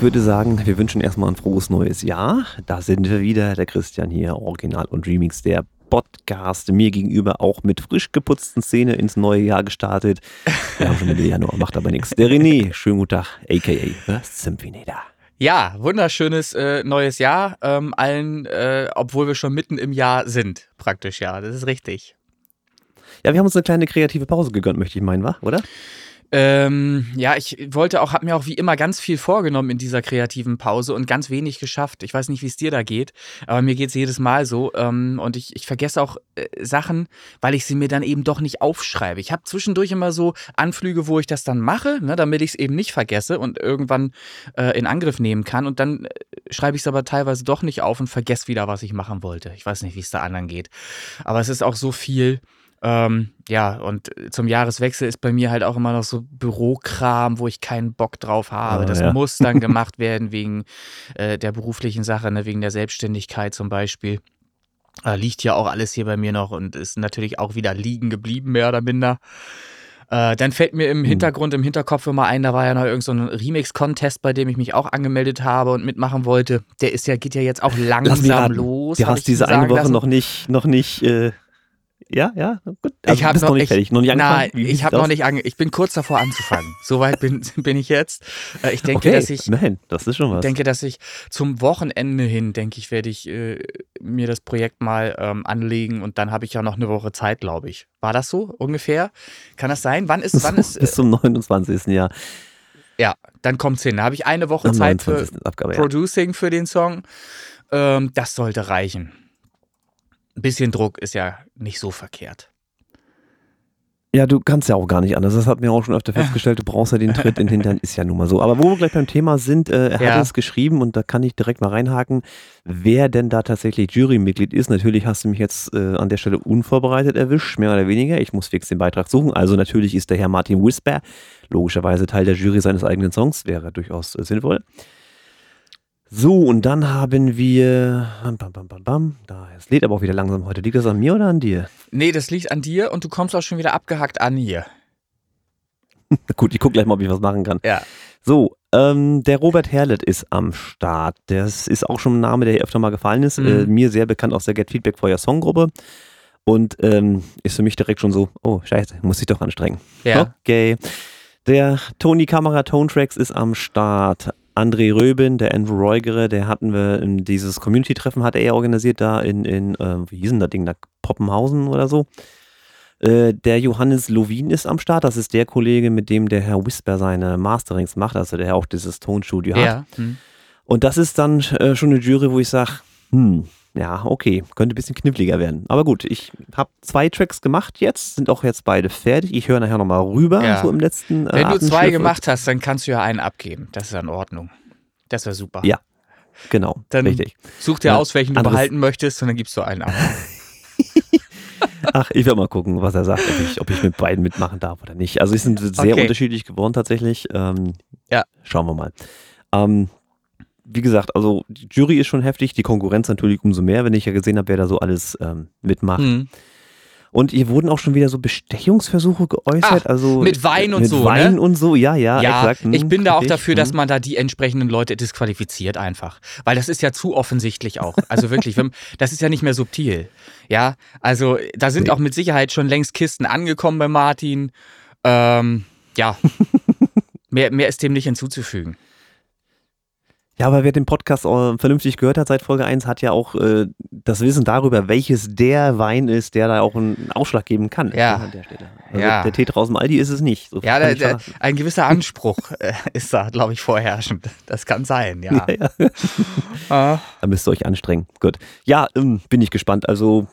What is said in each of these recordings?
Ich würde sagen, wir wünschen erstmal ein frohes neues Jahr. Da sind wir wieder, der Christian hier, Original und Remix, der Podcast. Mir gegenüber auch mit frisch geputzten Szene ins neue Jahr gestartet. Wir haben schon Mitte Januar, macht aber nichts. Der René, schönen guten Tag, a.k.a. Da. Ja, wunderschönes äh, neues Jahr. Ähm, allen, äh, obwohl wir schon mitten im Jahr sind, praktisch, ja. Das ist richtig. Ja, wir haben uns eine kleine kreative Pause gegönnt, möchte ich meinen, wa? oder? Ähm, ja, ich wollte auch, habe mir auch wie immer ganz viel vorgenommen in dieser kreativen Pause und ganz wenig geschafft. Ich weiß nicht, wie es dir da geht, aber mir geht es jedes Mal so. Ähm, und ich, ich vergesse auch äh, Sachen, weil ich sie mir dann eben doch nicht aufschreibe. Ich habe zwischendurch immer so Anflüge, wo ich das dann mache, ne, damit ich es eben nicht vergesse und irgendwann äh, in Angriff nehmen kann. Und dann äh, schreibe ich es aber teilweise doch nicht auf und vergesse wieder, was ich machen wollte. Ich weiß nicht, wie es da anderen geht. Aber es ist auch so viel ähm, ja, und zum Jahreswechsel ist bei mir halt auch immer noch so Bürokram, wo ich keinen Bock drauf habe. Oh, das ja. muss dann gemacht werden wegen äh, der beruflichen Sache, ne, wegen der Selbstständigkeit zum Beispiel. Äh, liegt ja auch alles hier bei mir noch und ist natürlich auch wieder liegen geblieben, mehr oder minder. Äh, dann fällt mir im hm. Hintergrund, im Hinterkopf immer ein, da war ja noch irgendein so Remix-Contest, bei dem ich mich auch angemeldet habe und mitmachen wollte. Der ist ja, geht ja jetzt auch langsam los. Du hast diese eine Woche lassen. noch nicht, noch nicht äh, ja, ja, gut. Also ich habe noch, noch nicht ich, fertig, noch nicht angefangen. Nein, ich habe noch nicht ange ich bin kurz davor anzufangen. Soweit bin, bin ich jetzt. Äh, ich denke, okay. dass ich Nein, das ist schon was. denke, dass ich zum Wochenende hin, denke ich, werde ich äh, mir das Projekt mal ähm, anlegen und dann habe ich ja noch eine Woche Zeit, glaube ich. War das so ungefähr? Kann das sein? Wann ist wann ist bis zum 29. Jahr. Ja, dann kommt's hin. Da habe ich eine Woche Zeit für Abgabe, Producing ja. für den Song. Ähm, das sollte reichen ein bisschen Druck ist ja nicht so verkehrt. Ja, du kannst ja auch gar nicht anders. Das hat mir auch schon öfter festgestellt. Du brauchst ja den Tritt in den Hintern, ist ja nun mal so. Aber wo wir gleich beim Thema sind, äh, er ja. hat es geschrieben und da kann ich direkt mal reinhaken, wer denn da tatsächlich Jurymitglied ist. Natürlich hast du mich jetzt äh, an der Stelle unvorbereitet erwischt, mehr oder weniger. Ich muss fix den Beitrag suchen. Also natürlich ist der Herr Martin Whisper logischerweise Teil der Jury seines eigenen Songs. Wäre durchaus äh, sinnvoll. So, und dann haben wir. Bam, bam, bam, bam. Da, es lädt aber auch wieder langsam heute. Liegt das an mir oder an dir? Nee, das liegt an dir und du kommst auch schon wieder abgehackt an hier. Gut, ich gucke gleich mal, ob ich was machen kann. Ja. So, ähm, der Robert Herlet ist am Start. Das ist auch schon ein Name, der hier öfter mal gefallen ist. Mhm. Äh, mir sehr bekannt aus der Get Feedback Feuer Songgruppe. Und ähm, ist für mich direkt schon so, oh, scheiße, muss ich doch anstrengen. Ja. Okay. Der Tony Kamera Tone Tracks ist am Start. André Röbin, der Andrew Reugere, der hatten wir in dieses Community-Treffen hat er organisiert da in, in äh, wie hieß denn das Ding da, Poppenhausen oder so. Äh, der Johannes Lovin ist am Start, das ist der Kollege, mit dem der Herr Whisper seine Masterings macht, also der auch dieses Tonstudio hat. Ja. Hm. Und das ist dann äh, schon eine Jury, wo ich sage, hm, ja, okay, könnte ein bisschen kniffliger werden. Aber gut, ich habe zwei Tracks gemacht jetzt, sind auch jetzt beide fertig. Ich höre nachher nochmal rüber, ja. so im letzten. Äh, Wenn du zwei gemacht hast, dann kannst du ja einen abgeben. Das ist in Ordnung. Das wäre super. Ja, genau. Dann richtig. such dir ja, aus, welchen du behalten möchtest und dann gibst du einen ab. Ach, ich werde mal gucken, was er sagt, ob ich, ob ich mit beiden mitmachen darf oder nicht. Also, sie sind sehr okay. unterschiedlich geworden tatsächlich. Ähm, ja. Schauen wir mal. Ähm, wie gesagt, also die Jury ist schon heftig, die Konkurrenz natürlich umso mehr, wenn ich ja gesehen habe, wer da so alles ähm, mitmacht. Mhm. Und hier wurden auch schon wieder so Bestechungsversuche geäußert, Ach, also mit Wein und mit so, Wein ne? und so, ja, ja, ja exakt. Hm, ich bin da auch dafür, dass hm. man da die entsprechenden Leute disqualifiziert einfach, weil das ist ja zu offensichtlich auch. Also wirklich, das ist ja nicht mehr subtil. Ja, also da sind auch mit Sicherheit schon längst Kisten angekommen bei Martin. Ähm, ja, mehr, mehr ist dem nicht hinzuzufügen. Ja, aber wer den Podcast äh, vernünftig gehört hat seit Folge 1, hat ja auch äh, das Wissen darüber, welches der Wein ist, der da auch einen Ausschlag geben kann. Ja. Der. Also ja. Der Tee draußen Aldi ist es nicht. So ja, der, der, ein gewisser Anspruch äh, ist da, glaube ich, vorherrschend. Das kann sein, ja. ja, ja. Ah. Da müsst ihr euch anstrengen. Gut. Ja, ähm, bin ich gespannt. Also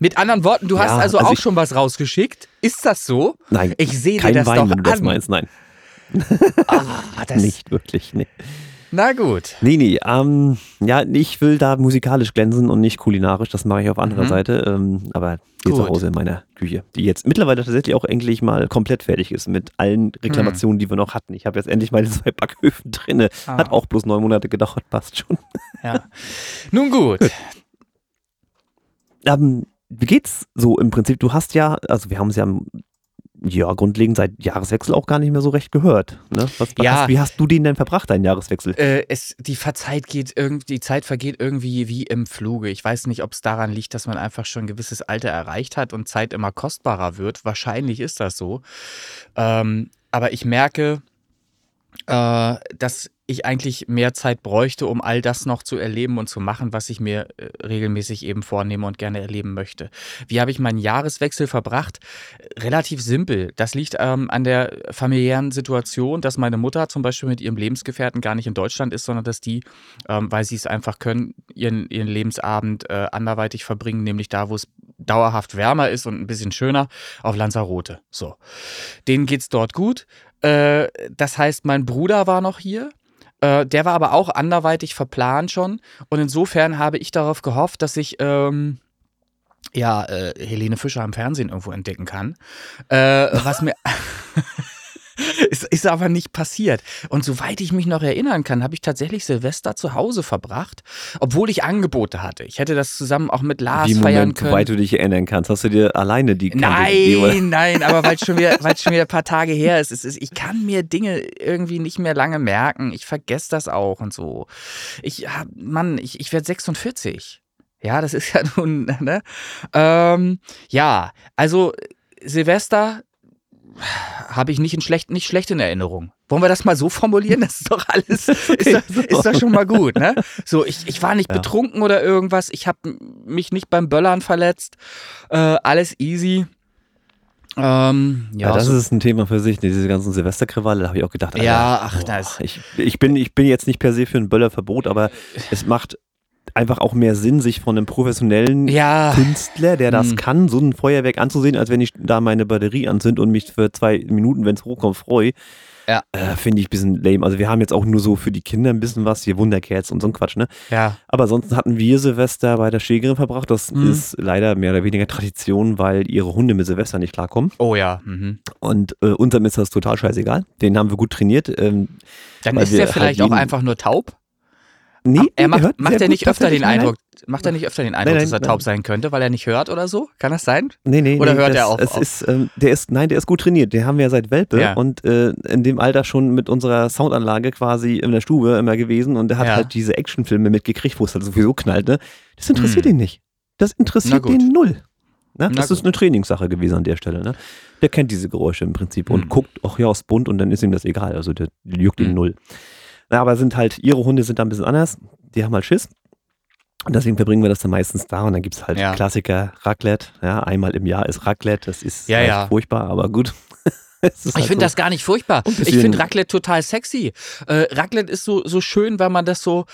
mit anderen Worten, du hast also, also auch schon was rausgeschickt. Ist das so? Nein. Ich sehe dir das Wein, doch wenn du an. das meinst, nein. Ah, das nicht wirklich, nee. Na gut. Nee, nee. Ähm, ja, ich will da musikalisch glänzen und nicht kulinarisch. Das mache ich auf anderer mhm. Seite. Ähm, aber hier zu Hause in meiner Küche, die jetzt mittlerweile tatsächlich auch endlich mal komplett fertig ist mit allen Reklamationen, mhm. die wir noch hatten. Ich habe jetzt endlich mal zwei Backöfen drin. Ah. Hat auch bloß neun Monate gedauert, passt schon. Ja. Nun gut. gut. Ähm, wie geht's so im Prinzip? Du hast ja, also wir haben es ja ja, grundlegend seit Jahreswechsel auch gar nicht mehr so recht gehört. Ne? Was, Ja. hast, wie hast du den denn verbracht, deinen Jahreswechsel? Äh, es, die Verzeit geht irgendwie, die Zeit vergeht irgendwie wie im Fluge. Ich weiß nicht, ob es daran liegt, dass man einfach schon ein gewisses Alter erreicht hat und Zeit immer kostbarer wird. Wahrscheinlich ist das so. Ähm, aber ich merke, äh, dass ich eigentlich mehr Zeit bräuchte, um all das noch zu erleben und zu machen, was ich mir äh, regelmäßig eben vornehme und gerne erleben möchte. Wie habe ich meinen Jahreswechsel verbracht? Relativ simpel. Das liegt ähm, an der familiären Situation, dass meine Mutter zum Beispiel mit ihrem Lebensgefährten gar nicht in Deutschland ist, sondern dass die, ähm, weil sie es einfach können, ihren, ihren Lebensabend äh, anderweitig verbringen, nämlich da, wo es dauerhaft wärmer ist und ein bisschen schöner, auf Lanzarote. So. Denen geht's dort gut. Äh, das heißt, mein Bruder war noch hier. Äh, der war aber auch anderweitig verplant schon. Und insofern habe ich darauf gehofft, dass ich ähm, ja äh, Helene Fischer am Fernsehen irgendwo entdecken kann. Äh, was mir. Ist, ist aber nicht passiert. Und soweit ich mich noch erinnern kann, habe ich tatsächlich Silvester zu Hause verbracht, obwohl ich Angebote hatte. Ich hätte das zusammen auch mit Lars Wie feiern Moment, können. soweit du dich erinnern kannst, hast du dir alleine die Kante gegeben, oder? Nein, nein, aber weil es schon, wieder- schon wieder ein paar Tage her ist, es ist, ich kann mir Dinge irgendwie nicht mehr lange merken. Ich vergesse das auch und so. Ich hab, Mann, ich, ich werde 46. Ja, das ist ja nun, ne? Ähm, ja, also Silvester habe ich nicht, in schlecht, nicht schlecht in Erinnerung. Wollen wir das mal so formulieren? Das ist doch alles, ist, doch, ist doch schon mal gut, ne? So, ich, ich war nicht Ja. betrunken oder irgendwas. Ich habe mich nicht beim Böllern verletzt. Äh, alles easy. Ähm, ja, Ja, das so, ist ein Thema für sich, diese ganzen Silvesterkrawalle, da habe ich auch gedacht, Alter, Ja, ach, boah, das- ich, ich, bin, ich bin jetzt nicht per se für ein Böllerverbot, aber es macht einfach auch mehr Sinn, sich von einem professionellen ja, Künstler, der das Hm. kann, so ein Feuerwerk anzusehen, als wenn ich da meine Batterie anzünd und mich für zwei Minuten, wenn es hochkommt, freue. Ja. Äh, Finde ich ein bisschen lame. Also wir haben jetzt auch nur so für die Kinder ein bisschen was, hier Wunderkerz und so ein Quatsch, ne? ja, Aber ansonsten hatten wir Silvester bei der Schägerin verbracht. Das Mhm. ist leider mehr oder weniger Tradition, weil ihre Hunde mit Silvester nicht klarkommen. oh ja. Mhm. Und äh, unserem ist das total scheißegal. Den haben wir gut trainiert. Ähm, Dann ist wir er halt vielleicht auch einfach nur taub. Nee, er macht, hört macht er nicht öfter den. Nein, Eindruck, macht er nicht öfter den Eindruck, nein, dass er nein. taub sein könnte, weil er nicht hört oder so? Kann das sein? Nee, nee, Oder nee, hört das, er auf- Es auf? ist, ähm, der ist, nein, der ist gut trainiert. Den haben wir ja seit Welpe Ja. und äh, in dem Alter schon mit unserer Soundanlage quasi in der Stube immer gewesen und der hat Ja. halt diese Actionfilme mitgekriegt, wo es halt sowieso knallt, ne? Das interessiert Hm. ihn nicht. Das Na interessiert den null. Ne? Na Das ist gut. eine Trainingssache gewesen an der Stelle. Ne? Der kennt diese Geräusche im Prinzip und Hm. guckt, ach ja, ist bunt und dann ist ihm das egal. Also der juckt ihn Hm. null. Na, aber sind halt, ihre Hunde sind da ein bisschen anders. Die haben halt Schiss. Und deswegen verbringen wir das dann meistens da und dann gibt es halt Ja. Klassiker Raclette. Ja, einmal im Jahr ist Raclette. Das ist Ja, echt ja. furchtbar, aber gut. Ich halt finde so. das gar nicht furchtbar. Ich finde Raclette total sexy. Äh, Raclette ist so, so schön, weil man das so,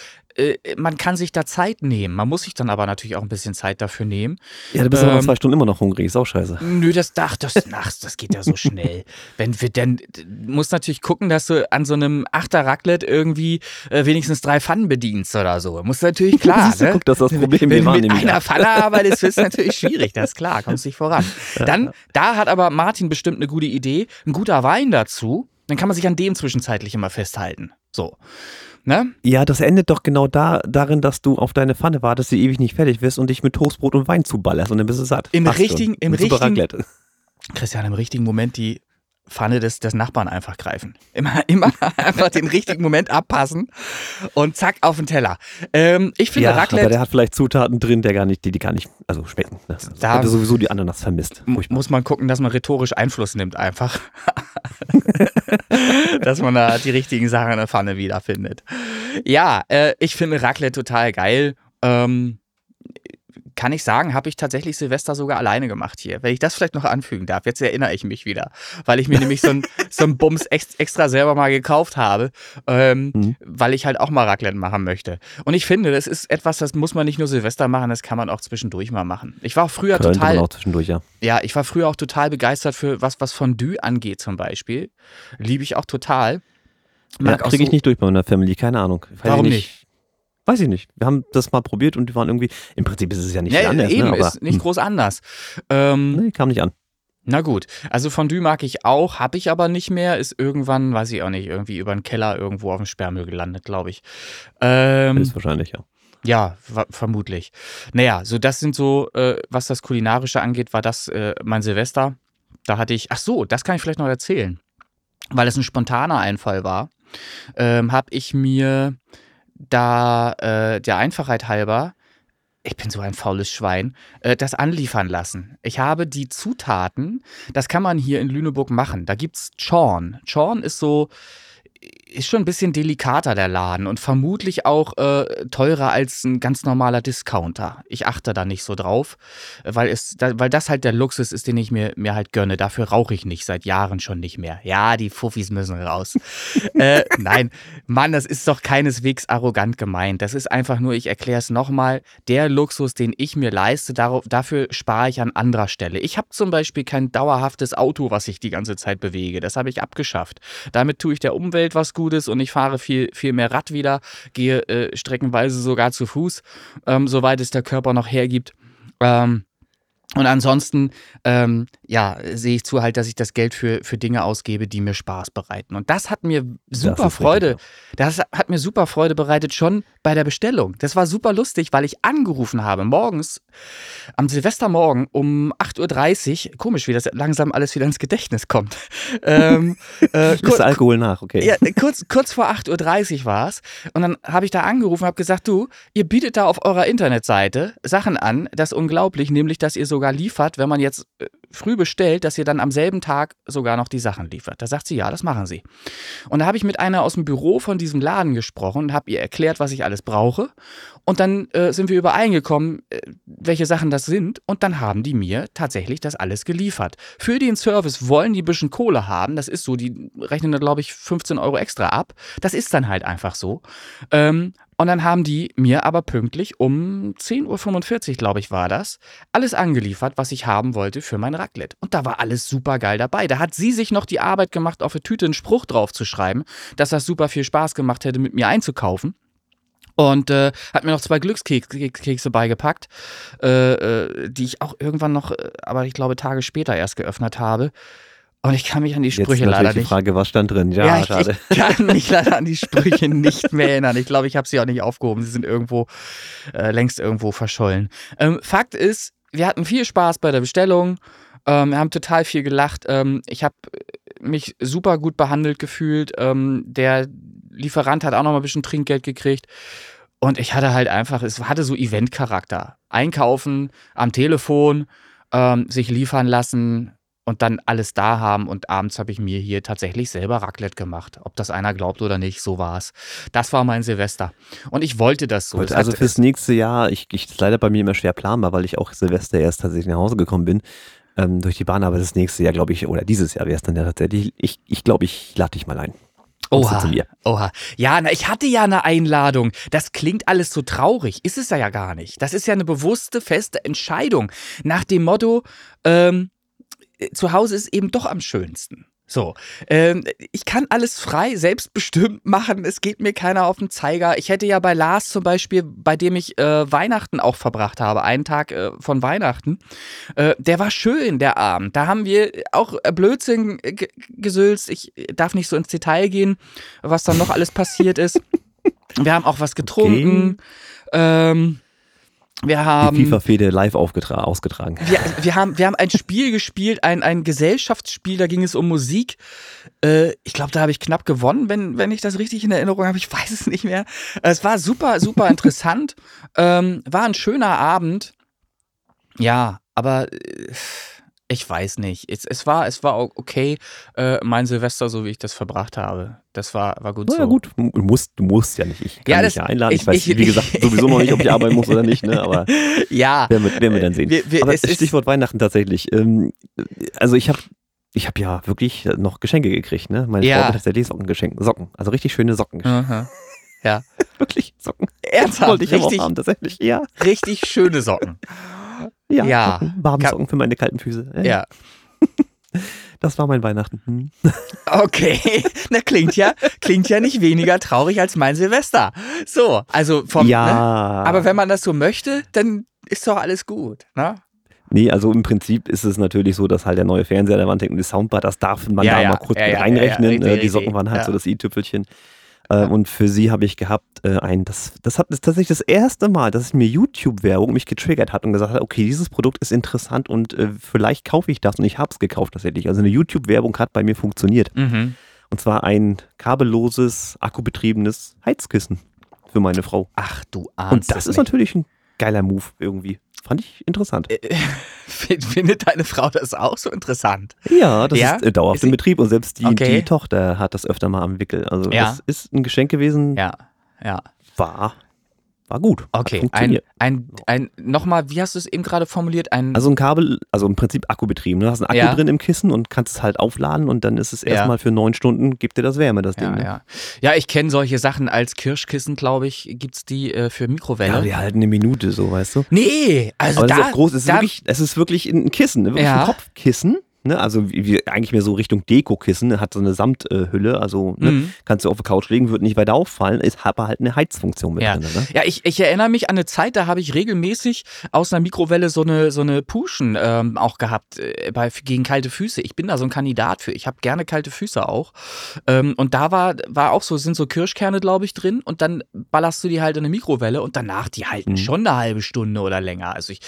man kann sich da Zeit nehmen. Man muss sich dann aber natürlich auch ein bisschen Zeit dafür nehmen. Ja, du bist aber nach ähm, zwei Stunden immer noch hungrig. Ist auch scheiße. Nö, das, ach, das, ach, das geht ja so schnell. Wenn wir denn, du musst natürlich gucken, dass du an so einem Achter Raclette irgendwie äh, wenigstens drei Pfannen bedienst oder so. Muss natürlich klar. Siehst du, ne? guck, das ist das Problem. Wenn Wir waren mit einer da. Pfanne arbeitest, ist natürlich schwierig, das ist klar, kommst nicht voran. Dann, da hat aber Martin bestimmt eine gute Idee, ein guter Wein dazu, dann kann man sich an dem zwischenzeitlich immer festhalten. So. Ne? Ja, das endet doch genau da, darin, dass du auf deine Pfanne wartest, die ewig nicht fertig wirst und dich mit Toastbrot und Wein zuballerst und dann bist du satt. Im Passt richtigen- schon. im richtigen-. Christian, im richtigen Moment die Pfanne des, des Nachbarn einfach greifen. Immer, immer einfach den richtigen Moment abpassen und zack auf den Teller. Ähm, ich finde Ja, aber Raclette der hat vielleicht Zutaten drin, der gar nicht, die, die gar nicht, also schmecken. Ne? Da- Hätte sowieso die Ananas vermisst. Furchtbar. muss man gucken, dass man rhetorisch Einfluss nimmt einfach. dass man da die richtigen Sachen in der Pfanne wiederfindet. Ja, äh, ich finde Raclette total geil. Ähm, kann ich sagen, habe ich tatsächlich Silvester sogar alleine gemacht hier. Wenn ich das vielleicht noch anfügen darf, jetzt erinnere ich mich wieder, weil ich mir nämlich so ein, so ein Bums ex extra selber mal gekauft habe, ähm, Mhm. weil ich halt auch mal Raclette machen möchte. Und ich finde, das ist etwas, das muss man nicht nur Silvester machen, das kann man auch zwischendurch mal machen. Ich war auch früher Könnte total man auch zwischendurch, ja. ja, ich war früher auch total begeistert für was, was Fondue angeht zum Beispiel. Liebe ich auch total. ja Mag Kriege ich so- nicht durch bei meiner Family, keine Ahnung. Warum ich nicht? Weiß ich nicht. Wir haben das mal probiert und die waren irgendwie, im Prinzip ist es ja nicht Ja, anders, eben, ne? aber ist nicht hm, groß anders. Ähm, nee, kam nicht an. Na gut, also Fondue mag ich auch, habe ich aber nicht mehr. Ist irgendwann, weiß ich auch nicht, irgendwie über den Keller irgendwo auf dem Sperrmüll gelandet, glaube ich. Ähm, Ist wahrscheinlich, ja. Ja, vermutlich. Naja, so das sind so, äh, was das Kulinarische angeht, war das äh, mein Silvester. Da hatte ich, ach so, das kann ich vielleicht noch erzählen, weil es ein spontaner Einfall war, ähm, habe ich mir da äh, der Einfachheit halber ich bin so ein faules Schwein, äh, das anliefern lassen. Ich habe die Zutaten, das kann man hier in Lüneburg machen. Da gibt es Chorn. Chorn ist so, ist schon ein bisschen delikater, der Laden, und vermutlich auch äh, teurer als ein ganz normaler Discounter. Ich achte da nicht so drauf, weil, es, da, weil das halt der Luxus ist, den ich mir, mir halt gönne. Dafür rauche ich nicht, seit Jahren schon nicht mehr. Ja, die Fuffis müssen raus. äh, nein, Mann, das ist doch keineswegs arrogant gemeint. Das ist einfach nur, ich erkläre es nochmal, der Luxus, den ich mir leiste, darauf, dafür spare ich an anderer Stelle. Ich habe zum Beispiel kein dauerhaftes Auto, was ich die ganze Zeit bewege. Das habe ich abgeschafft. Damit tue ich der Umwelt was Gutes und ich fahre viel, viel mehr Rad wieder, gehe äh, streckenweise sogar zu Fuß, ähm, soweit es der Körper noch hergibt. Ähm, und ansonsten, ähm, ja, sehe ich zu halt, dass ich das Geld für, für Dinge ausgebe, die mir Spaß bereiten. Und das hat mir super das Freude, das hat mir super Freude bereitet, schon bei der Bestellung. Das war super lustig, weil ich angerufen habe, morgens, am Silvestermorgen um 8.30 Uhr, komisch, wie das langsam alles wieder ins Gedächtnis kommt. ähm, äh, kurz, Alkohol nach, okay. Ja, kurz, kurz vor 8.30 Uhr war es. Und dann habe ich da angerufen und habe gesagt, du, ihr bietet da auf eurer Internetseite Sachen an, das ist unglaublich, nämlich, dass ihr sogar liefert, wenn man jetzt äh, früh bestellt, dass ihr dann am selben Tag sogar noch die Sachen liefert. Da sagt sie, ja, das machen sie. Und da habe ich mit einer aus dem Büro von diesem Laden gesprochen und habe ihr erklärt, was ich alles brauche. Und dann äh, sind wir übereingekommen, äh, welche Sachen das sind. Und dann haben die mir tatsächlich das alles geliefert. Für den Service wollen die ein bisschen Kohle haben. Das ist so, die rechnen da, glaube ich, 15 Euro extra ab. Das ist dann halt einfach so. Ähm, und dann haben die mir aber pünktlich um 10.45 Uhr, glaube ich, war das, alles angeliefert, was ich haben wollte für mein Raclette. Und da war alles super geil dabei. Da hat sie sich noch die Arbeit gemacht, auf der Tüte einen Spruch drauf zu schreiben, dass das super viel Spaß gemacht hätte, mit mir einzukaufen. Und äh, hat mir noch zwei Glückskekse beigepackt, äh, äh, die ich auch irgendwann noch, äh, aber ich glaube Tage später erst geöffnet habe. Und ich kann mich an die Sprüche Jetzt leider nicht. die Frage, was stand drin? Ja, ja ich, schade. ich kann mich leider an die Sprüche nicht mehr erinnern. Ich glaube, ich habe sie auch nicht aufgehoben. Sie sind irgendwo, äh, längst irgendwo verschollen. Ähm, Fakt ist, wir hatten viel Spaß bei der Bestellung. Ähm, wir haben total viel gelacht. Ähm, ich habe mich super gut behandelt gefühlt. Ähm, der Lieferant hat auch noch mal ein bisschen Trinkgeld gekriegt. Und ich hatte halt einfach, es hatte so Eventcharakter. Einkaufen am Telefon, ähm, sich liefern lassen, und dann alles da haben. Und abends habe ich mir hier tatsächlich selber Raclette gemacht. Ob das einer glaubt oder nicht, so war es. Das war mein Silvester. Und ich wollte das so. Gut, also fürs nächste Jahr, ich, ich ist leider bei mir immer schwer planbar, weil ich auch Silvester erst tatsächlich nach Hause gekommen bin. Ähm, durch die Bahn, aber das nächste Jahr, glaube ich, oder dieses Jahr wäre es dann ja tatsächlich. Ich glaube, ich, glaub, ich lade dich mal ein. Oha, oha. Ja, na, ich hatte ja eine Einladung. Das klingt alles so traurig. Ist es ja gar nicht. Das ist ja eine bewusste, feste Entscheidung. Nach dem Motto, ähm, zu Hause ist eben doch am schönsten. So, ähm, ich kann alles frei, selbstbestimmt machen. Es geht mir keiner auf den Zeiger. Ich hätte ja bei Lars zum Beispiel, bei dem ich äh, Weihnachten auch verbracht habe, einen Tag äh, von Weihnachten, äh, der war schön, der Abend. Da haben wir auch Blödsinn gesülzt. Ich darf nicht so ins Detail gehen, was dann noch alles passiert ist. Wir haben auch was getrunken. Okay. Ähm, wir haben. Die FIFA-Fehde live ausgetragen. Wir, wir, haben, wir haben ein Spiel gespielt, ein, ein Gesellschaftsspiel, da ging es um Musik. Äh, ich glaube, da habe ich knapp gewonnen, wenn, wenn ich das richtig in Erinnerung habe. Ich weiß es nicht mehr. Es war super, super interessant. ähm, war ein schöner Abend. Ja, aber. Äh, ich weiß nicht. Es, es, war, es war okay, äh, mein Silvester, so wie ich das verbracht habe. Das war, war gut Na, so. Ja, gut, du musst, du musst ja nicht. Ich kann ja, das, dich ja einladen. Ich, ich weiß, ich, wie gesagt, sowieso noch nicht, ob ich arbeiten muss oder nicht, ne? aber ja, werden wir, werden wir dann sehen. Wir, wir, aber Stichwort Weihnachten tatsächlich. Ähm, also ich habe ich habe ja wirklich noch Geschenke gekriegt, ne? Meine ja. Frau hat tatsächlich Socken geschenkt. Socken. Also richtig schöne Socken geschenkt. Aha. Ja. wirklich Socken. Ernsthaft? Wollte ich richtig, auch haben, tatsächlich. Ja. Richtig schöne Socken. Ja, ja. Socken, warme Socken für meine kalten Füße. Ja. Das war mein Weihnachten. Hm. Okay, na klingt ja, klingt ja nicht weniger traurig als mein Silvester. So, also vom. Ja. Ne? Aber wenn man das so möchte, dann ist doch alles gut, ne? Nee, also im Prinzip ist es natürlich so, dass halt der neue Fernseher der Wand hängt und die Soundbar, das darf man ja, da ja, mal kurz ja, reinrechnen. Ja, äh, die Socken waren halt so das i-Tüpfelchen. Äh, und für sie habe ich gehabt äh, ein, das, das hat das tatsächlich das erste Mal, dass mir YouTube-Werbung mich getriggert hat und gesagt hat, okay, dieses Produkt ist interessant und äh, vielleicht kaufe ich das und ich habe es gekauft tatsächlich. Also eine YouTube-Werbung hat bei mir funktioniert. Mhm. Und zwar ein kabelloses, akkubetriebenes Heizkissen für meine Frau. Ach, du ahnst Und das ist nicht. natürlich ein geiler Move irgendwie. Fand ich interessant. Findet deine Frau das auch so interessant? Ja, das Ja? ist äh, dauerhaft Ist im Betrieb und selbst die, Okay. die Tochter hat das öfter mal am Wickel. Also Ja. das ist ein Geschenk gewesen, Ja, ja. war, war gut. Okay, ein, ein, ein nochmal, wie hast du es eben gerade formuliert? Ein, Also ein Kabel, also im Prinzip akkubetrieben. Du hast einen Akku Ja. drin im Kissen und kannst es halt aufladen und dann ist es Ja. erstmal für neun Stunden, gibt dir das Wärme, das Ding. ja, ne? ja. ja, ich kenne solche Sachen als Kirschkissen, glaube ich, gibt es die äh, für Mikrowelle. Ja, die halten eine Minute so, weißt du. nee, also Aber das da, ist groß, es ist, da, wirklich, es ist wirklich ein Kissen, ne? wirklich ein Kopfkissen. Ne? Also wie, wie, eigentlich mehr so Richtung Deko-Kissen, hat so eine Samthülle, also ne? Mhm. kannst du auf die Couch legen, wird nicht weiter auffallen, ist aber halt eine Heizfunktion mit Ja. drin. Ne? Ja, ich, ich erinnere mich an eine Zeit, da habe ich regelmäßig aus einer Mikrowelle so eine, so eine Puschen ähm, auch gehabt äh, bei, gegen kalte Füße. Ich bin da so ein Kandidat für. Ich habe gerne kalte Füße auch. Ähm, und da war, war auch so, sind so Kirschkerne, glaube ich, drin. Und dann ballerst du die halt in eine Mikrowelle und danach, die halten Mhm. schon eine halbe Stunde oder länger. Also ich,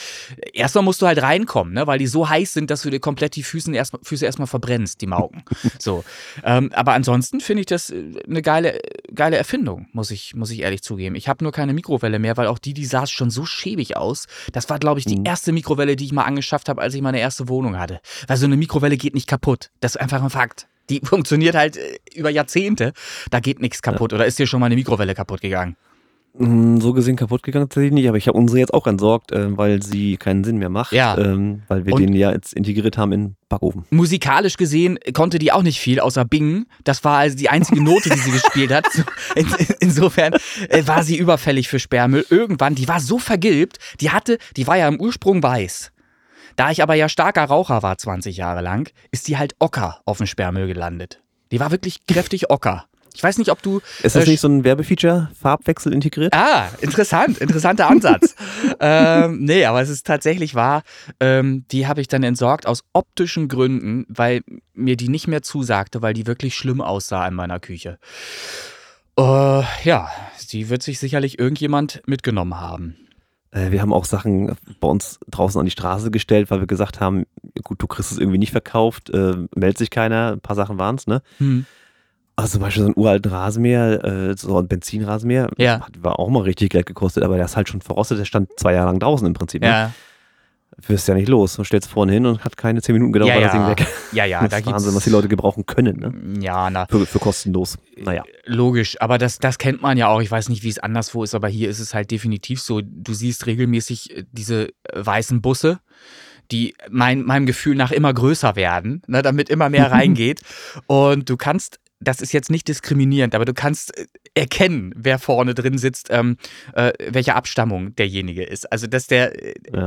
erstmal musst du halt reinkommen, ne, weil die so heiß sind, dass du dir komplett die Füße erstmal Füße erstmal verbrennst, die Mauken. so. Ähm, aber ansonsten finde ich das äh, eine geile, geile Erfindung, muss ich, muss ich ehrlich zugeben. Ich habe nur keine Mikrowelle mehr, weil auch die, die sah schon so schäbig aus. Das war, glaube ich, die Mhm. erste Mikrowelle, die ich mal angeschafft habe, als ich meine erste Wohnung hatte. Weil so eine Mikrowelle geht nicht kaputt. Das ist einfach ein Fakt. Die funktioniert halt äh, über Jahrzehnte. Da geht nichts kaputt. Oder ist dir schon mal eine Mikrowelle kaputt gegangen? Mm, So gesehen kaputt gegangen tatsächlich nicht, aber ich habe unsere jetzt auch entsorgt, äh, weil sie keinen Sinn mehr macht. Ja. Ähm, weil wir Und- den ja jetzt integriert haben in Backofen. musikalisch gesehen konnte die auch nicht viel, außer Bing. Das war also die einzige Note, die sie gespielt hat. In, insofern äh, war sie überfällig für Sperrmüll. Irgendwann, die war so vergilbt, die hatte, die war ja im Ursprung weiß. Da ich aber ja starker Raucher war 20 Jahre lang, ist die halt ocker auf dem Sperrmüll gelandet. Die war wirklich kräftig ocker. Ich weiß nicht, ob du. Ist das äh, nicht so ein Werbefeature, Farbwechsel integriert? Ah, interessant, interessanter Ansatz. ähm, nee, aber es ist tatsächlich wahr, ähm, die habe ich dann entsorgt aus optischen Gründen, weil mir die nicht mehr zusagte, weil die wirklich schlimm aussah in meiner Küche. Äh, ja, die wird sich sicherlich irgendjemand mitgenommen haben. Äh, wir haben auch Sachen bei uns draußen an die Straße gestellt, weil wir gesagt haben, gut, du kriegst es irgendwie nicht verkauft, äh, meldet sich keiner, ein paar Sachen waren es, ne? Hm. Also zum Beispiel so ein uralten Rasenmäher, äh, so ein Benzinrasenmäher, Ja. hat, war auch mal richtig Geld gekostet, aber der ist halt schon verrostet, der stand zwei Jahre lang draußen im Prinzip. Ne? Ja, Wirst ja nicht los. Du stellst vorne hin und hat keine zehn Minuten gedauert, ja, war das Ding ja, weg. ja, ja, das da ist gibt's Wahnsinn, was die Leute gebrauchen können, ne? Ja, na, Für, für kostenlos. Naja. Logisch, aber das, das kennt man ja auch. Ich weiß nicht, wie es anderswo ist, aber hier ist es halt definitiv so. Du siehst regelmäßig äh, diese äh, weißen Busse, die mein, meinem Gefühl nach immer größer werden, ne, damit immer mehr reingeht. Und du kannst, das ist jetzt nicht diskriminierend, aber du kannst äh, erkennen, wer vorne drin sitzt, ähm, äh, welche Abstammung derjenige ist. Also, dass der äh, Ja.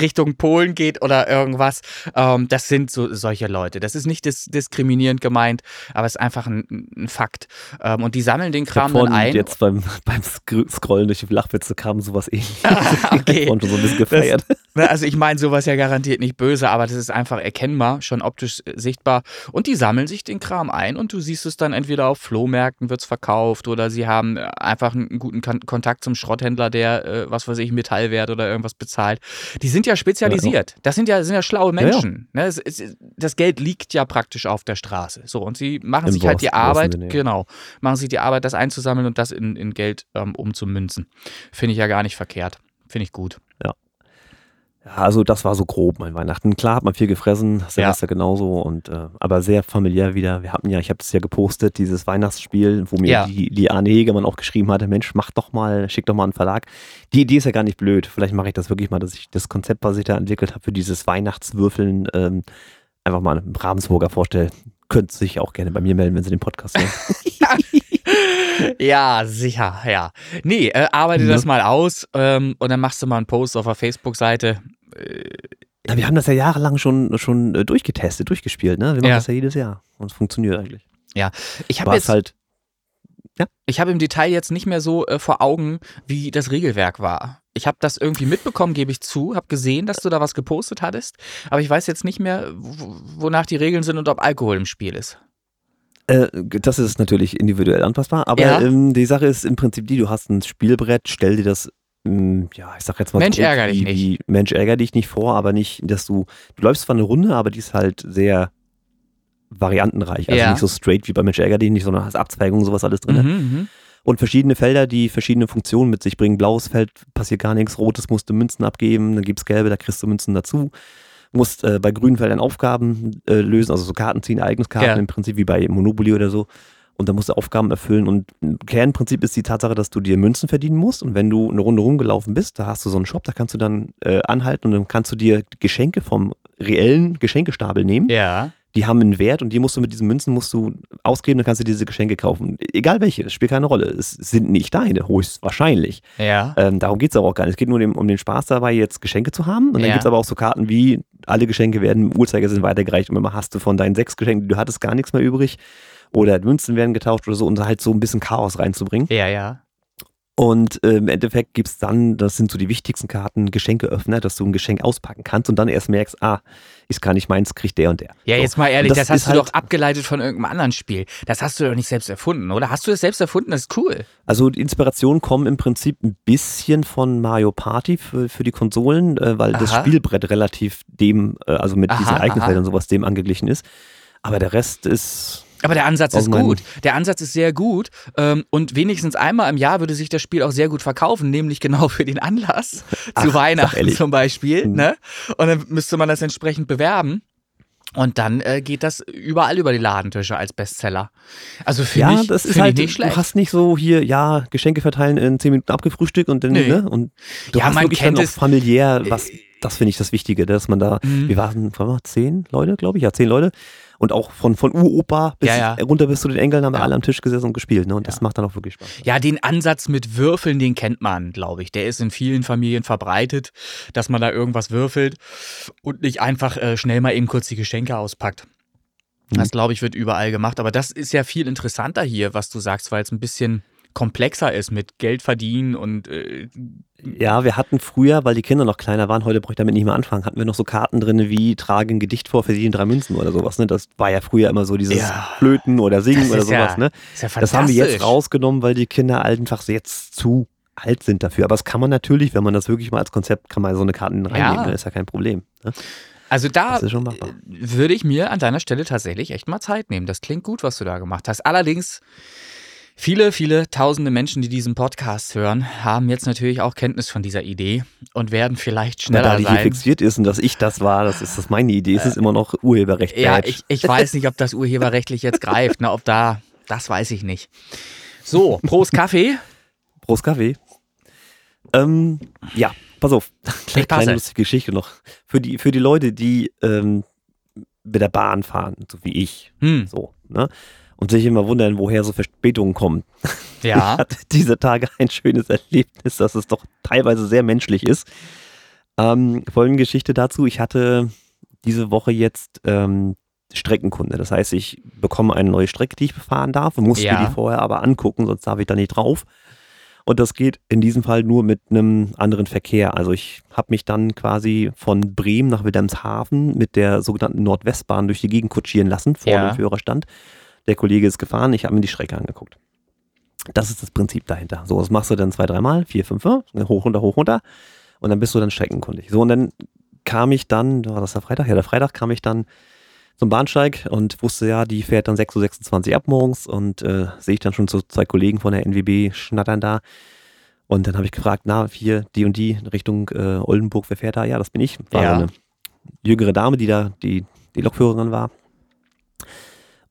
Richtung Polen geht oder irgendwas. Ähm, das sind so solche Leute. Das ist nicht dis diskriminierend gemeint, aber es ist einfach ein, ein Fakt. Ähm, und die sammeln den Kram dann ein. jetzt beim, beim Scr- Scrollen durch die Flachwitze kam sowas ähnliches. okay. Ich hab schon so ein bisschen gefeiert. Ne, Also ich meine sowas ja garantiert nicht böse, aber das ist einfach erkennbar, schon optisch äh, sichtbar. Und die sammeln sich den Kram ein und du siehst es dann entweder auf Flohmärkten wird's verkauft oder sie haben äh, einfach einen guten Kon Kontakt zum Schrotthändler, der, äh, was weiß ich, Metallwert oder irgendwas bezahlt. Die sind ja spezialisiert. Das sind ja, sind ja schlaue Ja, ja. Menschen. Ne? Es, es, das Geld liegt ja praktisch auf der Straße. So, und sie machen Im sich halt die Arbeit, genau, machen sich die Arbeit, das einzusammeln und das in, in Geld ähm, umzumünzen. Finde ich ja gar nicht verkehrt. Finde ich gut. Ja, also das war so grob mein Weihnachten. Klar hat man viel gefressen, Silvester genauso und äh, aber sehr familiär wieder. Wir hatten ja, ich habe das ja gepostet, dieses Weihnachtsspiel, wo mir Ja. die, die Arne Hegemann auch geschrieben hatte, Mensch, mach doch mal, schick doch mal einen Verlag. Die Idee ist ja gar nicht blöd. Vielleicht mache ich das wirklich mal, dass ich das Konzept, was ich da entwickelt habe für dieses Weihnachtswürfeln, ähm, einfach mal einem Ravensburger vorstelle. Könnt sich auch gerne bei mir melden, wenn sie den Podcast hören. Ja, sicher, ja. Nee, äh, arbeite Ne? das mal aus ähm, und dann machst du mal einen Post auf der Facebook-Seite. Na, wir haben das ja jahrelang schon, schon äh, durchgetestet, durchgespielt, ne? Wir machen Ja. das ja jedes Jahr und es funktioniert eigentlich. Ich habe jetzt, halt, ich habe im Detail jetzt nicht mehr so äh, vor Augen, wie das Regelwerk war. Ich habe das irgendwie mitbekommen, gebe ich zu, habe gesehen, dass du da was gepostet hattest, aber ich weiß jetzt nicht mehr, wo- wonach die Regeln sind und ob Alkohol im Spiel ist. Äh, das ist natürlich individuell anpassbar, aber Ja. ähm, die Sache ist im Prinzip die, du hast ein Spielbrett, stell dir das, ähm, ja, ich sag jetzt mal, Mensch, ärger dich nicht. Mensch, ärger dich nicht vor, aber nicht, dass du, du läufst zwar eine Runde, aber die ist halt sehr variantenreich, also Ja. nicht so straight wie bei Mensch, ärger dich nicht, sondern hast Abzweigungen, sowas alles drin. Mhm, mhm. Und verschiedene Felder, die verschiedene Funktionen mit sich bringen. Blaues Feld passiert gar nichts, rotes musst du Münzen abgeben, dann gibt's gelbe, da kriegst du Münzen dazu. Musst äh, bei grünen Feldern Aufgaben äh, lösen, also so Karten ziehen, Ereigniskarten Ja. im Prinzip wie bei Monopoly oder so. Und da musst du Aufgaben erfüllen. Und ein Kernprinzip ist die Tatsache, dass du dir Münzen verdienen musst. Und wenn du eine Runde rumgelaufen bist, da hast du so einen Shop, da kannst du dann äh, anhalten und dann kannst du dir Geschenke vom reellen Geschenkestapel nehmen Ja. Die haben einen Wert und die musst du mit diesen Münzen musst du ausgeben, dann kannst du diese Geschenke kaufen. Egal welche, es spielt keine Rolle. Es sind nicht deine, höchstwahrscheinlich. Ja. Ähm, darum geht es aber auch gar nicht. Es geht nur dem, um den Spaß dabei, jetzt Geschenke zu haben. Und dann Ja. gibt es aber auch so Karten wie, alle Geschenke werden im Uhrzeigersinn weitergereicht und immer hast du von deinen sechs Geschenken, die du hattest, gar nichts mehr übrig. Oder Münzen werden getauscht oder so, um halt so ein bisschen Chaos reinzubringen. Ja, ja. Und äh, im Endeffekt gibt es dann, das sind so die wichtigsten Karten, Geschenkeöffner, dass du ein Geschenk auspacken kannst und dann erst merkst, ah, ist gar nicht meins, kriegt der und der. Ja, so. jetzt mal ehrlich, Das das, hast du halt- doch abgeleitet von irgendeinem anderen Spiel. Das hast du doch nicht selbst erfunden, oder? Hast du das selbst erfunden? Das ist cool. Also die Inspirationen kommen im Prinzip ein bisschen von Mario Party für, für die Konsolen, äh, weil das Aha. Spielbrett relativ dem, äh, also mit diesen Aha, Ereignisfeldern aha. und sowas dem angeglichen ist. Aber der Rest ist, Aber der Ansatz ist gut. Der Ansatz ist sehr gut. Ähm, und wenigstens einmal im Jahr würde sich das Spiel auch sehr gut verkaufen, nämlich genau für den Anlass. Ach, zu Weihnachten zum Beispiel. Mhm. Ne? Und dann müsste man das entsprechend bewerben. Und dann äh, geht das überall über die Ladentische als Bestseller. Also finde ja, ich, das ist halt, ich nicht schlecht. du hast nicht so hier, ja, Geschenke verteilen in 10 Minuten abgefrühstückt und dann, Nee. ne? Und du Ja, hast man wirklich kennt dann auch familiär, was, das finde ich das Wichtige, dass man da, Mhm. wir waren, waren wir, zehn Leute, glaube ich, ja, zehn Leute. Und auch von, von Uropa bis Ja, ja. runter bis zu den Enkeln haben wir alle am Tisch gesessen und gespielt, ne? Und das macht dann auch wirklich Spaß. Ja, den Ansatz mit Würfeln, den kennt man, glaube ich. Der ist in vielen Familien verbreitet, dass man da irgendwas würfelt und nicht einfach äh, schnell mal eben kurz die Geschenke auspackt. Mhm. Das, glaube ich, wird überall gemacht. Aber das ist ja viel interessanter hier, was du sagst, weil es ein bisschen komplexer ist mit Geld verdienen und äh, Ja, wir hatten früher, weil die Kinder noch kleiner waren, heute brauche ich damit nicht mehr anfangen, hatten wir noch so Karten drin wie trage ein Gedicht vor, verdienen drei Münzen oder sowas. Ne? Das war ja früher immer so dieses Ja. Flöten oder Singen oder ist ja sowas. Ne? ist ja. Das haben wir jetzt rausgenommen, weil die Kinder einfach jetzt zu alt sind dafür. Aber das kann man natürlich, wenn man das wirklich mal als Konzept, kann man so eine Karte reinnehmen, Ja. ne? ist ja kein Problem. Ne? Also da würde ich mir an deiner Stelle tatsächlich echt mal Zeit nehmen. Das klingt gut, was du da gemacht hast. Allerdings, viele, viele tausende Menschen, die diesen Podcast hören, haben jetzt natürlich auch Kenntnis von dieser Idee und werden vielleicht Na, da schneller die hier fixiert ist und dass ich das war, das ist das meine Idee. Es ist immer noch Urheberrecht. Ja, ich, ich weiß nicht, ob das urheberrechtlich jetzt greift. Ne, ob da, das weiß ich nicht. So, Prost Kaffee. Prost Kaffee. Ähm, ja, pass auf. Passe. Kleine lustige Geschichte noch. Für die, für die Leute, die ähm, mit der Bahn fahren, so wie ich, Hm, so, ne? Und sich immer wundern, woher so Verspätungen kommen. Ich ja. hatte diese Tage ein schönes Erlebnis, dass es doch teilweise sehr menschlich ist. Ähm, folgende Geschichte dazu. Ich hatte diese Woche jetzt ähm, Streckenkunde. Das heißt, ich bekomme eine neue Strecke, die ich befahren darf und muss Ja. mir die vorher aber angucken, sonst darf ich da nicht drauf. Und das geht in diesem Fall nur mit einem anderen Verkehr. Also ich habe mich dann quasi von Bremen nach Wilhelmshaven mit der sogenannten Nordwestbahn durch die Gegend kutschieren lassen, vorne Ja. im Führerstand. Der Kollege ist gefahren, ich habe mir die Strecke angeguckt. Das ist das Prinzip dahinter. So, das machst du dann zwei, dreimal, vier, fünf, Mal, hoch, runter, hoch, runter. Und dann bist du dann streckenkundig. So, und dann kam ich dann, war das der Freitag? Ja, der Freitag kam ich dann zum Bahnsteig und wusste ja, die fährt dann 6.26 Uhr ab morgens und äh, sehe ich dann schon so zwei Kollegen von der NWB schnattern da. Und dann habe ich gefragt, na, hier, die und die Richtung äh, Oldenburg, wer fährt da? Ja, das bin ich. War Ja. eine jüngere Dame, die da die, die Lokführerin war.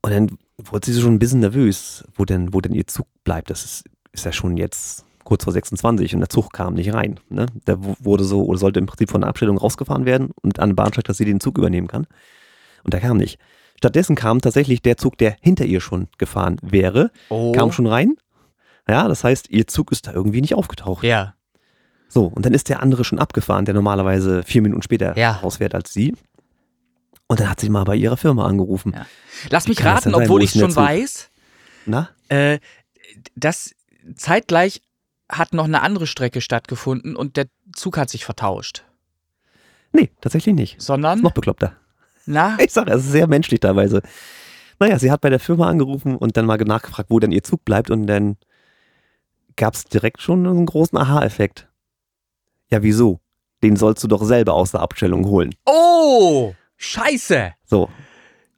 Und dann wurde sie schon ein bisschen nervös, wo denn, wo denn ihr Zug bleibt. Das ist, ist ja schon jetzt kurz vor 26 und der Zug kam nicht rein. Ne? Der wu- wurde so, oder sollte im Prinzip von der Abstellung rausgefahren werden und an den Bahnsteig, dass sie den Zug übernehmen kann. Und der kam nicht. Stattdessen kam tatsächlich der Zug, der hinter ihr schon gefahren wäre, Oh. kam schon rein. Ja, das heißt, ihr Zug ist da irgendwie nicht aufgetaucht. Ja. So, und dann ist der andere schon abgefahren, der normalerweise vier Minuten später Ja. rausfährt als sie. Und dann hat sie mal bei ihrer Firma angerufen. Ja. Lass mich das raten, sein? obwohl Wo ich schon weiß, Na? äh, dass zeitgleich hat noch eine andere Strecke stattgefunden und der Zug hat sich vertauscht. Nee, tatsächlich nicht. Sondern, Ist noch bekloppter. na, Ich sage, es ist sehr menschlich teilweise. Naja, sie hat bei der Firma angerufen und dann mal nachgefragt, wo denn ihr Zug bleibt und dann gab es direkt schon einen großen Aha-Effekt. Ja, wieso? Den sollst du doch selber aus der Abstellung holen. Oh, scheiße. So.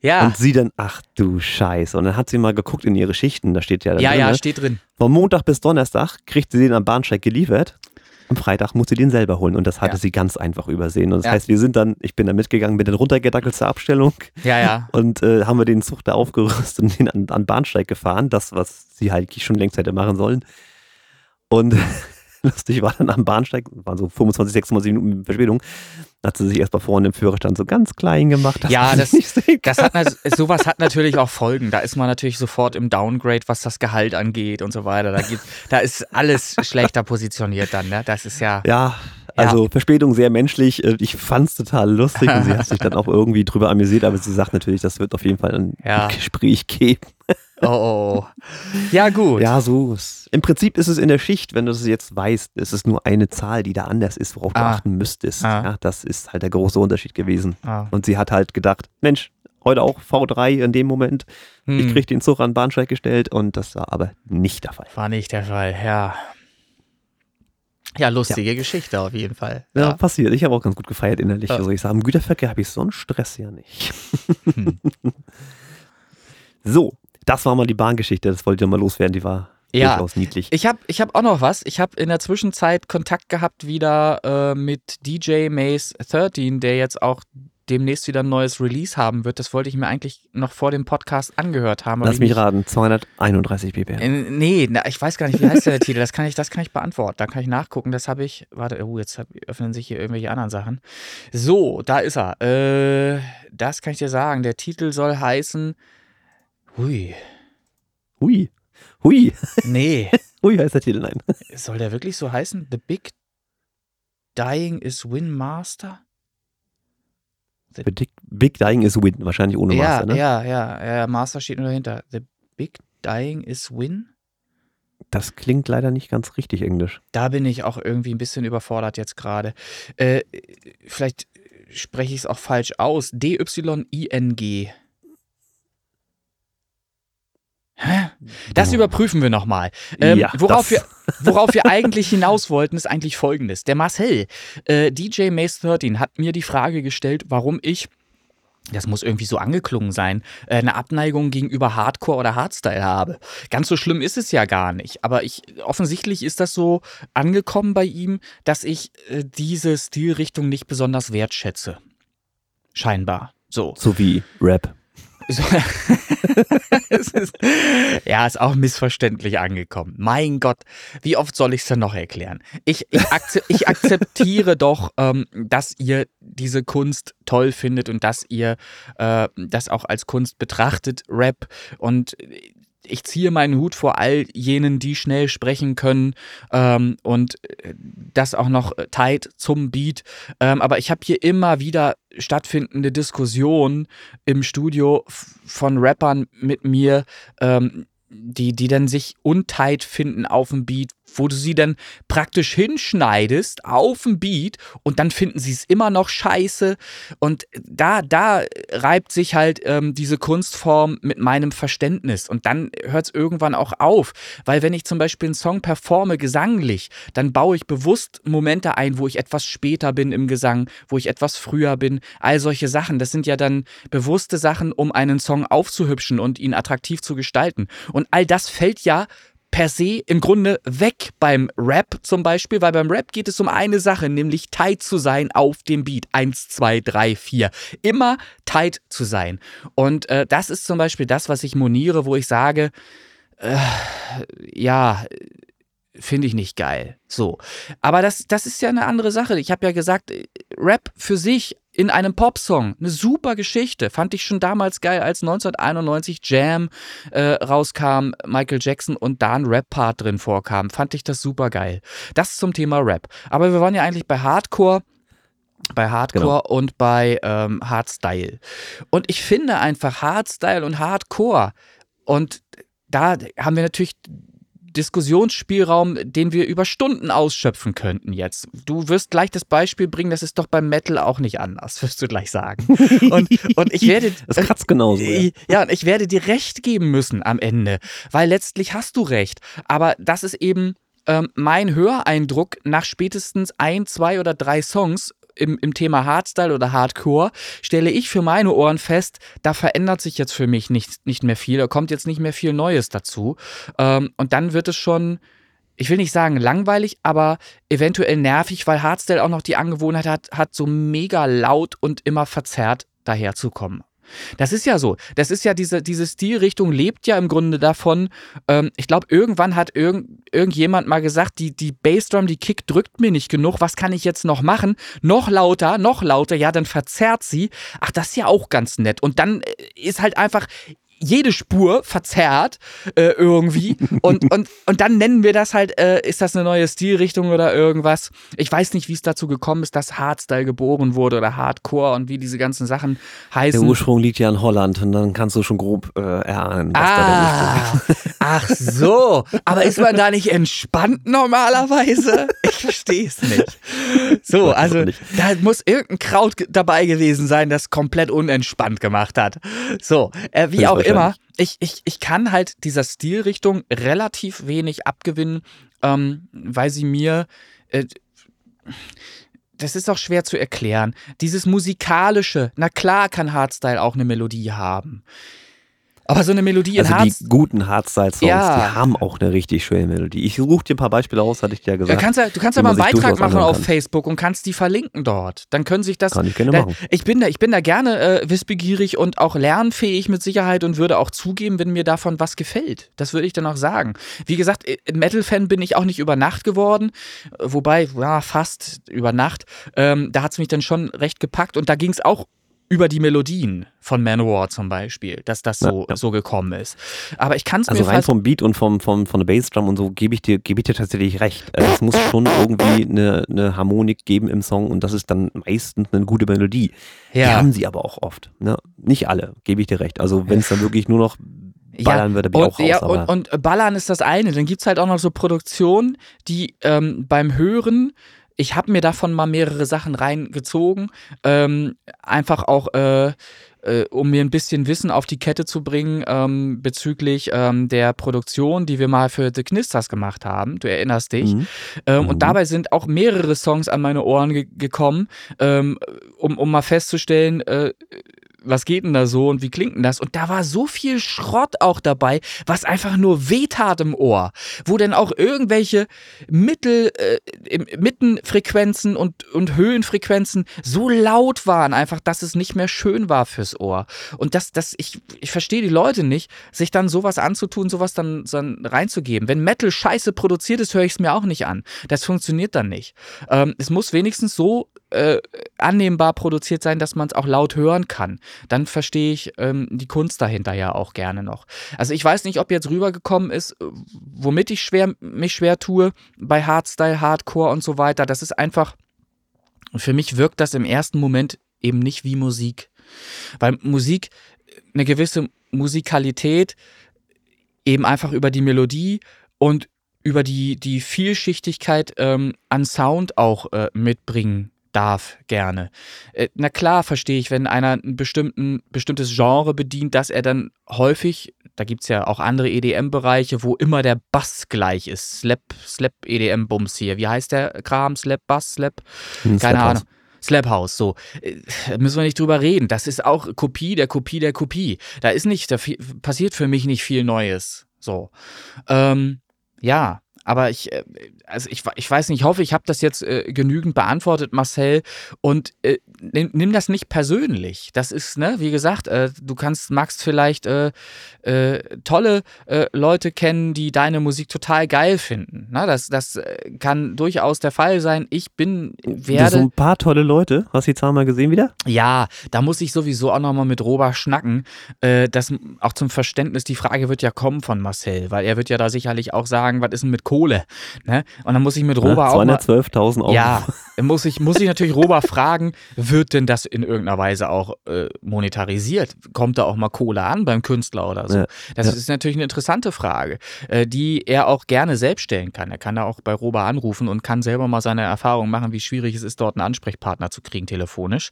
Ja. Und sie dann, ach du Scheiße. Und dann hat sie mal geguckt in ihre Schichten, da steht ja da ja, drin, ja, ne? steht drin. Von Montag bis Donnerstag kriegt sie den am Bahnsteig geliefert. Am Freitag muss sie den selber holen und das hatte Ja. sie ganz einfach übersehen. Und das Ja. heißt, wir sind dann, ich bin da mitgegangen, bin dann runtergedackelt zur Abstellung Ja, ja. und äh, haben wir den Zug da aufgerüstet und den an, an Bahnsteig gefahren. Das, was sie halt schon längst hätte machen sollen. Und lustig war dann am Bahnsteig, waren so 25, 26 Minuten Verspätung, hat sie sich erst mal vorne im Führerstand so ganz klein gemacht. dass Ja, das- nicht sehen Das hat, sowas hat natürlich auch Folgen. Da ist man natürlich sofort im Downgrade, was das Gehalt angeht und so weiter. Da, gibt, da ist alles schlechter positioniert dann. Ne? Das ist ja. Ja, also Verspätung sehr menschlich. Äh, Ich fand es total lustig und sie hat sich dann auch irgendwie drüber amüsiert, aber sie sagt natürlich, das wird auf jeden Fall ein Ja. Gespräch geben. Oh, oh, oh. Ja, gut. Ja, so. ist- Im Prinzip ist es in der Schicht, wenn du es jetzt weißt, es ist nur eine Zahl, die da anders ist, worauf du Ah. achten müsstest. Ah. Ja, das ist halt der große Unterschied gewesen. Ah. Und sie hat halt gedacht, Mensch, heute auch V3 in dem Moment. Ich Hm. krieg den Zug an den Bahnsteig gestellt und das war aber nicht der Fall. War nicht der Fall, ja. Ja, lustige Geschichte auf jeden Fall. Ja, Ja. passiert. Ich habe auch ganz gut gefeiert innerlich. Ja. Also ich sage, im Güterverkehr habe ich so einen Stress ja nicht. Hm. So, das war mal die Bahngeschichte. Das wollte ich mal loswerden. Die war Ja. durchaus niedlich. Ich habe ich hab auch noch was. Ich habe in der Zwischenzeit Kontakt gehabt wieder äh, mit DJ Maze 13, der jetzt auch demnächst wieder ein neues Release haben wird. Das wollte ich mir eigentlich noch vor dem Podcast angehört haben. Lass ich mich nicht- raten, 231 BPM. Äh, Nee, na, ich weiß gar nicht, wie heißt der Titel. Das kann ich, das kann ich beantworten. Da kann ich nachgucken. Das habe ich. Warte, oh, jetzt hab, öffnen sich hier irgendwelche anderen Sachen. So, da ist er. Äh, das kann ich dir sagen. Der Titel soll heißen. Hui. Hui. Hui. Nee. Hui heißt der Titel, nein. soll der wirklich so heißen? The Big Dying is Win Master? Big, Big Dying is Win, wahrscheinlich ohne ja, Master, ne? ja, ja, ja. Master steht nur dahinter. The Big Dying is Win? Das klingt leider nicht ganz richtig englisch. Da bin ich auch irgendwie ein bisschen überfordert jetzt gerade. Äh, vielleicht spreche ich es auch falsch aus. D-Y-I-N-G. Hä? Das Boah. überprüfen wir nochmal. Ähm, Ja, worauf, das- wir, worauf wir eigentlich hinaus wollten, ist eigentlich folgendes. Der Marcel, äh, DJ Mace 13, hat mir die Frage gestellt, warum ich, das muss irgendwie so angeklungen sein, äh, eine Abneigung gegenüber Hardcore oder Hardstyle habe. Ganz so schlimm ist es ja gar nicht. Aber ich, offensichtlich ist das so angekommen bei ihm, dass ich äh, diese Stilrichtung nicht besonders wertschätze. Scheinbar. So. So wie Rap. Ist, ja, ist auch missverständlich angekommen. Mein Gott, wie oft soll ich es denn noch erklären? Ich, ich, akze ich akzeptiere doch, ähm, dass ihr diese Kunst toll findet und dass ihr äh, das auch als Kunst betrachtet, Rap. Und ich ziehe meinen Hut vor all jenen, die schnell sprechen können ähm, und äh, das auch noch äh, tight zum Beat. Ähm, aber ich habe hier immer wieder stattfindende Diskussionen im Studio von Rappern mit mir, ähm, die, die dann sich untight finden auf dem Beat, wo du sie dann praktisch hinschneidest auf dem Beat und dann finden sie es immer noch scheiße. Und da, da reibt sich halt ähm, diese Kunstform mit meinem Verständnis. Und dann hört es irgendwann auch auf. Weil wenn ich zum Beispiel einen Song performe gesanglich, dann baue ich bewusst Momente ein, wo ich etwas später bin im Gesang, wo ich etwas früher bin. All solche Sachen. Das sind ja dann bewusste Sachen, um einen Song aufzuhübschen und ihn attraktiv zu gestalten. Und all das fällt ja per se im Grunde weg beim Rap zum Beispiel, weil beim Rap geht es um eine Sache, nämlich tight zu sein auf dem Beat. Eins, zwei, drei, vier. Immer tight zu sein. Und äh, das ist zum Beispiel das, was ich moniere, wo ich sage, äh, ja, finde ich nicht geil. So. Aber das, das ist ja eine andere Sache. Ich habe ja gesagt, äh, Rap für sich in einem Popsong, eine super Geschichte. Fand ich schon damals geil, als 1991 Jam äh, rauskam, Michael Jackson und da ein Rap-Part drin vorkam. Fand ich das super geil. Das zum Thema Rap. Aber wir waren ja eigentlich bei Hardcore. Bei Hardcore und bei ähm, Hardstyle. Und ich finde einfach Hardstyle und Hardcore. Und da haben wir natürlich Diskussionsspielraum, den wir über Stunden ausschöpfen könnten jetzt. Du wirst gleich das Beispiel bringen, das ist doch beim Metal auch nicht anders, wirst du gleich sagen. Und, und ich werde. Das kratzt genauso. Ja. ja, und ich werde dir recht geben müssen am Ende, weil letztlich hast du recht. Aber das ist eben ähm, mein Höreindruck nach spätestens ein, zwei oder drei Songs im, im Thema Hardstyle oder Hardcore stelle ich für meine Ohren fest, da verändert sich jetzt für mich nicht, nicht mehr viel, da kommt jetzt nicht mehr viel Neues dazu. Ähm, und dann wird es schon, ich will nicht sagen langweilig, aber eventuell nervig, weil Hardstyle auch noch die Angewohnheit hat, hat so mega laut und immer verzerrt daherzukommen. Das ist ja so. Das ist ja diese, diese Stilrichtung lebt ja im Grunde davon. Ähm, ich glaube, irgendwann hat irgend, irgendjemand mal gesagt, die, die Bassdrum, die Kick drückt mir nicht genug. Was kann ich jetzt noch machen? Noch lauter, noch lauter. Ja, dann verzerrt sie. Ach, das ist ja auch ganz nett. Und dann äh, ist halt einfach jede Spur verzerrt äh, irgendwie und, und, und dann nennen wir das halt, äh, ist das eine neue Stilrichtung oder irgendwas. Ich weiß nicht, wie es dazu gekommen ist, dass Hardstyle geboren wurde oder Hardcore und wie diese ganzen Sachen heißen. Der Ursprung liegt ja in Holland und dann kannst du schon grob äh, erahnen, was ah, da der Ursprung ist. Ach so, aber ist man da nicht entspannt normalerweise? Ich verstehe es nicht. So, also da muss irgendein Kraut dabei gewesen sein, das komplett unentspannt gemacht hat. So, äh, wie auch immer, ich, ich, ich kann halt dieser Stilrichtung relativ wenig abgewinnen, ähm, weil sie mir. Äh, das ist auch schwer zu erklären. Dieses musikalische, na klar kann Hardstyle auch eine Melodie haben. Aber so eine Melodie also in Harz. Die guten Hardstyle-Songs, ja. die haben auch eine richtig schöne Melodie. Ich suche dir ein paar Beispiele aus, hatte ich dir ja gesagt. Ja, kannst ja, du kannst ja mal einen Beitrag machen auf Facebook und kannst die verlinken dort. Dann können sich das. Kann ich gerne da, machen. Ich bin da, ich bin da gerne äh, wissbegierig und auch lernfähig mit Sicherheit und würde auch zugeben, wenn mir davon was gefällt. Das würde ich dann auch sagen. Wie gesagt, äh, Metal-Fan bin ich auch nicht über Nacht geworden. Wobei, ja, fast über Nacht. Ähm, da hat es mich dann schon recht gepackt und da ging es auch über die Melodien von Manowar zum Beispiel, dass das so, ja, ja. so gekommen ist. Aber ich kann es also mir rein vom Beat und vom, vom, von der Bassdrum und so gebe ich dir, gebe ich dir tatsächlich recht. Also es muss schon irgendwie eine, eine Harmonik geben im Song und das ist dann meistens eine gute Melodie. Ja. Die haben sie aber auch oft. Ne? Nicht alle, gebe ich dir recht. Also wenn es dann wirklich nur noch Ballern ja, würde, ich auch raus. Ja, und, und, Ballern ist das eine. Dann gibt es halt auch noch so Produktionen, die ähm, beim Hören ich habe mir davon mal mehrere Sachen reingezogen. Ähm, einfach auch, äh, äh, um mir ein bisschen Wissen auf die Kette zu bringen ähm, bezüglich ähm, der Produktion, die wir mal für The Knisters gemacht haben. Du erinnerst dich. Mhm. Ähm, mhm. Und dabei sind auch mehrere Songs an meine Ohren ge gekommen, ähm, um, um mal festzustellen, äh, was geht denn da so und wie klingt denn das? Und da war so viel Schrott auch dabei, was einfach nur wehtat im Ohr, wo dann auch irgendwelche Mittel, äh, Mittenfrequenzen und, und Höhenfrequenzen so laut waren, einfach, dass es nicht mehr schön war fürs Ohr. Und das, das, ich, ich verstehe die Leute nicht, sich dann sowas anzutun, sowas dann, dann reinzugeben. Wenn Metal scheiße produziert ist, höre ich es mir auch nicht an. Das funktioniert dann nicht. Ähm, es muss wenigstens so äh, annehmbar produziert sein, dass man es auch laut hören kann. Dann verstehe ich ähm, die Kunst dahinter ja auch gerne noch. Also ich weiß nicht, ob jetzt rübergekommen ist, äh, womit ich schwer, mich schwer tue bei Hardstyle, Hardcore und so weiter. Das ist einfach, für mich wirkt das im ersten Moment eben nicht wie Musik. Weil Musik, eine gewisse Musikalität eben einfach über die Melodie und über die, die Vielschichtigkeit ähm, an Sound auch äh, mitbringen darf gerne. Äh, na klar verstehe ich, wenn einer ein bestimmten, bestimmtes Genre bedient, dass er dann häufig, da gibt es ja auch andere EDM-Bereiche, wo immer der Bass gleich ist. Slap, Slap EDM-Bums hier. Wie heißt der Kram? Slap, Bass, Slap? Hm, Keine Ahnung. Slap House, so. Äh, müssen wir nicht drüber reden. Das ist auch Kopie der Kopie der Kopie. Da ist nicht, da passiert für mich nicht viel Neues. So. Ähm, ja, aber ich, äh, also ich, ich weiß nicht, ich hoffe, ich habe das jetzt äh, genügend beantwortet, Marcel. Und äh, nimm, nimm, das nicht persönlich. Das ist, ne, wie gesagt, äh, du kannst, magst vielleicht äh, äh, tolle Leute kennen, die deine Musik total geil finden. Na, das, das kann durchaus der Fall sein. Ich bin, werde. So ein paar tolle Leute. Hast du die Zahl mal gesehen wieder? Ja, da muss ich sowieso auch nochmal mit Robert schnacken. das auch zum Verständnis, die Frage wird ja kommen von Marcel, weil er wird ja da sicherlich auch sagen, was ist denn mit Kohle? Kohle. Ne? Und dann muss ich mit Roba auch. 212.000 Euro. Ja, muss ich, muss ich natürlich Roba fragen, wird denn das in irgendeiner Weise auch äh, monetarisiert? Kommt da auch mal Kohle an beim Künstler oder so? Ja. Das ja. ist natürlich eine interessante Frage, äh, die er auch gerne selbst stellen kann. Er kann da auch bei Roba anrufen und kann selber mal seine Erfahrungen machen, wie schwierig es ist, dort einen Ansprechpartner zu kriegen telefonisch.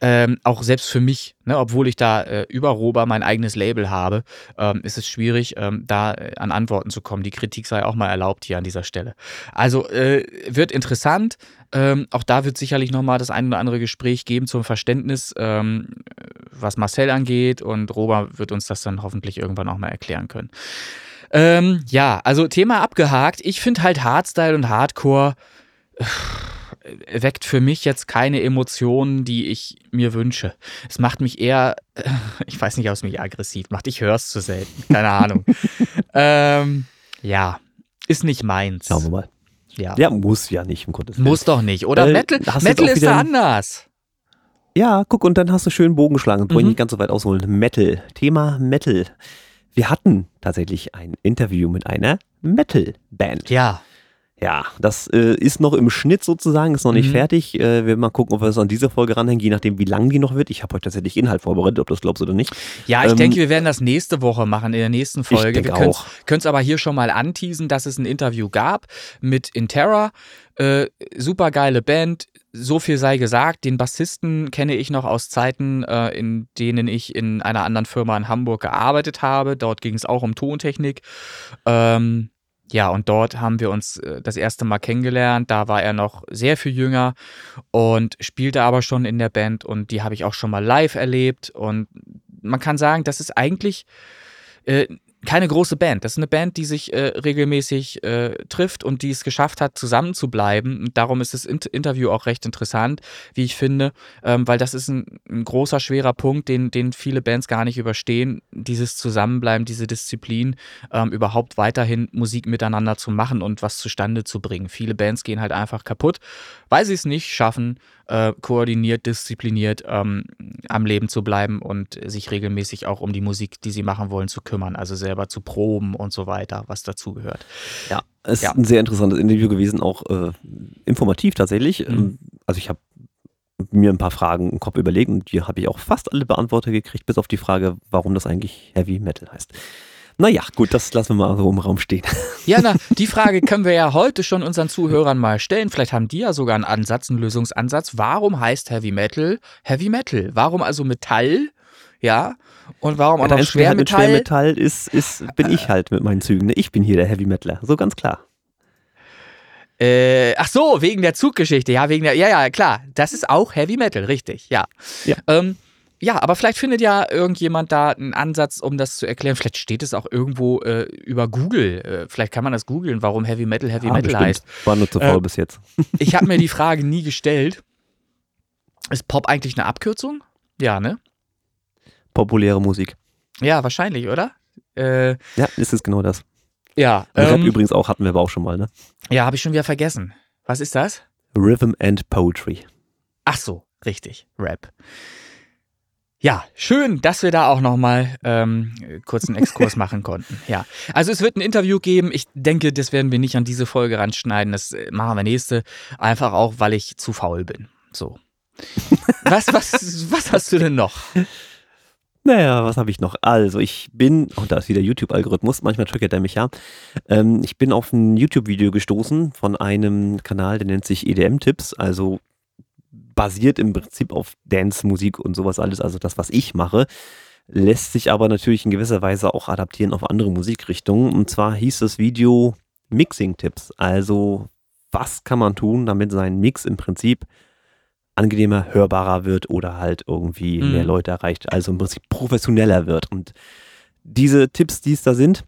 Ähm, auch selbst für mich, ne, obwohl ich da äh, über Roba mein eigenes Label habe, ähm, ist es schwierig, ähm, da äh, an Antworten zu kommen. Die Kritik sei auch mal erlaubt hier an dieser Stelle. Also äh, wird interessant. Ähm, auch da wird sicherlich nochmal das ein oder andere Gespräch geben zum Verständnis, ähm, was Marcel angeht. Und Roba wird uns das dann hoffentlich irgendwann auch mal erklären können. Ähm, ja, also Thema abgehakt. Ich finde halt Hardstyle und Hardcore äh, weckt für mich jetzt keine Emotionen, die ich mir wünsche. Es macht mich eher, äh, ich weiß nicht, ob es mich aggressiv macht. Ich höre es zu selten. Keine Ahnung. ähm, ja, ist nicht meins. Schauen wir mal. Ja, ja muss ja nicht im Grunde. Muss doch nicht. Oder äh, Metal, Metal ist da anders. Ja, guck, und dann hast du schön Bogen geschlagen. Brauche ich mhm. nicht ganz so weit ausholen. Metal. Thema Metal. Wir hatten tatsächlich ein Interview mit einer Metal-Band. Ja. Ja, das äh, ist noch im Schnitt sozusagen, ist noch nicht mhm. fertig. Äh, wir werden mal gucken, ob wir es an dieser Folge ranhängen, je nachdem, wie lang die noch wird. Ich habe heute tatsächlich Inhalt vorbereitet, ob du das glaubst oder nicht. Ja, ich ähm, denke, wir werden das nächste Woche machen, in der nächsten Folge. Ich denke wir können es aber hier schon mal anteasen, dass es ein Interview gab mit Interra. Äh, super geile Band, so viel sei gesagt, den Bassisten kenne ich noch aus Zeiten, äh, in denen ich in einer anderen Firma in Hamburg gearbeitet habe. Dort ging es auch um Tontechnik. Ähm, ja, und dort haben wir uns äh, das erste Mal kennengelernt. Da war er noch sehr viel jünger und spielte aber schon in der Band und die habe ich auch schon mal live erlebt. Und man kann sagen, das ist eigentlich äh, keine große Band. Das ist eine Band, die sich äh, regelmäßig äh, trifft und die es geschafft hat, zusammen zu bleiben. Und darum ist das Inter Interview auch recht interessant, wie ich finde, ähm, weil das ist ein, ein, großer, schwerer Punkt, den, den viele Bands gar nicht überstehen. Dieses Zusammenbleiben, diese Disziplin, ähm, überhaupt weiterhin Musik miteinander zu machen und was zustande zu bringen. Viele Bands gehen halt einfach kaputt, weil sie es nicht schaffen, äh, koordiniert, diszipliniert ähm, am Leben zu bleiben und sich regelmäßig auch um die Musik, die sie machen wollen, zu kümmern. Also selber zu proben und so weiter, was dazugehört. Ja, es ja. ist ein sehr interessantes Interview gewesen, auch äh, informativ tatsächlich. Mhm. Ähm, also ich habe mir ein paar Fragen im Kopf überlegt und die habe ich auch fast alle beantwortet gekriegt, bis auf die Frage, warum das eigentlich Heavy Metal heißt. Naja, gut, das lassen wir mal so im Raum stehen. Ja, na, die Frage können wir ja heute schon unseren Zuhörern mal stellen. Vielleicht haben die ja sogar einen Ansatz, einen Lösungsansatz. Warum heißt Heavy Metal Heavy Metal? Warum also Metall? Ja, und warum auch noch Schwermetall? Mit Schwermetall ist, ist, bin ich halt mit meinen Zügen. Ne? Ich bin hier der Heavy Metaler, so ganz klar. Äh, ach so, wegen der Zuggeschichte. Ja, wegen der. Ja, ja, klar. Das ist auch Heavy Metal, richtig. Ja. Ja. Ähm, ja, aber vielleicht findet ja irgendjemand da einen Ansatz, um das zu erklären. Vielleicht steht es auch irgendwo äh, über Google. Äh, vielleicht kann man das googeln, warum Heavy Metal Heavy ja, Metal bestimmt. heißt. War nur zu faul äh, bis jetzt. ich habe mir die Frage nie gestellt. Ist Pop eigentlich eine Abkürzung? Ja, ne? Populäre Musik. Ja, wahrscheinlich, oder? Äh, ja, ist es genau das. Ja. Ähm, Rap übrigens auch, hatten wir aber auch schon mal, ne? Ja, habe ich schon wieder vergessen. Was ist das? Rhythm and Poetry. Ach so, richtig, Rap. Ja, schön, dass wir da auch nochmal ähm, kurz einen Exkurs machen konnten. Ja, also es wird ein Interview geben. Ich denke, das werden wir nicht an diese Folge ranschneiden. Das äh, machen wir nächste. Einfach auch, weil ich zu faul bin. So. Was, was, was hast du denn noch? Naja, was habe ich noch? Also, ich bin, und da ist wieder YouTube-Algorithmus, manchmal triggert er mich ja. Ähm, ich bin auf ein YouTube-Video gestoßen von einem Kanal, der nennt sich EDM-Tipps. Also basiert im Prinzip auf Dance-Musik und sowas alles, also das, was ich mache, lässt sich aber natürlich in gewisser Weise auch adaptieren auf andere Musikrichtungen. Und zwar hieß das Video Mixing-Tipps. Also, was kann man tun, damit sein Mix im Prinzip angenehmer, hörbarer wird oder halt irgendwie mhm. mehr Leute erreicht, also im Prinzip professioneller wird. Und diese Tipps, die es da sind,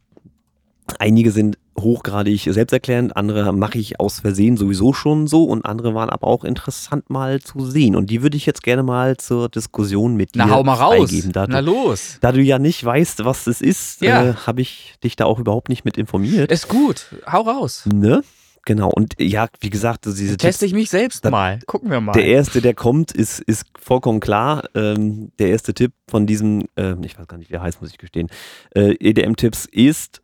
Einige sind hochgradig selbsterklärend, andere mache ich aus Versehen sowieso schon so und andere waren aber auch interessant mal zu sehen. Und die würde ich jetzt gerne mal zur Diskussion mit dir Na, hau mal raus. Da Na los. Da du ja nicht weißt, was es ist, ja. äh, habe ich dich da auch überhaupt nicht mit informiert. Ist gut, hau raus. Ne? Genau, und ja, wie gesagt, diese Teste ich mich selbst da, mal. Gucken wir mal. Der erste, der kommt, ist, ist vollkommen klar. Ähm, der erste Tipp von diesem, äh, ich weiß gar nicht, wie er heißt, muss ich gestehen, äh, EDM-Tipps ist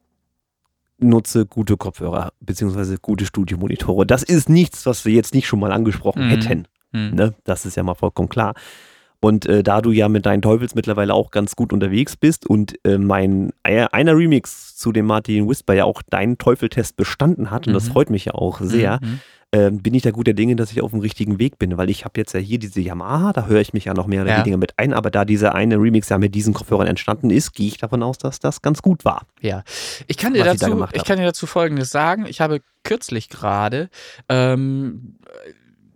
nutze gute Kopfhörer beziehungsweise gute Studiomonitore. Das ist nichts, was wir jetzt nicht schon mal angesprochen mhm. hätten. Mhm. Ne? Das ist ja mal vollkommen klar. Und äh, da du ja mit deinen Teufels mittlerweile auch ganz gut unterwegs bist und äh, mein äh, einer Remix zu dem Martin Whisper ja auch deinen Teufeltest bestanden hat, und das mhm. freut mich ja auch sehr, mhm. ähm, bin ich da guter Dinge, dass ich auf dem richtigen Weg bin, weil ich habe jetzt ja hier diese Yamaha, da höre ich mich ja noch mehr oder ja. weniger mit ein, aber da dieser eine Remix ja mit diesen Kopfhörern entstanden ist, gehe ich davon aus, dass das ganz gut war. Ja, ich kann dir, dazu, ich, da ich kann dir dazu Folgendes sagen. Ich habe kürzlich gerade ähm,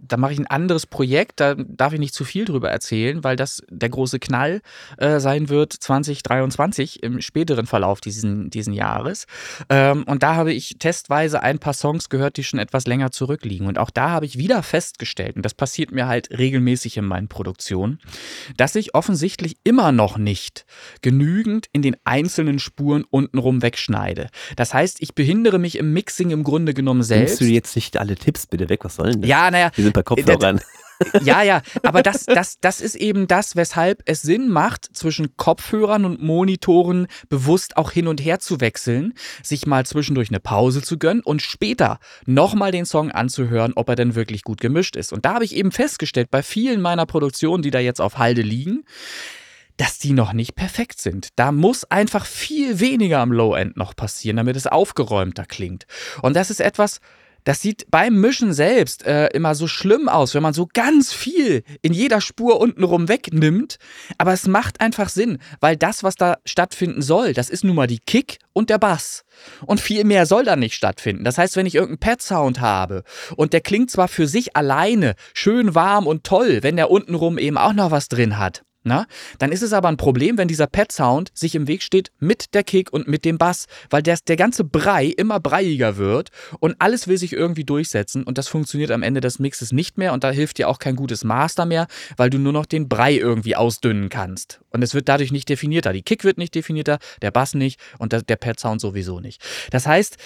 da mache ich ein anderes Projekt, da darf ich nicht zu viel drüber erzählen, weil das der große Knall äh, sein wird 2023 im späteren Verlauf diesen, diesen Jahres. Ähm, und da habe ich testweise ein paar Songs gehört, die schon etwas länger zurückliegen. Und auch da habe ich wieder festgestellt, und das passiert mir halt regelmäßig in meinen Produktionen, dass ich offensichtlich immer noch nicht genügend in den einzelnen Spuren untenrum wegschneide. Das heißt, ich behindere mich im Mixing im Grunde genommen selbst. Nimmst du jetzt nicht alle Tipps bitte weg? Was soll denn das? Ja, naja, bei Kopfhörern. Ja, ja, aber das, das, das ist eben das, weshalb es Sinn macht, zwischen Kopfhörern und Monitoren bewusst auch hin und her zu wechseln, sich mal zwischendurch eine Pause zu gönnen und später nochmal den Song anzuhören, ob er denn wirklich gut gemischt ist. Und da habe ich eben festgestellt, bei vielen meiner Produktionen, die da jetzt auf Halde liegen, dass die noch nicht perfekt sind. Da muss einfach viel weniger am Low-End noch passieren, damit es aufgeräumter klingt. Und das ist etwas, das sieht beim Mischen selbst äh, immer so schlimm aus, wenn man so ganz viel in jeder Spur untenrum wegnimmt. Aber es macht einfach Sinn, weil das, was da stattfinden soll, das ist nun mal die Kick und der Bass. Und viel mehr soll da nicht stattfinden. Das heißt, wenn ich irgendeinen Pad-Sound habe und der klingt zwar für sich alleine schön warm und toll, wenn der untenrum eben auch noch was drin hat, na? Dann ist es aber ein Problem, wenn dieser Pad-Sound sich im Weg steht mit der Kick und mit dem Bass, weil der, der ganze Brei immer breiiger wird und alles will sich irgendwie durchsetzen und das funktioniert am Ende des Mixes nicht mehr und da hilft dir auch kein gutes Master mehr, weil du nur noch den Brei irgendwie ausdünnen kannst. Und es wird dadurch nicht definierter. Die Kick wird nicht definierter, der Bass nicht und der Pad-Sound sowieso nicht. Das heißt,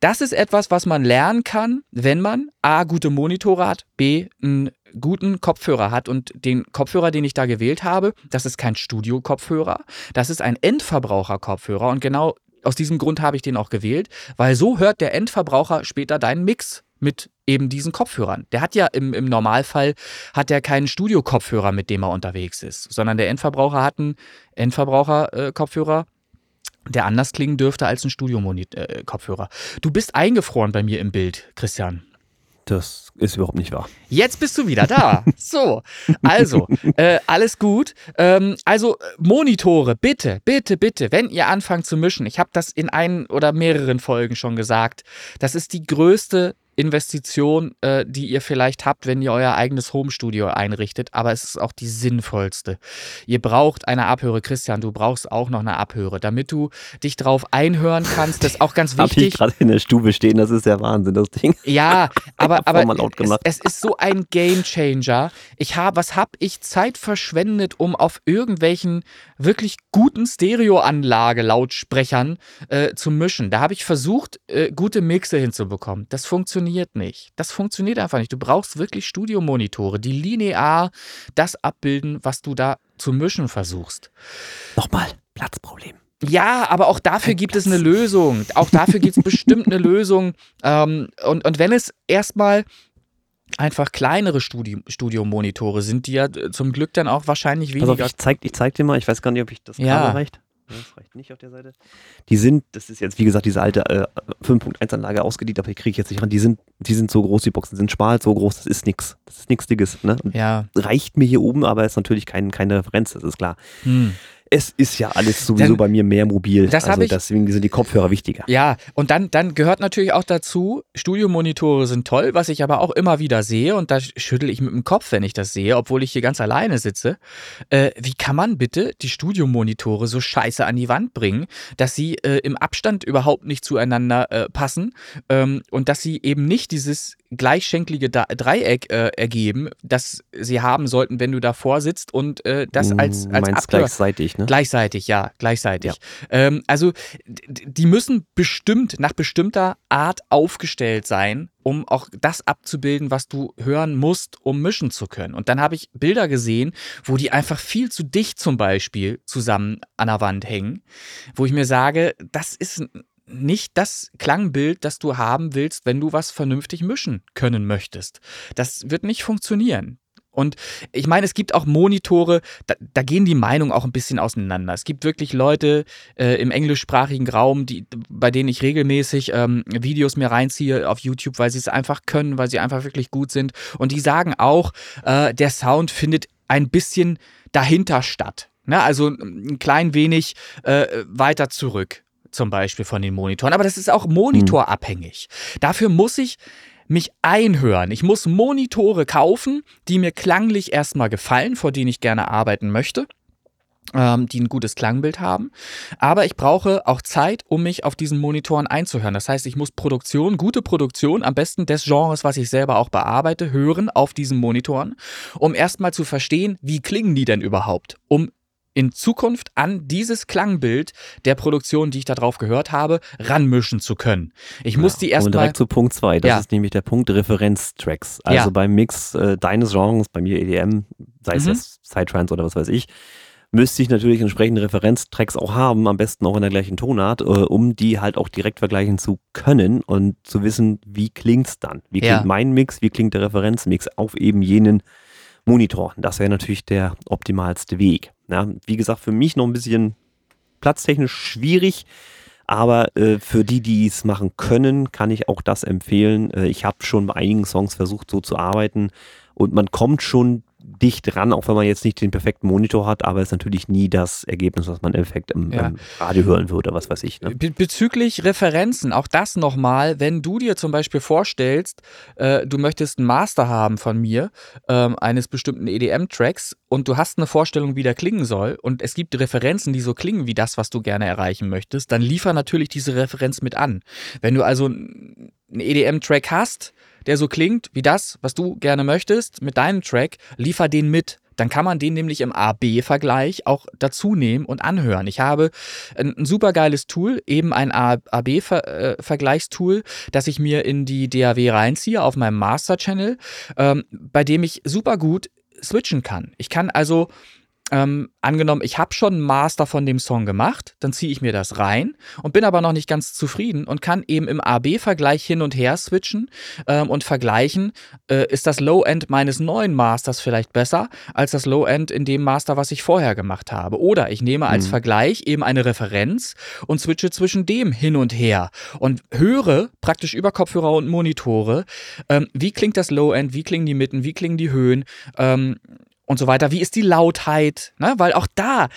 das ist etwas, was man lernen kann, wenn man A, gute Monitore hat, B, einen guten Kopfhörer hat. Und den Kopfhörer, den ich da gewählt habe, das ist kein Studio-Kopfhörer, das ist ein Endverbraucher-Kopfhörer. Und genau aus diesem Grund habe ich den auch gewählt, weil so hört der Endverbraucher später deinen Mix mit eben diesen Kopfhörern. Der hat ja im, im Normalfall hat er keinen Studio-Kopfhörer, mit dem er unterwegs ist, sondern der Endverbraucher hat einen Endverbraucher-Kopfhörer, äh, der anders klingen dürfte als ein Studio-Kopfhörer. Äh, du bist eingefroren bei mir im Bild, Christian. Das ist überhaupt nicht wahr. Jetzt bist du wieder da. so, also, äh, alles gut. Ähm, also, Monitore, bitte, bitte, bitte, wenn ihr anfangt zu mischen, ich habe das in ein oder mehreren Folgen schon gesagt, das ist die größte Investition, äh, die ihr vielleicht habt, wenn ihr euer eigenes Homestudio einrichtet, aber es ist auch die sinnvollste. Ihr braucht eine Abhöre, Christian, du brauchst auch noch eine Abhöre, damit du dich drauf einhören kannst. Das ist auch ganz wichtig. Hab ich gerade in der Stube stehen, das ist ja Wahnsinn, das Ding. Ja, aber, aber es, es, ist so ein Game Changer. Ich habe, was habe ich Zeit verschwendet, um auf irgendwelchen wirklich guten Stereoanlage Lautsprechern äh, zu mischen. Da habe ich versucht, äh, gute Mixe hinzubekommen. Das funktioniert funktioniert nicht. Das funktioniert einfach nicht. Du brauchst wirklich Studiomonitore, die linear das abbilden, was du da zu mischen versuchst. Nochmal, Platzproblem. Ja, aber auch dafür gibt es eine Lösung. Auch dafür gibt es bestimmt eine Lösung. Ähm, und, und wenn es erstmal einfach kleinere Studi Studiomonitore sind, die ja zum Glück dann auch wahrscheinlich weniger. Also ich zeig, ich zeig dir mal, ich weiß gar nicht, ob ich das ja. reicht. Das reicht nicht auf der Seite. Die sind, das ist jetzt wie gesagt diese alte äh, 5.1-Anlage ausgedient, aber die kriege ich jetzt nicht ran. Die sind, die sind so groß, die Boxen sind schmal, so groß, das ist nichts. Das ist nichts Dickes. Ne? Ja. Reicht mir hier oben, aber ist natürlich kein, keine Referenz, das ist klar. Hm es ist ja alles sowieso dann, bei mir mehr mobil. Das also ich, deswegen sind die Kopfhörer wichtiger. Ja, und dann, dann gehört natürlich auch dazu, Studiomonitore sind toll, was ich aber auch immer wieder sehe, und da schüttel ich mit dem Kopf, wenn ich das sehe, obwohl ich hier ganz alleine sitze. Äh, wie kann man bitte die Studiomonitore so scheiße an die Wand bringen, dass sie äh, im Abstand überhaupt nicht zueinander äh, passen ähm, und dass sie eben nicht dieses gleichschenklige Dreieck äh, ergeben, das sie haben sollten, wenn du davor sitzt und äh, das als, als Meinst gleichzeitig, ne? Gleichzeitig, ja, gleichzeitig. Ja. Ähm, also die müssen bestimmt nach bestimmter Art aufgestellt sein, um auch das abzubilden, was du hören musst, um mischen zu können. Und dann habe ich Bilder gesehen, wo die einfach viel zu dicht zum Beispiel zusammen an der Wand hängen, wo ich mir sage, das ist nicht das Klangbild, das du haben willst, wenn du was vernünftig mischen können möchtest. Das wird nicht funktionieren. Und ich meine, es gibt auch Monitore, da, da, gehen die Meinungen auch ein bisschen auseinander. Es gibt wirklich Leute äh, im englischsprachigen Raum, die, bei denen ich regelmäßig ähm, Videos mir reinziehe auf YouTube, weil sie es einfach können, weil sie einfach wirklich gut sind. Und die sagen auch, äh, der Sound findet ein bisschen dahinter statt. Ne? Also ein klein wenig äh, weiter zurück, zum Beispiel von den Monitoren. Aber das ist auch monitorabhängig. Dafür muss ich mich einhören. Ich muss Monitore kaufen, die mir klanglich erstmal gefallen, vor denen ich gerne arbeiten möchte ähm, die ein gutes Klangbild haben. Aber ich brauche auch Zeit, um mich auf diesen Monitoren einzuhören. Das heißt, ich muss Produktion, gute Produktion, am besten des Genres, was ich selber auch bearbeite, hören auf diesen Monitoren, um erstmal zu verstehen, wie klingen die denn überhaupt, um in Zukunft an dieses Klangbild der Produktion, die ich da drauf gehört habe, ranmischen zu können. Ich muss die erstmal. Und direkt zu Punkt 2. Das ja. ist nämlich der Punkt Referenztracks. Also ja. beim Mix äh, deines Genres, bei mir EDM, sei es mhm. jetzt Psytrance oder was weiß ich, müsste ich natürlich entsprechende Referenztracks auch haben, am besten auch in der gleichen Tonart, äh, um die halt auch direkt vergleichen zu können und zu wissen, wie klingt es dann? Wie klingt ja. mein Mix, wie klingt der Referenzmix auf eben jenen Monitor. Das wäre natürlich der optimalste Weg. Ja, wie gesagt, für mich noch ein bisschen platztechnisch schwierig, aber äh, für die, die es machen können, kann ich auch das empfehlen. Äh, ich habe schon bei einigen Songs versucht, so zu arbeiten und man kommt schon dicht dran, auch wenn man jetzt nicht den perfekten Monitor hat, aber es ist natürlich nie das Ergebnis, was man im Effekt im, ja. im Radio hören würde, was weiß ich. Ne? Be bezüglich Referenzen, auch das nochmal, wenn du dir zum Beispiel vorstellst, äh, du möchtest einen Master haben von mir, äh, eines bestimmten EDM-Tracks und du hast eine Vorstellung, wie der klingen soll und es gibt Referenzen, die so klingen wie das, was du gerne erreichen möchtest, dann liefer natürlich diese Referenz mit an. Wenn du also einen EDM-Track hast, der so klingt wie das, was du gerne möchtest, mit deinem Track, liefer den mit. Dann kann man den nämlich im A-B-Vergleich auch dazu nehmen und anhören. Ich habe ein, ein super geiles Tool, eben ein A-B-Vergleichstool, das ich mir in die DAW reinziehe auf meinem Master-Channel, ähm, bei dem ich super gut switchen kann. Ich kann also ähm, angenommen, ich habe schon einen Master von dem Song gemacht, dann ziehe ich mir das rein und bin aber noch nicht ganz zufrieden und kann eben im AB-Vergleich hin und her switchen ähm, und vergleichen, äh, ist das Low-End meines neuen Masters vielleicht besser als das Low-End in dem Master, was ich vorher gemacht habe. Oder ich nehme als mhm. Vergleich eben eine Referenz und switche zwischen dem hin und her und höre praktisch über Kopfhörer und Monitore, ähm, wie klingt das Low-End, wie klingen die Mitten, wie klingen die Höhen, ähm, und so weiter. Wie ist die Lautheit? Ne? Weil auch da,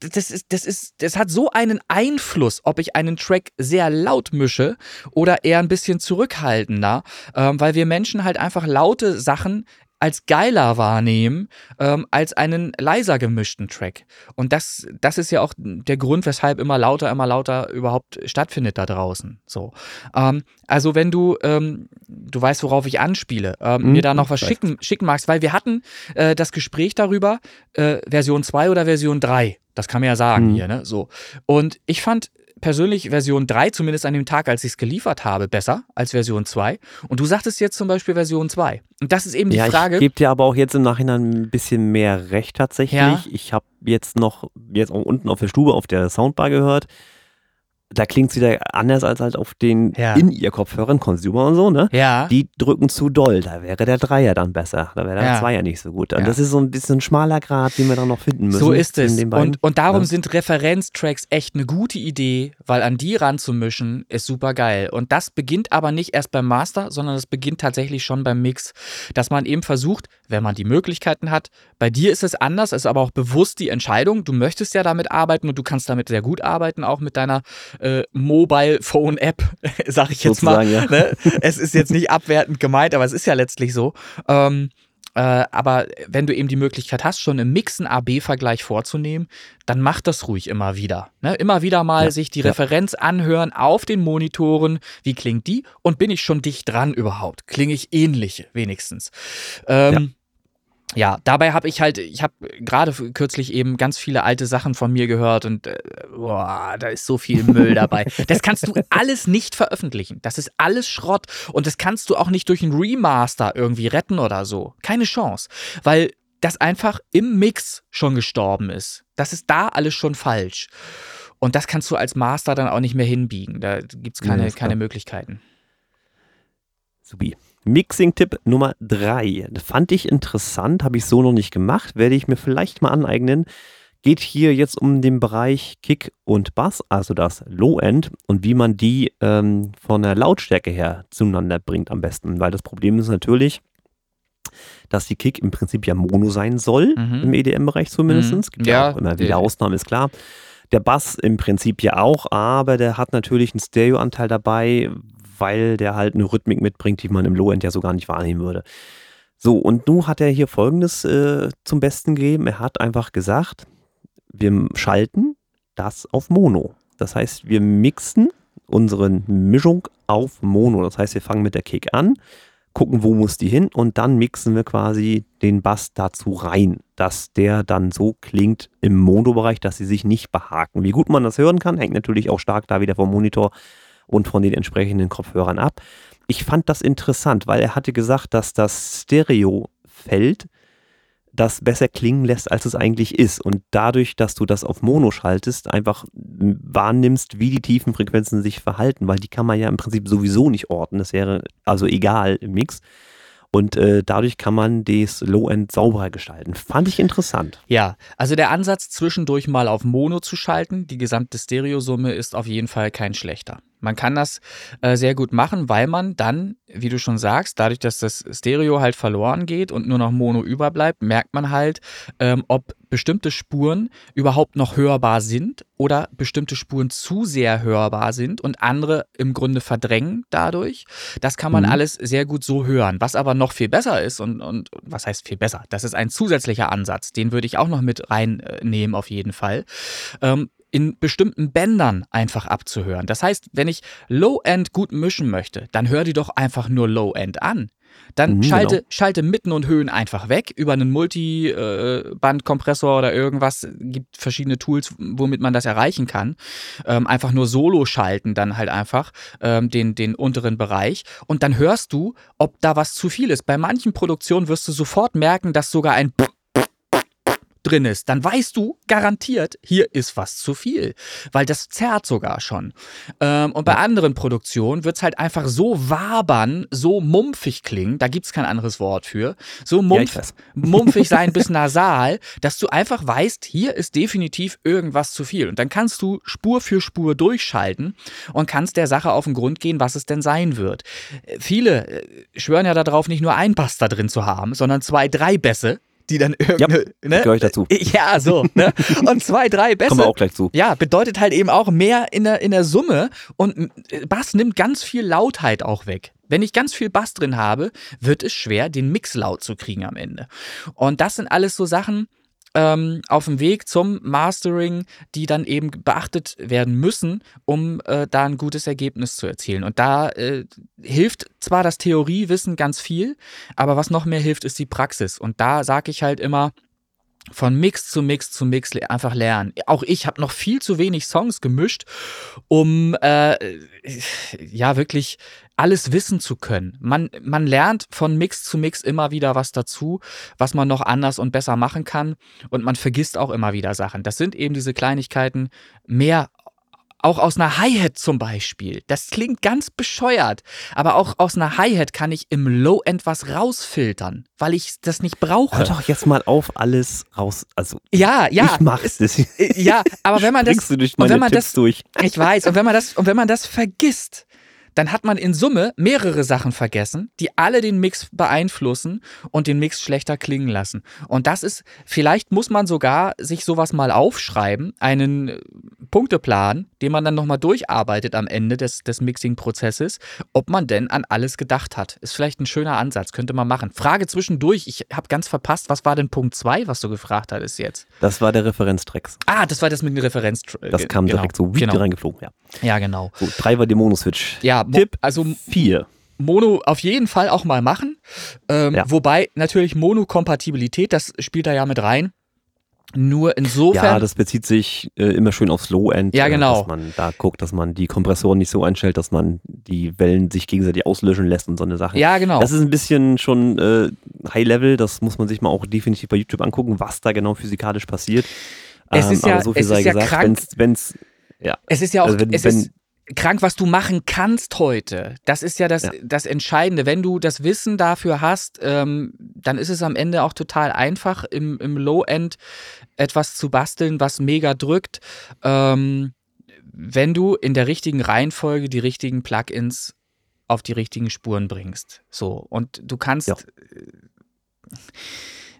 das ist, das ist, das hat so einen Einfluss, ob ich einen Track sehr laut mische oder eher ein bisschen zurückhaltender, ähm, weil wir Menschen halt einfach laute Sachen als geiler wahrnehmen ähm, als einen leiser gemischten Track. Und das, das ist ja auch der Grund, weshalb immer lauter, immer lauter überhaupt stattfindet da draußen. So. Ähm, also wenn du, ähm, du weißt, worauf ich anspiele, mhm, mir da noch was schicken, schicken magst, weil wir hatten äh, das Gespräch darüber, äh, Version 2 oder Version 3. Das kann man ja sagen mhm. hier, ne? So. Und ich fand persönlich Version 3, zumindest an dem Tag, als ich es geliefert habe, besser als Version 2. Und du sagtest jetzt zum Beispiel Version 2. Und das ist eben die ja, Frage. Ich gebe dir aber auch jetzt im Nachhinein ein bisschen mehr Recht tatsächlich. Ja. Ich habe jetzt noch, jetzt auch unten auf der Stube auf der Soundbar gehört da klingt es wieder anders als halt auf den ja. In-Ear-Kopfhörern, Consumer und so, ne? Ja. Die drücken zu doll. Da wäre der Dreier dann besser. Da wäre der ja. Zweier nicht so gut. Und ja. das ist so ein bisschen ein schmaler Grad, den wir dann noch finden müssen. So ist es. Und, und darum sind Referenztracks echt eine gute Idee, weil an die ranzumischen ist super geil. Und das beginnt aber nicht erst beim Master, sondern das beginnt tatsächlich schon beim Mix. Dass man eben versucht, wenn man die Möglichkeiten hat, bei dir ist es anders, ist aber auch bewusst die Entscheidung. Du möchtest ja damit arbeiten und du kannst damit sehr gut arbeiten, auch mit deiner äh, Mobile Phone App, sag ich jetzt Sozusagen, mal. Ja. Ne? Es ist jetzt nicht abwertend gemeint, aber es ist ja letztlich so. Ähm, äh, aber wenn du eben die Möglichkeit hast, schon im Mix einen AB-Vergleich vorzunehmen, dann mach das ruhig immer wieder. Ne? Immer wieder mal ja, sich die ja. Referenz anhören auf den Monitoren. Wie klingt die? Und bin ich schon dicht dran überhaupt? Klinge ich ähnlich wenigstens? Ähm, ja, dabei habe ich halt, ich habe gerade kürzlich eben ganz viele alte Sachen von mir gehört und äh, boah, da ist so viel Müll dabei. Das kannst du alles nicht veröffentlichen. Das ist alles Schrott und das kannst du auch nicht durch ein Remaster irgendwie retten oder so. Keine Chance, weil das einfach im Mix schon gestorben ist. Das ist da alles schon falsch. Und das kannst du als Master dann auch nicht mehr hinbiegen. Da gibt es keine, ja, keine Möglichkeiten. Subi. Mixing-Tipp Nummer 3. Fand ich interessant, habe ich so noch nicht gemacht, werde ich mir vielleicht mal aneignen. Geht hier jetzt um den Bereich Kick und Bass, also das Low-End und wie man die ähm, von der Lautstärke her zueinander bringt am besten. Weil das Problem ist natürlich, dass die Kick im Prinzip ja Mono sein soll, mhm. im EDM-Bereich zumindest. Mhm. Es gibt ja, ja, auch immer wieder Ausnahmen, ist klar. Der Bass im Prinzip ja auch, aber der hat natürlich einen Stereo-Anteil dabei, weil der halt eine Rhythmik mitbringt, die man im Low-End ja so gar nicht wahrnehmen würde. So, und nun hat er hier Folgendes äh, zum Besten gegeben. Er hat einfach gesagt, wir schalten das auf Mono. Das heißt, wir mixen unsere Mischung auf Mono. Das heißt, wir fangen mit der Kick an, gucken, wo muss die hin und dann mixen wir quasi den Bass dazu rein, dass der dann so klingt im Mono-Bereich, dass sie sich nicht behaken. Wie gut man das hören kann, hängt natürlich auch stark da wieder vom Monitor und von den entsprechenden Kopfhörern ab. Ich fand das interessant, weil er hatte gesagt, dass das Stereo-Feld das besser klingen lässt, als es eigentlich ist. Und dadurch, dass du das auf Mono schaltest, einfach wahrnimmst, wie die tiefen Frequenzen sich verhalten, weil die kann man ja im Prinzip sowieso nicht orten. Das wäre also egal im Mix. Und äh, dadurch kann man das Low-End sauberer gestalten. Fand ich interessant. Ja, also der Ansatz, zwischendurch mal auf Mono zu schalten, die gesamte Stereosumme, ist auf jeden Fall kein schlechter. Man kann das äh, sehr gut machen, weil man dann, wie du schon sagst, dadurch, dass das Stereo halt verloren geht und nur noch Mono überbleibt, merkt man halt, ähm, ob bestimmte Spuren überhaupt noch hörbar sind oder bestimmte Spuren zu sehr hörbar sind und andere im Grunde verdrängen dadurch. Das kann man mhm. alles sehr gut so hören. Was aber noch viel besser ist und, und was heißt viel besser? Das ist ein zusätzlicher Ansatz, den würde ich auch noch mit reinnehmen auf jeden Fall. Ähm, in bestimmten Bändern einfach abzuhören. Das heißt, wenn ich Low-End gut mischen möchte, dann hör die doch einfach nur Low-End an. Dann mhm, schalte, genau. schalte Mitten und Höhen einfach weg über einen Multiband-Kompressor äh, oder irgendwas. Gibt verschiedene Tools, womit man das erreichen kann. Ähm, einfach nur Solo schalten, dann halt einfach ähm, den, den unteren Bereich. Und dann hörst du, ob da was zu viel ist. Bei manchen Produktionen wirst du sofort merken, dass sogar ein drin ist, dann weißt du garantiert, hier ist was zu viel. Weil das zerrt sogar schon. Ähm, und bei anderen Produktionen wird es halt einfach so wabern, so mumpfig klingen, da gibt es kein anderes Wort für, so mumpf, ja, mumpfig sein bis nasal, dass du einfach weißt, hier ist definitiv irgendwas zu viel. Und dann kannst du Spur für Spur durchschalten und kannst der Sache auf den Grund gehen, was es denn sein wird. Viele äh, schwören ja darauf, nicht nur ein Bass da drin zu haben, sondern zwei, drei Bässe die dann irgendeine. Ja, ne? gehöre ich dazu. Ja, so. Ne? Und zwei, drei Bässe. Kommen wir auch gleich zu. Ja, bedeutet halt eben auch mehr in der, in der Summe und Bass nimmt ganz viel Lautheit auch weg. Wenn ich ganz viel Bass drin habe, wird es schwer, den Mix laut zu kriegen am Ende. Und das sind alles so Sachen, ähm, auf dem Weg zum Mastering, die dann eben beachtet werden müssen, um äh, da ein gutes Ergebnis zu erzielen. Und da äh, hilft zwar das Theoriewissen ganz viel, aber was noch mehr hilft, ist die Praxis. Und da sage ich halt immer, von Mix zu Mix zu Mix einfach lernen. Auch ich habe noch viel zu wenig Songs gemischt, um äh, ja wirklich alles wissen zu können. Man, man lernt von Mix zu Mix immer wieder was dazu, was man noch anders und besser machen kann. Und man vergisst auch immer wieder Sachen. Das sind eben diese Kleinigkeiten, mehr auch aus einer Hi-Hat zum Beispiel. Das klingt ganz bescheuert. Aber auch aus einer Hi-Hat kann ich im Low-End was rausfiltern, weil ich das nicht brauche. Hör doch jetzt mal auf, alles raus. Also, ja, ja. Ich mach's. Das. Äh, ja, aber wenn man das. Du durch meine und wenn man Tipps das, durch. Ich weiß. Und wenn man das, und wenn man das vergisst, dann hat man in Summe mehrere Sachen vergessen, die alle den Mix beeinflussen und den Mix schlechter klingen lassen. Und das ist, vielleicht muss man sogar sich sowas mal aufschreiben, einen äh, Punkteplan, den man dann nochmal durcharbeitet am Ende des, des Mixing-Prozesses, ob man denn an alles gedacht hat. Ist vielleicht ein schöner Ansatz, könnte man machen. Frage zwischendurch, ich habe ganz verpasst, was war denn Punkt 2, was du gefragt hattest jetzt? Das war der Referenztracks. Ah, das war das mit den Referenztracks. Das kam genau. direkt so wie genau. reingeflogen, ja. Ja, genau. So, drei war die Mono-Switch. Ja, Tipp also vier. Mono auf jeden Fall auch mal machen. Ähm, ja. Wobei natürlich Mono-Kompatibilität, das spielt da ja mit rein. Nur insofern. Ja, das bezieht sich äh, immer schön aufs Low-End. Ja, genau. Äh, dass man da guckt, dass man die Kompressoren nicht so einstellt, dass man die Wellen sich gegenseitig auslöschen lässt und so eine Sache. Ja, genau. Das ist ein bisschen schon äh, High-Level. Das muss man sich mal auch definitiv bei YouTube angucken, was da genau physikalisch passiert. Es ähm, ist ja, so viel es sei ist gesagt, ja krank. Wenn's, wenn's Ja. Es ist ja auch, also wenn, es wenn, ist krank, was du machen kannst heute. Das ist ja das, ja. das Entscheidende. Wenn du das Wissen dafür hast, ähm, dann ist es am Ende auch total einfach, im, im Low-End etwas zu basteln, was mega drückt. Ähm, wenn du in der richtigen Reihenfolge die richtigen Plugins auf die richtigen Spuren bringst. So. Und du kannst. Ja. Äh,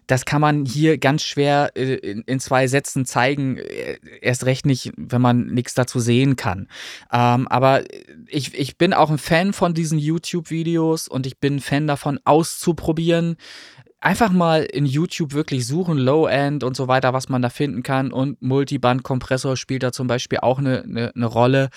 das kann man hier ganz schwer äh, in, zwei Sätzen zeigen. Äh, erst recht nicht, wenn man nichts dazu sehen kann. Ähm, aber ich, ich bin auch ein Fan von diesen YouTube-Videos und ich bin ein Fan davon, auszuprobieren, einfach mal in YouTube wirklich suchen, Low-End und so weiter, was man da finden kann. Und Multiband-Kompressor spielt da zum Beispiel auch eine, eine, eine, Rolle.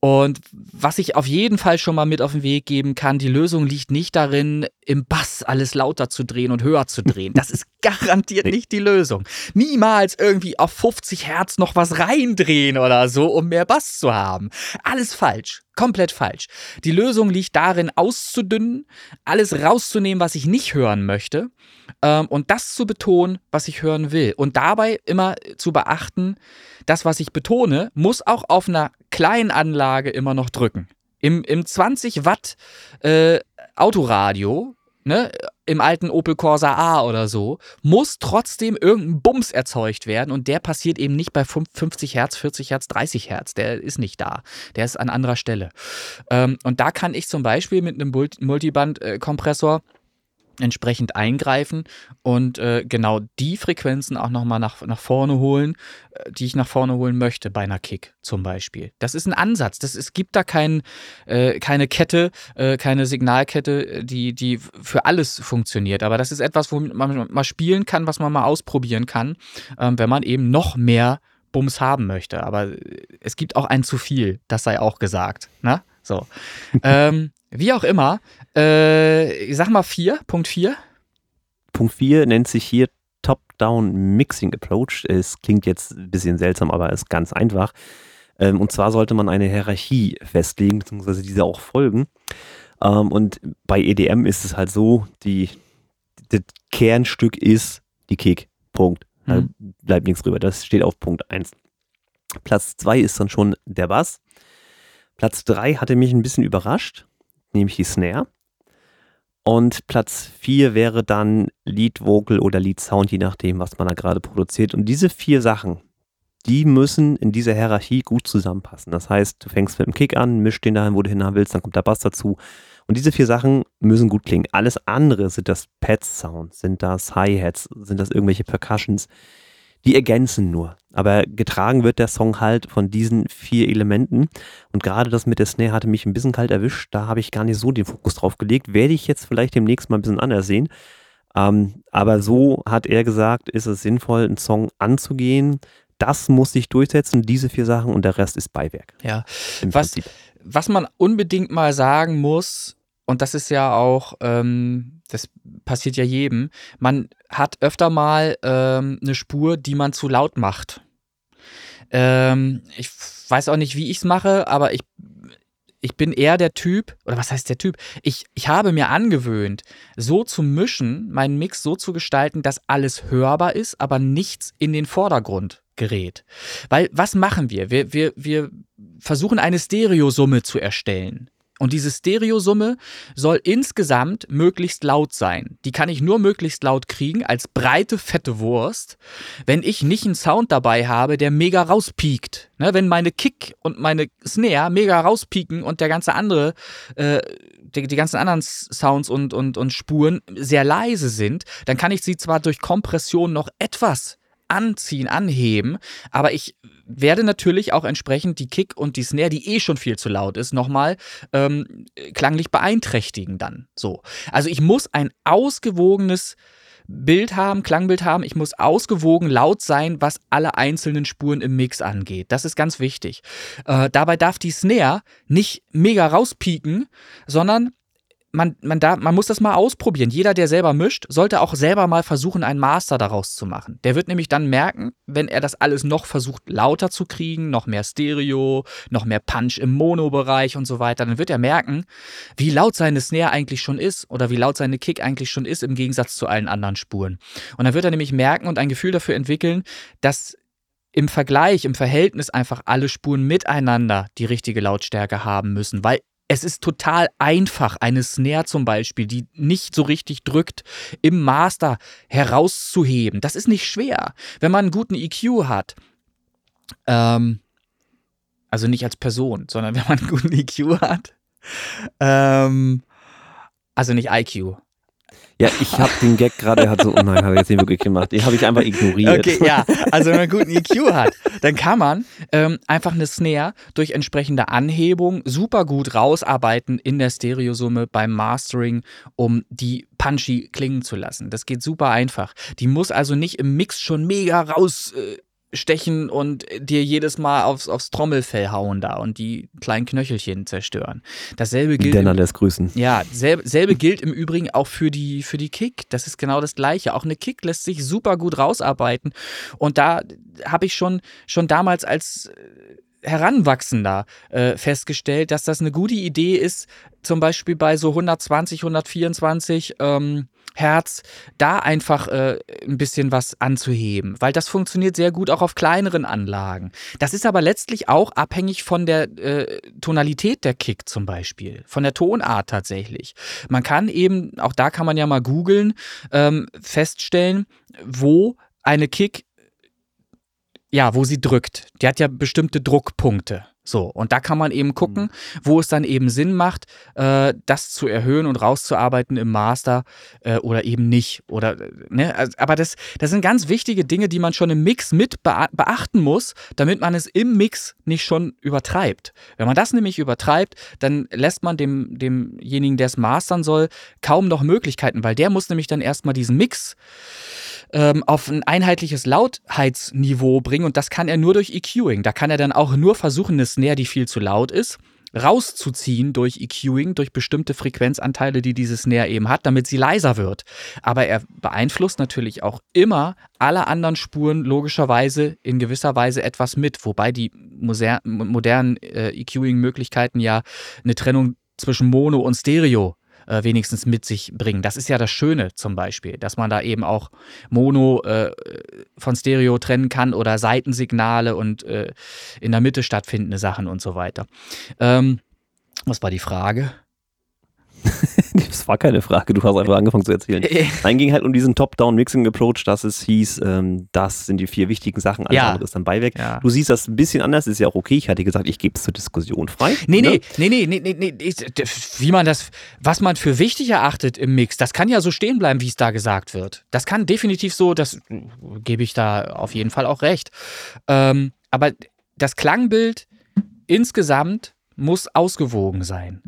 Und was ich auf jeden Fall schon mal mit auf den Weg geben kann, die Lösung liegt nicht darin, im Bass alles lauter zu drehen und höher zu drehen. Das ist garantiert nicht die Lösung. Niemals irgendwie auf 50 Hertz noch was reindrehen oder so, um mehr Bass zu haben. Alles falsch. Komplett falsch. Die Lösung liegt darin, auszudünnen, alles rauszunehmen, was ich nicht hören möchte ähm, und das zu betonen, was ich hören will. Und dabei immer zu beachten, das, was ich betone, muss auch auf einer kleinen Anlage immer noch drücken. Im, im 20 Watt äh, Autoradio ne, im alten Opel Corsa A oder so, muss trotzdem irgendein Bums erzeugt werden und der passiert eben nicht bei 50 Hertz, 40 Hertz, 30 Hertz. Der ist nicht da. Der ist an anderer Stelle. Ähm, und da kann ich zum Beispiel mit einem Multiband-Kompressor äh, entsprechend eingreifen und äh, genau die Frequenzen auch nochmal nach, nach vorne holen, äh, die ich nach vorne holen möchte, bei einer Kick zum Beispiel. Das ist ein Ansatz. Das, es gibt da kein, äh, keine Kette, äh, keine Signalkette, die, die für alles funktioniert. Aber das ist etwas, womit man mal spielen kann, was man mal ausprobieren kann, ähm, wenn man eben noch mehr Bums haben möchte. Aber es gibt auch ein zu viel, das sei auch gesagt. Ne? So. ähm, wie auch immer, äh, ich sag mal 4, Punkt 4. Punkt 4 nennt sich hier Top-Down Mixing Approach. Es klingt jetzt ein bisschen seltsam, aber ist ganz einfach. Ähm, und zwar sollte man eine Hierarchie festlegen, beziehungsweise diese auch folgen. Ähm, und bei EDM ist es halt so, die, das Kernstück ist die Kick. Punkt. Da mhm. bleibt nichts drüber. Das steht auf Punkt 1. Platz 2 ist dann schon der Bass. Platz 3 hatte mich ein bisschen überrascht nämlich die Snare. Und Platz 4 wäre dann Lead Vocal oder Lead Sound, je nachdem, was man da gerade produziert. Und diese vier Sachen, die müssen in dieser Hierarchie gut zusammenpassen. Das heißt, du fängst mit dem Kick an, mischst den dahin, wo du hin willst, dann kommt der Bass dazu. Und diese vier Sachen müssen gut klingen. Alles andere sind das Pad-Sounds, sind das Hi-Hats, sind das irgendwelche Percussions die ergänzen nur. Aber getragen wird der Song halt von diesen vier Elementen. Und gerade das mit der Snare hatte mich ein bisschen kalt erwischt. Da habe ich gar nicht so den Fokus drauf gelegt. Werde ich jetzt vielleicht demnächst mal ein bisschen anders sehen. Ähm, aber so hat er gesagt, ist es sinnvoll, einen Song anzugehen. Das muss sich durchsetzen, diese vier Sachen und der Rest ist Beiwerk. Ja, was, was man unbedingt mal sagen muss, und das ist ja auch, ähm, das passiert ja jedem, man hat öfter mal ähm, eine Spur, die man zu laut macht. Ähm, ich weiß auch nicht, wie ich es mache, aber ich, ich bin eher der Typ, oder was heißt der Typ? Ich, ich habe mir angewöhnt, so zu mischen, meinen Mix so zu gestalten, dass alles hörbar ist, aber nichts in den Vordergrund gerät. Weil was machen wir? Wir, wir, wir versuchen eine Stereosumme zu erstellen. Und diese Stereosumme soll insgesamt möglichst laut sein. Die kann ich nur möglichst laut kriegen als breite, fette Wurst, wenn ich nicht einen Sound dabei habe, der mega rauspiekt. Ne, wenn meine Kick und meine Snare mega rauspieken und der ganze andere, äh, die, die, ganzen anderen Sounds und, und, und Spuren sehr leise sind, dann kann ich sie zwar durch Kompression noch etwas anziehen, anheben, aber ich werde natürlich auch entsprechend die Kick und die Snare, die eh schon viel zu laut ist, nochmal ähm, klanglich beeinträchtigen dann. So. Also ich muss ein ausgewogenes Bild haben, Klangbild haben. Ich muss ausgewogen laut sein, was alle einzelnen Spuren im Mix angeht. Das ist ganz wichtig. Äh, dabei darf die Snare nicht mega rauspieken, sondern man, man, da, man muss das mal ausprobieren. Jeder, der selber mischt, sollte auch selber mal versuchen, einen Master daraus zu machen. Der wird nämlich dann merken, wenn er das alles noch versucht, lauter zu kriegen, noch mehr Stereo, noch mehr Punch im Mono-Bereich und so weiter, dann wird er merken, wie laut seine Snare eigentlich schon ist oder wie laut seine Kick eigentlich schon ist, im Gegensatz zu allen anderen Spuren. Und dann wird er nämlich merken und ein Gefühl dafür entwickeln, dass im Vergleich, im Verhältnis einfach alle Spuren miteinander die richtige Lautstärke haben müssen, weil es ist total einfach, eine Snare zum Beispiel, die nicht so richtig drückt, im Master herauszuheben. Das ist nicht schwer. Wenn man einen guten EQ hat, ähm, also nicht als Person, sondern wenn man einen guten EQ hat, ähm, also nicht IQ, ja, ich habe den Gag gerade, hat so, oh nein, habe ich jetzt nicht wirklich gemacht. Den habe ich einfach ignoriert. Okay, ja. Also wenn man einen guten EQ hat, dann kann man ähm, einfach eine Snare durch entsprechende Anhebung super gut rausarbeiten in der Stereosumme beim Mastering, um die punchy klingen zu lassen. Das geht super einfach. Die muss also nicht im Mix schon mega raus. Äh, stechen und dir jedes Mal aufs, aufs Trommelfell hauen da und die kleinen Knöchelchen zerstören. Dasselbe gilt. Denner lässt grüßen. Ja, selbe, selbe gilt im Übrigen auch für die, für die Kick. Das ist genau das Gleiche. Auch eine Kick lässt sich super gut rausarbeiten. Und da habe ich schon, schon damals als Heranwachsender äh, festgestellt, dass das eine gute Idee ist, zum Beispiel bei so 120, 124 ähm, Herz, da einfach äh, ein bisschen was anzuheben, weil das funktioniert sehr gut auch auf kleineren Anlagen. Das ist aber letztlich auch abhängig von der äh, Tonalität der Kick zum Beispiel, von der Tonart tatsächlich. Man kann eben, auch da kann man ja mal googeln, ähm, feststellen, wo eine Kick ja, wo sie drückt. Die hat ja bestimmte Druckpunkte. So, und da kann man eben gucken, mhm. wo es dann eben Sinn macht, äh, das zu erhöhen und rauszuarbeiten im Master äh, oder eben nicht. Oder, ne? Also, aber das, das sind ganz wichtige Dinge, die man schon im Mix mit beachten muss, damit man es im Mix nicht schon übertreibt. Wenn man das nämlich übertreibt, dann lässt man dem, demjenigen, der es mastern soll, kaum noch Möglichkeiten, weil der muss nämlich dann erstmal diesen Mix ähm, auf ein einheitliches Lautheitsniveau bringen und das kann er nur durch EQing. Da kann er dann auch nur versuchen, eine Snare, die viel zu laut ist, rauszuziehen durch EQing, durch bestimmte Frequenzanteile, die diese Snare eben hat, damit sie leiser wird. Aber er beeinflusst natürlich auch immer alle anderen Spuren logischerweise in gewisser Weise etwas mit, wobei die modernen äh, EQing-Möglichkeiten ja eine Trennung zwischen Mono und Stereo äh, wenigstens mit sich bringen. Das ist ja das Schöne zum Beispiel, dass man da eben auch Mono äh, von Stereo trennen kann oder Seitensignale und äh, in der Mitte stattfindende Sachen und so weiter. Ähm, was war die Frage? das war keine Frage, du hast einfach angefangen zu erzählen. Nein, ging halt um diesen Top-Down-Mixing-Approach, dass es hieß, ähm, das sind die vier wichtigen Sachen, alles ja. andere ist dann Beiweg. Ja. Du siehst das ein bisschen anders, ist ja auch okay. Ich hatte gesagt, ich gebe es zur Diskussion frei. Nee, ne? nee, nee, nee, nee, nee, nee, wie man das, was man für wichtig erachtet im Mix, das kann ja so stehen bleiben, wie es da gesagt wird. Das kann definitiv so, das gebe ich da auf jeden Fall auch recht. Ähm, aber das Klangbild insgesamt muss ausgewogen sein.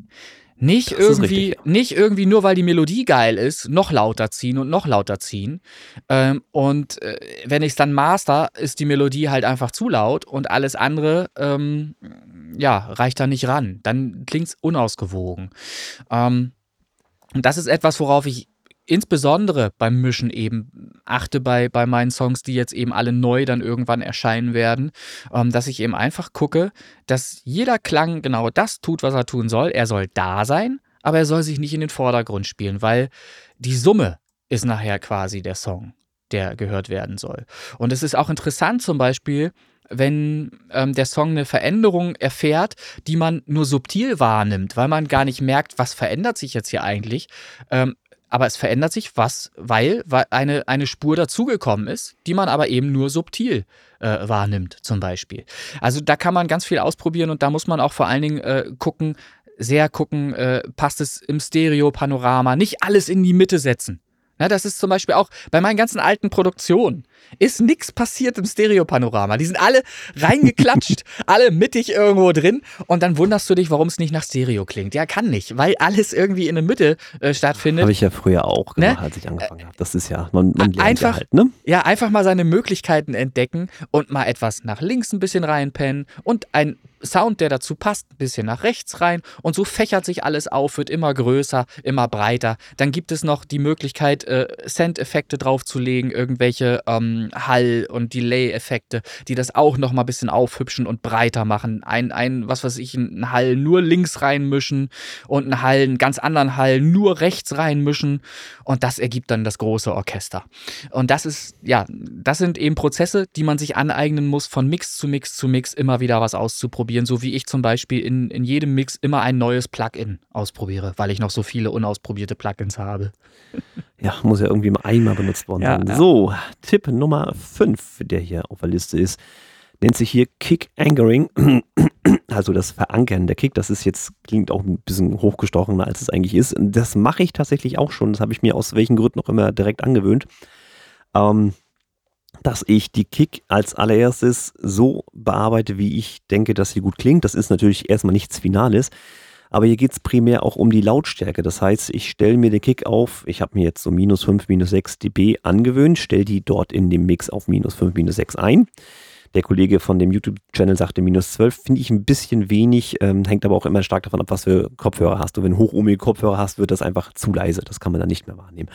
Nicht irgendwie, nicht irgendwie nur, weil die Melodie geil ist, noch lauter ziehen und noch lauter ziehen. Ähm, und äh, wenn ich es dann master, ist die Melodie halt einfach zu laut und alles andere, ähm, ja, reicht da nicht ran. Dann klingt es unausgewogen. Ähm, und das ist etwas, worauf ich insbesondere beim Mischen eben achte bei, bei meinen Songs, die jetzt eben alle neu dann irgendwann erscheinen werden, ähm, dass ich eben einfach gucke, dass jeder Klang genau das tut, was er tun soll. Er soll da sein, aber er soll sich nicht in den Vordergrund spielen, weil die Summe ist nachher quasi der Song, der gehört werden soll. Und es ist auch interessant zum Beispiel, wenn ähm, der Song eine Veränderung erfährt, die man nur subtil wahrnimmt, weil man gar nicht merkt, was verändert sich jetzt hier eigentlich. Ähm, aber es verändert sich was, weil, weil eine, eine Spur dazugekommen ist, die man aber eben nur subtil äh, wahrnimmt, zum Beispiel. Also da kann man ganz viel ausprobieren und da muss man auch vor allen Dingen äh, gucken, sehr gucken, äh, passt es im Stereo-Panorama, nicht alles in die Mitte setzen. Na, das ist zum Beispiel auch bei meinen ganzen alten Produktionen. Ist nichts passiert im Stereopanorama. Die sind alle reingeklatscht, alle mittig irgendwo drin. Und dann wunderst du dich, warum es nicht nach Stereo klingt. Ja, kann nicht, weil alles irgendwie in der Mitte äh, stattfindet. Habe ich ja früher auch gemacht, ne? als ich angefangen habe. Das ist ja, man, man lernt einfach, ja halt, ne? Ja, einfach mal seine Möglichkeiten entdecken und mal etwas nach links ein bisschen reinpennen und ein Sound, der dazu passt, ein bisschen nach rechts rein und so fächert sich alles auf, wird immer größer, immer breiter. Dann gibt es noch die Möglichkeit, äh, Send-Effekte draufzulegen, irgendwelche ähm, Hall- und Delay-Effekte, die das auch noch mal ein bisschen aufhübschen und breiter machen. Ein, ein was weiß ich, ein Hall nur links reinmischen und ein Hall, einen ganz anderen Hall nur rechts reinmischen und das ergibt dann das große Orchester. Und das ist, ja, das sind eben Prozesse, die man sich aneignen muss, von Mix zu Mix zu Mix immer wieder was auszuprobieren, so wie ich zum Beispiel in, in jedem Mix immer ein neues Plugin ausprobiere, weil ich noch so viele unausprobierte Plugins habe. Ja, muss ja irgendwie mal einmal benutzt worden ja, sein. Ja. So, Tipp Nummer 5, der hier auf der Liste ist, nennt sich hier Kick Angering, also das Verankern der Kick. Das ist jetzt, klingt auch ein bisschen hochgestochener, als es eigentlich ist. Das mache ich tatsächlich auch schon. Das habe ich mir aus welchen Gründen noch immer direkt angewöhnt. Ähm, dass ich die Kick als allererstes so bearbeite, wie ich denke, dass sie gut klingt. Das ist natürlich erstmal nichts Finales. Aber hier geht es primär auch um die Lautstärke. Das heißt, ich stelle mir den Kick auf, ich habe mir jetzt so minus 5, minus 6 dB angewöhnt, stelle die dort in dem Mix auf minus 5, minus 6 ein. Der Kollege von dem YouTube-Channel sagte minus 12, finde ich ein bisschen wenig, ähm, hängt aber auch immer stark davon ab, was für Kopfhörer hast du. Wenn du hochohmige Kopfhörer hast, wird das einfach zu leise. Das kann man dann nicht mehr wahrnehmen.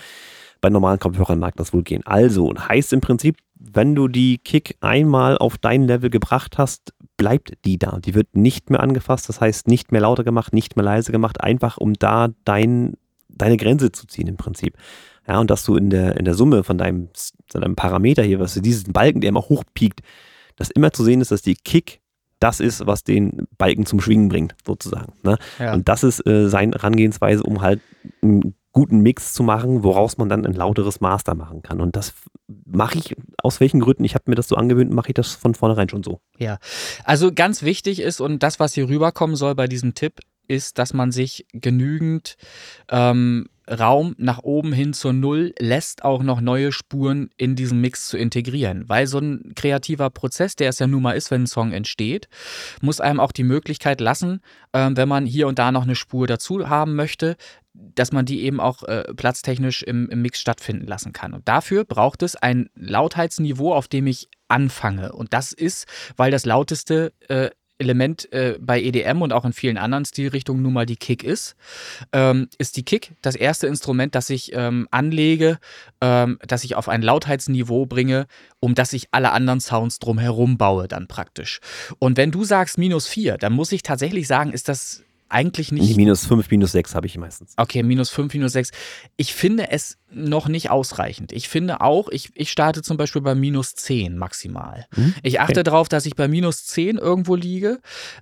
Bei normalen Kopfhörern mag das wohl gehen. Also, heißt im Prinzip, wenn du die Kick einmal auf dein Level gebracht hast, bleibt die da. Die wird nicht mehr angefasst, das heißt nicht mehr lauter gemacht, nicht mehr leise gemacht, einfach um da dein, deine Grenze zu ziehen im Prinzip. Ja, und dass du in der, in der Summe von deinem, von deinem Parameter hier, was du diesen Balken, der immer hochpiekt, dass immer zu sehen ist, dass die Kick das ist, was den Balken zum Schwingen bringt, sozusagen. Ne? Ja. Und das ist äh, seine Herangehensweise, um halt ein guten Mix zu machen, woraus man dann ein lauteres Master machen kann. Und das mache ich aus welchen Gründen? Ich habe mir das so angewöhnt, mache ich das von vornherein schon so. Ja, also ganz wichtig ist und das, was hier rüberkommen soll bei diesem Tipp, ist, dass man sich genügend ähm, Raum nach oben hin zur Null lässt, auch noch neue Spuren in diesen Mix zu integrieren. Weil so ein kreativer Prozess, der es ja nun mal ist, wenn ein Song entsteht, muss einem auch die Möglichkeit lassen, äh, wenn man hier und da noch eine Spur dazu haben möchte, dass man die eben auch äh, platztechnisch im, im Mix stattfinden lassen kann. Und dafür braucht es ein Lautheitsniveau, auf dem ich anfange. Und das ist, weil das lauteste äh, Element äh, bei EDM und auch in vielen anderen Stilrichtungen nun mal die Kick ist, ähm, ist die Kick das erste Instrument, das ich ähm, anlege, ähm, das ich auf ein Lautheitsniveau bringe, um das ich alle anderen Sounds drumherum baue dann praktisch. Und wenn du sagst minus 4, dann muss ich tatsächlich sagen, ist das eigentlich nicht. Minus 5, minus 6 habe ich meistens. Okay, minus 5, minus 6. Ich finde es noch nicht ausreichend. Ich finde auch, ich, ich starte zum Beispiel bei minus 10 maximal. Hm? Ich achte okay. darauf, dass ich bei minus 10 irgendwo liege.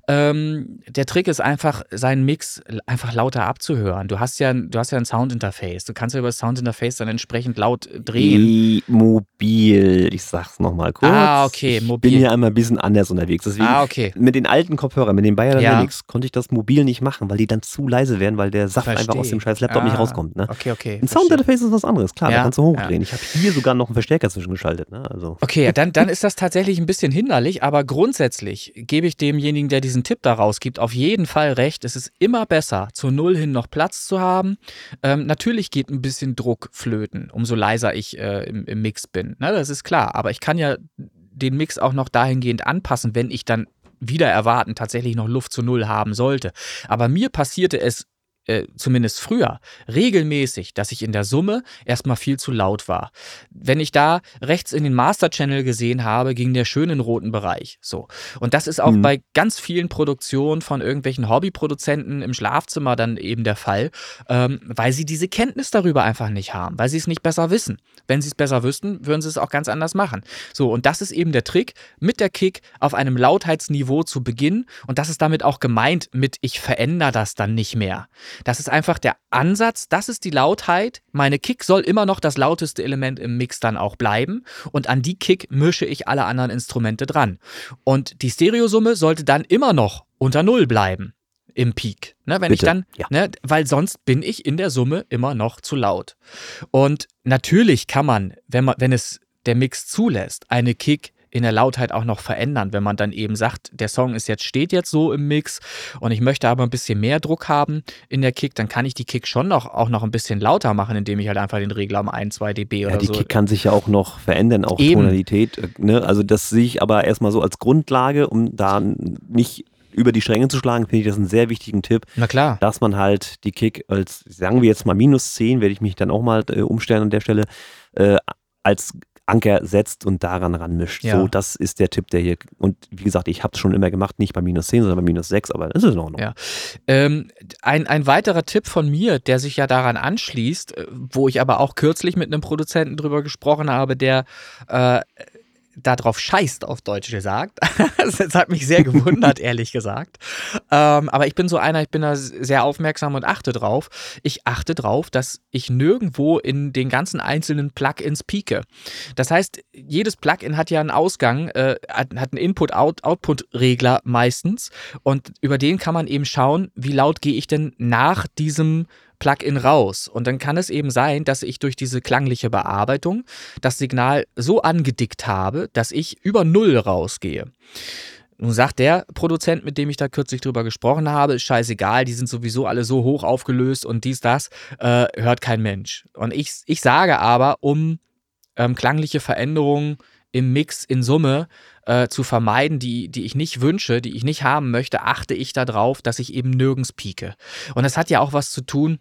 Ähm, der Trick ist einfach, seinen Mix einfach lauter abzuhören. Du hast ja, du hast ja ein Soundinterface. Du kannst ja über das Soundinterface dann entsprechend laut drehen. mobil, ich sag's nochmal kurz. Ah, okay, mobil. Ich bin ja einmal ein bisschen anders unterwegs. Deswegen ah, okay. Mit den alten Kopfhörern, mit den Bayer ja. konnte ich das mobil nicht machen, weil die dann zu leise werden, weil der Saft Versteh. einfach aus dem scheiß Laptop ah, nicht rauskommt. Ne? Okay, okay. Ein Soundinterface ist was was anderes, klar, ja, da kannst du hochdrehen. Ja. Ich habe hier sogar noch einen Verstärker zwischengeschaltet. Ne? Also. Okay, dann, dann ist das tatsächlich ein bisschen hinderlich, aber grundsätzlich gebe ich demjenigen, der diesen Tipp daraus gibt, auf jeden Fall recht. Es ist immer besser, zur Null hin noch Platz zu haben. Ähm, natürlich geht ein bisschen Druck flöten, umso leiser ich äh, im, im, Mix bin. Ne? Das ist klar, aber ich kann ja den Mix auch noch dahingehend anpassen, wenn ich dann wieder erwarten tatsächlich noch Luft zu Null haben sollte. Aber mir passierte es äh, zumindest früher, regelmäßig, dass ich in der Summe erstmal viel zu laut war. Wenn ich da rechts in den Master Channel gesehen habe, ging der schön in roten Bereich. So. Und das ist auch mhm. bei ganz vielen Produktionen von irgendwelchen Hobbyproduzenten im Schlafzimmer dann eben der Fall, ähm, weil sie diese Kenntnis darüber einfach nicht haben, weil sie es nicht besser wissen. Wenn sie es besser wüssten, würden sie es auch ganz anders machen. So, und das ist eben der Trick, mit der Kick auf einem Lautheitsniveau zu beginnen. Und das ist damit auch gemeint mit, ich verändere das dann nicht mehr. Das ist einfach der Ansatz, das ist die Lautheit. Meine Kick soll immer noch das lauteste Element im Mix dann auch bleiben. Und an die Kick mische ich alle anderen Instrumente dran. Und die Stereosumme sollte dann immer noch unter Null bleiben im Peak. Ne, wenn Bitte. ich dann, ja. ne, weil sonst bin ich in der Summe immer noch zu laut. Und natürlich kann man, wenn man, wenn es der Mix zulässt, eine Kick in der Lautheit auch noch verändern, wenn man dann eben sagt, der Song ist jetzt, steht jetzt so im Mix und ich möchte aber ein bisschen mehr Druck haben in der Kick, dann kann ich die Kick schon noch auch noch ein bisschen lauter machen, indem ich halt einfach den Regler um 1, 2 dB oder ja, die so. Die Kick kann sich ja auch noch verändern, auch Eben. Tonalität. Ne? Also das sehe ich aber erstmal so als Grundlage, um da nicht über die Stränge zu schlagen, finde ich das einen sehr wichtigen Tipp. Na klar. Dass man halt die Kick als, sagen wir jetzt mal minus 10, werde ich mich dann auch mal äh, umstellen an der Stelle, äh, als Anker setzt und daran ranmischt. Ja. So, das ist der Tipp, der hier. Und wie gesagt, ich habe es schon immer gemacht, nicht bei minus 10, sondern bei minus 6, aber das ist in Ordnung. Ja. Ähm, ein, ein weiterer Tipp von mir, der sich ja daran anschließt, äh, wo ich aber auch kürzlich mit einem Produzenten drüber gesprochen habe, der äh, darauf scheißt, auf Deutsch gesagt. das hat mich sehr gewundert, ehrlich gesagt. Ähm, aber ich bin so einer, ich bin da sehr aufmerksam und achte drauf. Ich achte drauf, dass ich nirgendwo in den ganzen einzelnen Plugins pieke. Das heißt, jedes Plugin hat ja einen Ausgang, äh, hat, einen Input-Output-Regler meistens und über den kann man eben schauen, wie laut gehe ich denn nach diesem Plugin raus. Und dann kann es eben sein, dass ich durch diese klangliche Bearbeitung das Signal so angedickt habe, dass ich über Null rausgehe. Nun sagt der Produzent, mit dem ich da kürzlich drüber gesprochen habe, scheißegal, die sind sowieso alle so hoch aufgelöst und dies, das, äh, hört kein Mensch. Und ich, ich sage aber, um ähm, klangliche Veränderungen im Mix in Summe äh, zu vermeiden, die, die ich nicht wünsche, die ich nicht haben möchte, achte ich darauf, dass ich eben nirgends pieke. Und das hat ja auch was zu tun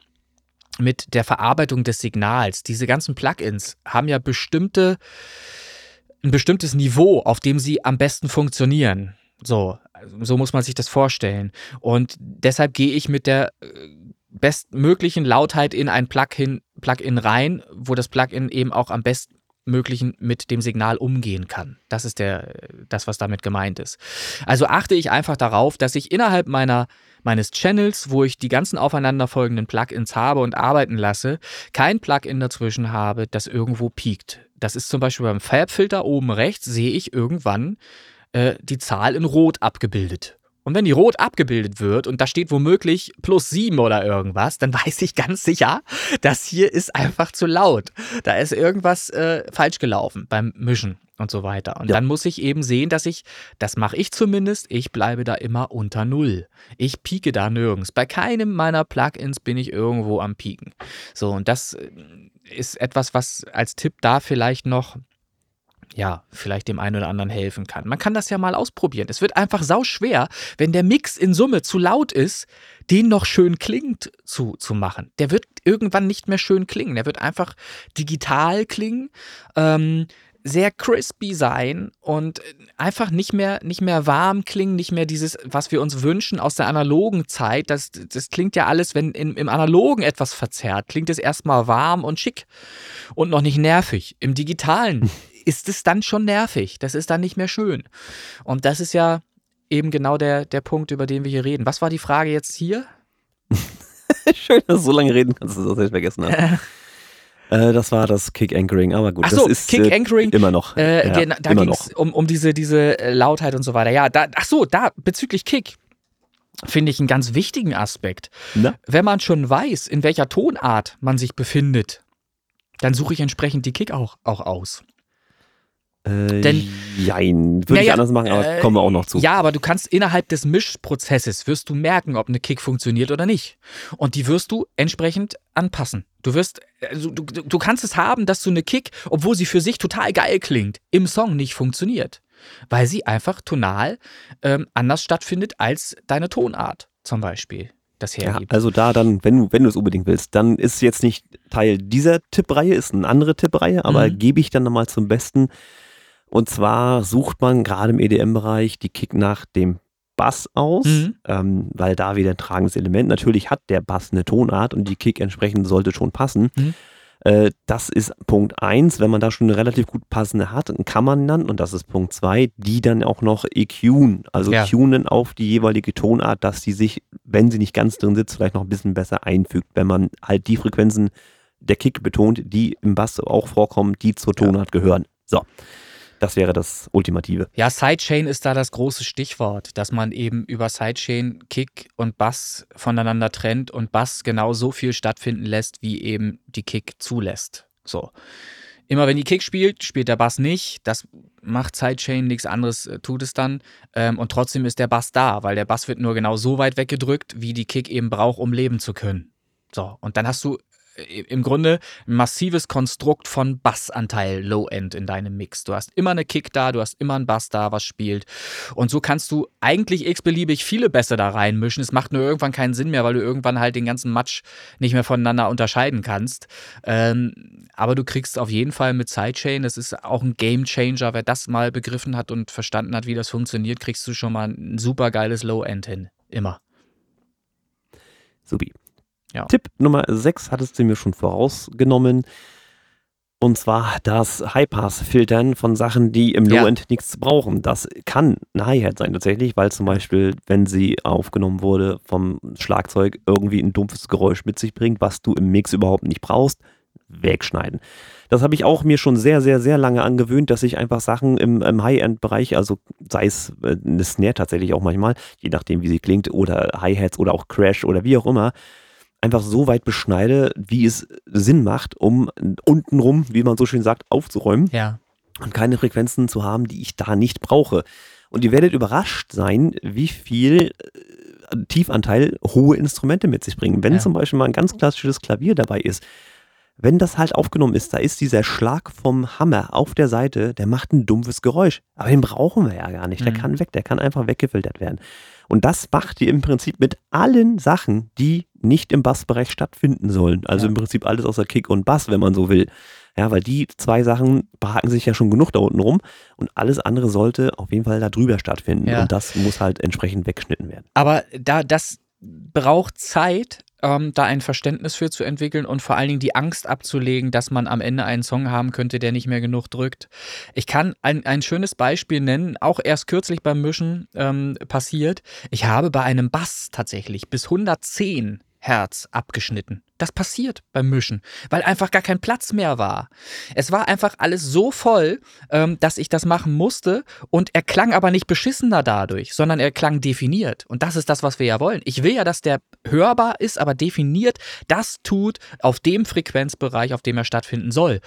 mit der Verarbeitung des Signals. Diese ganzen Plugins haben ja bestimmte, ein bestimmtes Niveau, auf dem sie am besten funktionieren. So, so muss man sich das vorstellen. Und deshalb gehe ich mit der äh, bestmöglichen Lautheit in ein Plugin, Plugin rein, wo das Plugin eben auch am bestmöglichen mit dem Signal umgehen kann. Das ist der, das, was damit gemeint ist. Also achte ich einfach darauf, dass ich innerhalb meiner meines Channels, wo ich die ganzen aufeinanderfolgenden Plugins habe und arbeiten lasse, kein Plugin dazwischen habe, das irgendwo piekt. Das ist zum Beispiel beim Farbfilter oben rechts, sehe ich irgendwann äh, die Zahl in Rot abgebildet. Und wenn die rot abgebildet wird und da steht womöglich plus sieben oder irgendwas, dann weiß ich ganz sicher, das hier ist einfach zu laut. Da ist irgendwas äh, falsch gelaufen beim Mischen und so weiter. Und ja. dann muss ich eben sehen, dass ich, das mache ich zumindest, ich bleibe da immer unter Null. Ich pieke da nirgends. Bei keinem meiner Plugins bin ich irgendwo am Pieken. So, und das äh, ist etwas, was als Tipp da vielleicht noch ja, vielleicht dem einen oder anderen helfen kann. Man kann das ja mal ausprobieren. Es wird einfach sau schwer, wenn der Mix in Summe zu laut ist, den noch schön klingt zu, zu machen. Der wird irgendwann nicht mehr schön klingen. Der wird einfach digital klingen. Ähm, sehr crispy sein und einfach nicht mehr, nicht mehr warm klingen, nicht mehr dieses, was wir uns wünschen aus der analogen Zeit. Das, das klingt ja alles, wenn in, im Analogen etwas verzerrt, klingt es erstmal warm und schick und noch nicht nervig. Im Digitalen ist es dann schon nervig. Das ist dann nicht mehr schön. Und das ist ja eben genau der, der Punkt, über den wir hier reden. Was war die Frage jetzt hier? Schön, dass du so lange reden kannst, dass du das jetzt vergessen hast. Äh, das war das Kick Anchoring, aber gut. Ach so, das ist Kick äh, Anchoring. Immer noch. Äh, ja, genau, da ging es um, um diese, diese äh, Lautheit und so weiter. Ja, da, ach so, da bezüglich Kick finde ich einen ganz wichtigen Aspekt. Na? Wenn man schon weiß, in welcher Tonart man sich befindet, dann suche ich entsprechend die Kick auch, auch aus. Äh, Denn, jein, würde ich anders machen, aber äh, kommen wir auch noch zu. Ja, aber du kannst innerhalb des Mischprozesses wirst du merken, ob eine Kick funktioniert oder nicht. Und die wirst du entsprechend anpassen. Du wirst, also du, du, kannst es haben, dass so eine Kick, obwohl sie für sich total geil klingt, im Song nicht funktioniert. Weil sie einfach tonal ähm, anders stattfindet als deine Tonart, zum Beispiel das hergibt. Ja, also da dann, wenn du, wenn du es unbedingt willst, dann ist es jetzt nicht Teil dieser Tippreihe, ist eine andere Tippreihe, aber mhm. gebe ich dann nochmal zum Besten und zwar sucht man gerade im EDM-Bereich die Kick nach dem Bass aus, mhm. ähm, weil da wieder ein tragendes Element. Natürlich hat der Bass eine Tonart und die Kick entsprechend sollte schon passen. Mhm. Äh, das ist Punkt 1. Wenn man da schon eine relativ gut passende hat, kann man dann, und das ist Punkt 2, die dann auch noch EQen, also ja. tunen auf die jeweilige Tonart, dass die sich, wenn sie nicht ganz drin sitzt, vielleicht noch ein bisschen besser einfügt, wenn man halt die Frequenzen der Kick betont, die im Bass auch vorkommen, die zur Tonart ja. gehören. So. Das wäre das Ultimative. Ja, Sidechain ist da das große Stichwort, dass man eben über Sidechain Kick und Bass voneinander trennt und Bass genau so viel stattfinden lässt, wie eben die Kick zulässt. So. Immer wenn die Kick spielt, spielt der Bass nicht. Das macht Sidechain nichts anderes, äh, tut es dann. Ähm, und trotzdem ist der Bass da, weil der Bass wird nur genau so weit weggedrückt, wie die Kick eben braucht, um leben zu können. So, und dann hast du im Grunde ein massives Konstrukt von Bassanteil Low-End in deinem Mix. Du hast immer eine Kick da, du hast immer einen Bass da, was spielt. Und so kannst du eigentlich x-beliebig viele Bässe da reinmischen. Es macht nur irgendwann keinen Sinn mehr, weil du irgendwann halt den ganzen Matsch nicht mehr voneinander unterscheiden kannst. Ähm, aber du kriegst auf jeden Fall mit Sidechain, das ist auch ein Game Changer. Wer das mal begriffen hat und verstanden hat, wie das funktioniert, kriegst du schon mal ein super geiles Low-End hin. Immer. Subi. Ja. Tipp Nummer 6 hattest du mir schon vorausgenommen. Und zwar das High-Pass-Filtern von Sachen, die im Low-End nichts brauchen. Das kann ein Hi-Hat sein tatsächlich, weil zum Beispiel, wenn sie aufgenommen wurde vom Schlagzeug, irgendwie ein dumpfes Geräusch mit sich bringt, was du im Mix überhaupt nicht brauchst, wegschneiden. Das habe ich auch mir schon sehr, sehr, sehr lange angewöhnt, dass ich einfach Sachen im, im High-End-Bereich, also sei es äh, eine Snare tatsächlich auch manchmal, je nachdem wie sie klingt, oder Hi-Hats oder auch Crash oder wie auch immer, einfach so weit beschneide, wie es Sinn macht, um untenrum, wie man so schön sagt, aufzuräumen. Ja. Und keine Frequenzen zu haben, die ich da nicht brauche. Und ihr werdet überrascht sein, wie viel äh, Tiefanteil hohe Instrumente mit sich bringen. Wenn ja. zum Beispiel mal ein ganz klassisches Klavier dabei ist, wenn das halt aufgenommen ist, da ist dieser Schlag vom Hammer auf der Seite, der macht ein dumpfes Geräusch. Aber den brauchen wir ja gar nicht. Der mhm. kann weg, der kann einfach weggefiltert werden. Und das macht ihr im Prinzip mit allen Sachen, die nicht im Bassbereich stattfinden sollen. Also ja. im Prinzip alles außer Kick und Bass, wenn man so will. Ja, weil die zwei Sachen behaken sich ja schon genug da unten rum und alles andere sollte auf jeden Fall da drüber stattfinden. Ja. Und das muss halt entsprechend weggeschnitten werden. Aber da das braucht Zeit, ähm, da ein Verständnis für zu entwickeln und vor allen Dingen die Angst abzulegen, dass man am Ende einen Song haben könnte, der nicht mehr genug drückt. Ich kann ein, ein schönes Beispiel nennen, auch erst kürzlich beim Mischen ähm, passiert. Ich habe bei einem Bass tatsächlich bis 110 Herz abgeschnitten. Das passiert beim Mischen, weil einfach gar kein Platz mehr war. Es war einfach alles so voll, ähm, dass ich das machen musste und er klang aber nicht beschissener dadurch, sondern er klang definiert. Und das ist das, was wir ja wollen. Ich will ja, dass der hörbar ist, aber definiert das tut auf dem Frequenzbereich, auf dem er stattfinden soll.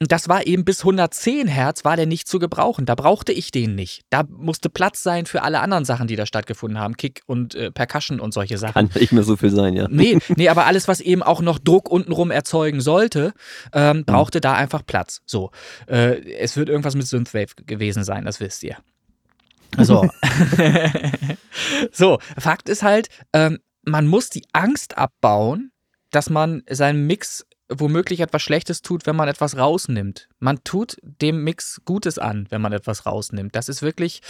Und das war eben bis 110 Hertz war der nicht zu gebrauchen. Da brauchte ich den nicht. Da musste Platz sein für alle anderen Sachen, die da stattgefunden haben. Kick und äh, Percussion und solche Sachen. Kann nicht mehr so viel sein, ja. Nee, nee, aber alles, was eben auch noch Druck untenrum erzeugen sollte, ähm, mhm. brauchte da einfach Platz. So, äh, es wird irgendwas mit Synthwave gewesen sein, das wisst ihr. So. so, Fakt ist halt, ähm, man muss die Angst abbauen, dass man seinen Mix womöglich etwas Schlechtes tut, wenn man etwas rausnimmt. Man tut dem Mix Gutes an, wenn man etwas rausnimmt. Das ist wirklich,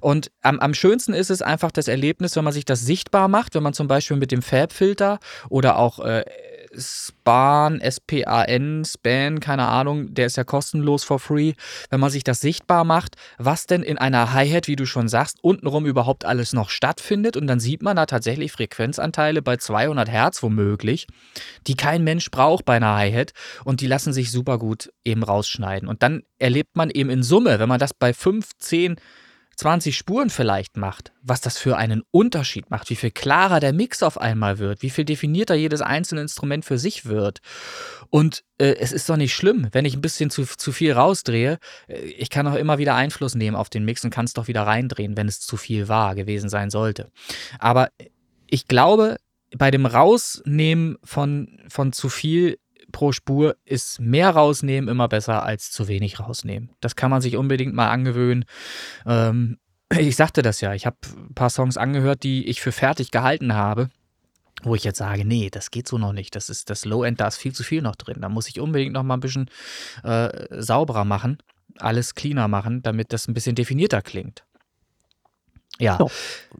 und am, am schönsten ist es einfach das Erlebnis, wenn man sich das sichtbar macht, wenn man zum Beispiel mit dem Fab-Filter oder auch äh, Span, S-P-A-N, Span, keine Ahnung, der ist ja kostenlos for free. Wenn man sich das sichtbar macht, was denn in einer Hi-Hat, wie du schon sagst, untenrum überhaupt alles noch stattfindet und dann sieht man da tatsächlich Frequenzanteile bei 200 Hertz womöglich, die kein Mensch braucht bei einer Hi-Hat und die lassen sich super gut eben rausschneiden. Und dann erlebt man eben in Summe, wenn man das bei 5, 10, 20 Spuren vielleicht macht, was das für einen Unterschied macht, wie viel klarer der Mix auf einmal wird, wie viel definierter jedes einzelne Instrument für sich wird. Und äh, es ist doch nicht schlimm, wenn ich ein bisschen zu, zu viel rausdrehe. Äh, ich kann auch immer wieder Einfluss nehmen auf den Mix und kann es doch wieder reindrehen, wenn es zu viel war, gewesen sein sollte. Aber ich glaube, bei dem Rausnehmen von, von zu viel pro Spur ist mehr rausnehmen immer besser als zu wenig rausnehmen. Das kann man sich unbedingt mal angewöhnen. Ähm, ich sagte das ja, ich habe ein paar Songs angehört, die ich für fertig gehalten habe wo ich jetzt sage, nee, das geht so noch nicht. Das ist das Low-End, da ist viel zu viel noch drin. Da muss ich unbedingt noch mal ein bisschen äh, sauberer machen, alles cleaner machen, damit das ein bisschen definierter klingt. Ja, so,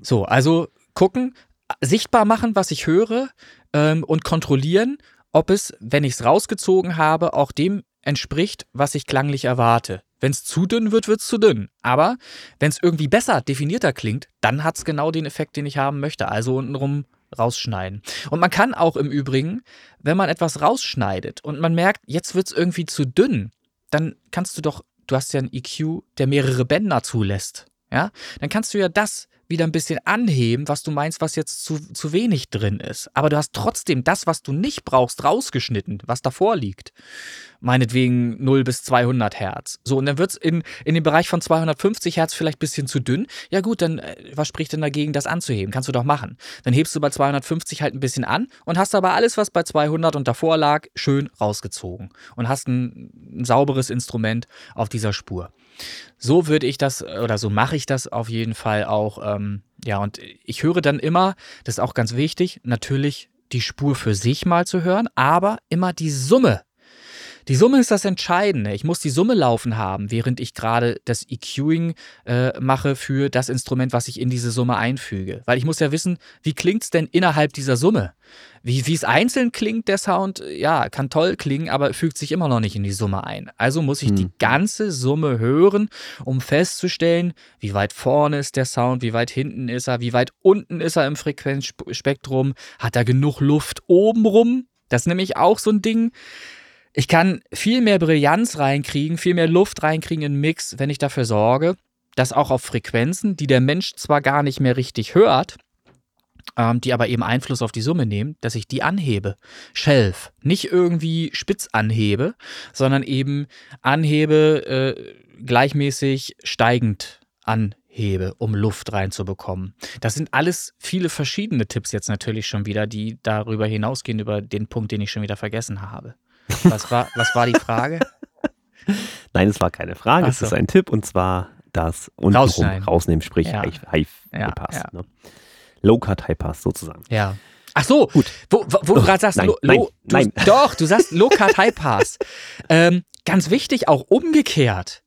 so also gucken, sichtbar machen, was ich höre ähm, und kontrollieren ob es, wenn ich es rausgezogen habe, auch dem entspricht, was ich klanglich erwarte. Wenn es zu dünn wird, wird es zu dünn. Aber wenn es irgendwie besser definierter klingt, dann hat es genau den Effekt, den ich haben möchte. Also untenrum rausschneiden. Und man kann auch im Übrigen, wenn man etwas rausschneidet und man merkt, jetzt wird es irgendwie zu dünn, dann kannst du doch, du hast ja einen EQ, der mehrere Bänder zulässt. Ja, dann kannst du ja das wieder ein bisschen anheben, was du meinst, was jetzt zu, zu wenig drin ist. Aber du hast trotzdem das, was du nicht brauchst, rausgeschnitten, was davor liegt. Meinetwegen 0 bis 200 Hertz. So, und dann wird es in, in dem Bereich von 250 Hertz vielleicht ein bisschen zu dünn. Ja gut, dann äh, was spricht denn dagegen, das anzuheben? Kannst du doch machen. Dann hebst du bei 250 halt ein bisschen an und hast aber alles, was bei 200 und davor lag, schön rausgezogen. Und hast ein, ein sauberes Instrument auf dieser Spur. So würde ich das oder so mache ich das auf jeden Fall auch. Ähm, ja, und ich höre dann immer, das ist auch ganz wichtig, natürlich die Spur für sich mal zu hören, aber immer die Summe die Summe ist das Entscheidende. Ich muss die Summe laufen haben, während ich gerade das EQing äh, mache für das Instrument, was ich in diese Summe einfüge. Weil ich muss ja wissen, wie klingt es denn innerhalb dieser Summe? Wie es einzeln klingt, der Sound, ja, kann toll klingen, aber fügt sich immer noch nicht in die Summe ein. Also muss ich hm. die ganze Summe hören, um festzustellen, wie weit vorne ist der Sound, wie weit hinten ist er, wie weit unten ist er im Frequenzspektrum, hat er genug Luft obenrum? Das ist nämlich auch so ein Ding ich kann viel mehr Brillanz reinkriegen, viel mehr Luft reinkriegen in den Mix, wenn ich dafür sorge, dass auch auf Frequenzen, die der Mensch zwar gar nicht mehr richtig hört, ähm, die aber eben Einfluss auf die Summe nehmen, dass ich die anhebe. Shelf. Nicht irgendwie spitz anhebe, sondern eben anhebe äh, gleichmäßig steigend anhebe, um Luft reinzubekommen. Das sind alles viele verschiedene Tipps jetzt natürlich schon wieder, die darüber hinausgehen, über den Punkt, den ich schon wieder vergessen habe. Was war, was war die Frage? Nein, es war keine Frage. So. Es ist ein Tipp und zwar das untenrum rausnehmen, sprich ja. High, High Pass. Ja. Ne? Low Cut High Pass sozusagen. Ja. Ach so, gut. Wo, wo, wo du gerade sagst, nein, low, nein, du, nein. doch, du sagst Low Cut High Pass. ähm, ganz wichtig, auch umgekehrt.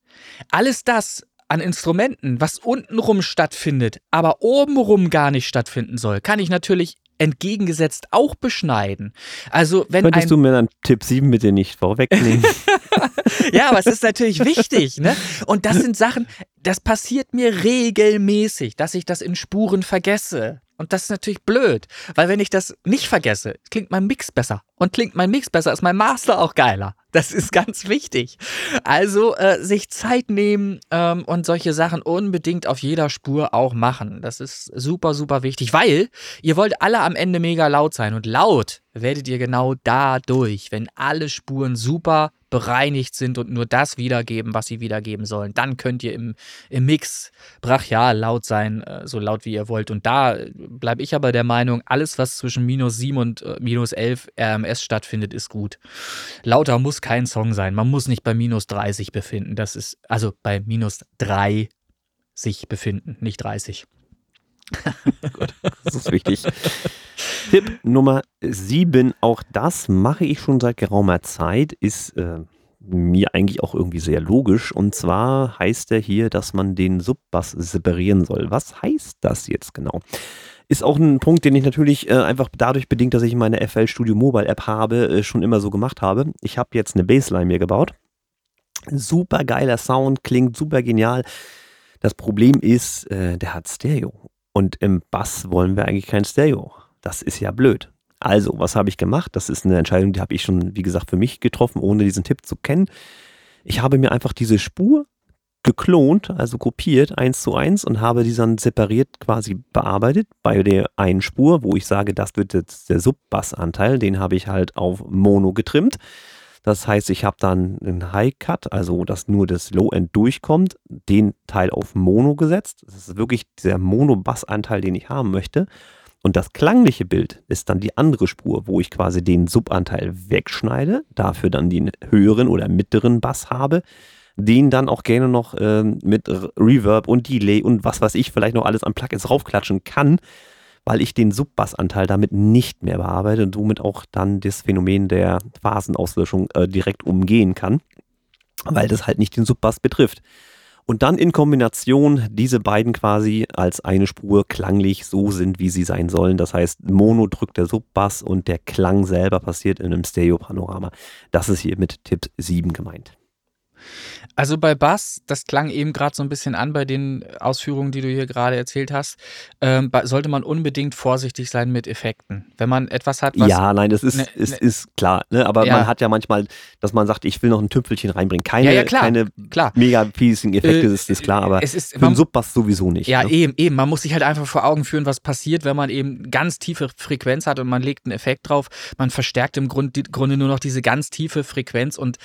Alles das an Instrumenten, was untenrum stattfindet, aber obenrum gar nicht stattfinden soll, kann ich natürlich entgegengesetzt auch beschneiden. Also wenn Könntest du mir dann Tipp 7 bitte nicht vorwegnehmen? ja, aber es ist natürlich wichtig, ne? Und das sind Sachen, das passiert mir regelmäßig, dass ich das in Spuren vergesse. Und das ist natürlich blöd, weil wenn ich das nicht vergesse, klingt mein Mix besser. Und klingt mein Mix besser, ist mein Master auch geiler. Das ist ganz wichtig. Also äh, sich Zeit nehmen ähm, und solche Sachen unbedingt auf jeder Spur auch machen. Das ist super, super wichtig, weil ihr wollt alle am Ende mega laut sein. Und laut werdet ihr genau dadurch, wenn alle Spuren super bereinigt sind und nur das wiedergeben, was sie wiedergeben sollen. Dann könnt ihr im, im Mix brachial laut sein, äh, so laut wie ihr wollt. Und da bleibe ich aber der Meinung, alles, was zwischen minus 7 und äh, minus 11 RMS stattfindet, ist gut. Lauter muss kein Song sein. Man muss nicht bei minus 30 befinden. Das ist, also bei minus 3 sich befinden, nicht 30. Gut, das ist wichtig. Tipp Nummer 7, auch das mache ich schon seit geraumer Zeit, ist äh, mir eigentlich auch irgendwie sehr logisch. Und zwar heißt er hier, dass man den Subbass separieren soll. Was heißt das jetzt genau? Ist auch ein Punkt, den ich natürlich äh, einfach dadurch bedingt, dass ich meine FL Studio Mobile App habe, äh, schon immer so gemacht habe. Ich habe jetzt eine Bassline mir gebaut. Super geiler Sound, klingt super genial. Das Problem ist, äh, der hat Stereo. Und im Bass wollen wir eigentlich kein Stereo. Das ist ja blöd. Also, was habe ich gemacht? Das ist eine Entscheidung, die habe ich schon, wie gesagt, für mich getroffen, ohne diesen Tipp zu kennen. Ich habe mir einfach diese Spur geklont, also kopiert, eins zu eins und habe die dann separiert quasi bearbeitet bei der einen Spur, wo ich sage, das wird jetzt der Sub-Bass-Anteil, den habe ich halt auf Mono getrimmt. Das heißt, ich habe dann einen High Cut, also dass nur das Low End durchkommt, den Teil auf Mono gesetzt. Das ist wirklich der Mono-Bass-Anteil, den ich haben möchte. Und das klangliche Bild ist dann die andere Spur, wo ich quasi den Subanteil wegschneide, dafür dann den höheren oder mittleren Bass habe, den dann auch gerne noch äh, mit Reverb und Delay und was weiß ich vielleicht noch alles am Plugins raufklatschen kann, weil ich den Subbassanteil damit nicht mehr bearbeite und somit auch dann das Phänomen der Phasenauslöschung äh, direkt umgehen kann, weil das halt nicht den Subbass betrifft. Und dann in Kombination diese beiden quasi als eine Spur klanglich so sind, wie sie sein sollen. Das heißt, Mono drückt der Subbass und der Klang selber passiert in einem Stereo-Panorama. Das ist hier mit Tipp 7 gemeint. Also bei Bass, das klang eben gerade so ein bisschen an bei den Ausführungen, die du hier gerade erzählt hast, ähm, sollte man unbedingt vorsichtig sein mit Effekten. Wenn man etwas hat, was. Ja, nein, das ist, ne, ist, ne, ist klar. Ne? Aber ja. man hat ja manchmal, dass man sagt, ich will noch ein Tüpfelchen reinbringen. Keine, ja, ja, klar, keine klar. mega fiesigen Effekte, äh, ist, ist klar, aber es ist, für einen Subbass sowieso nicht. Ja, ne? eben, eben. Man muss sich halt einfach vor Augen führen, was passiert, wenn man eben ganz tiefe Frequenz hat und man legt einen Effekt drauf. Man verstärkt im Grunde nur noch diese ganz tiefe Frequenz und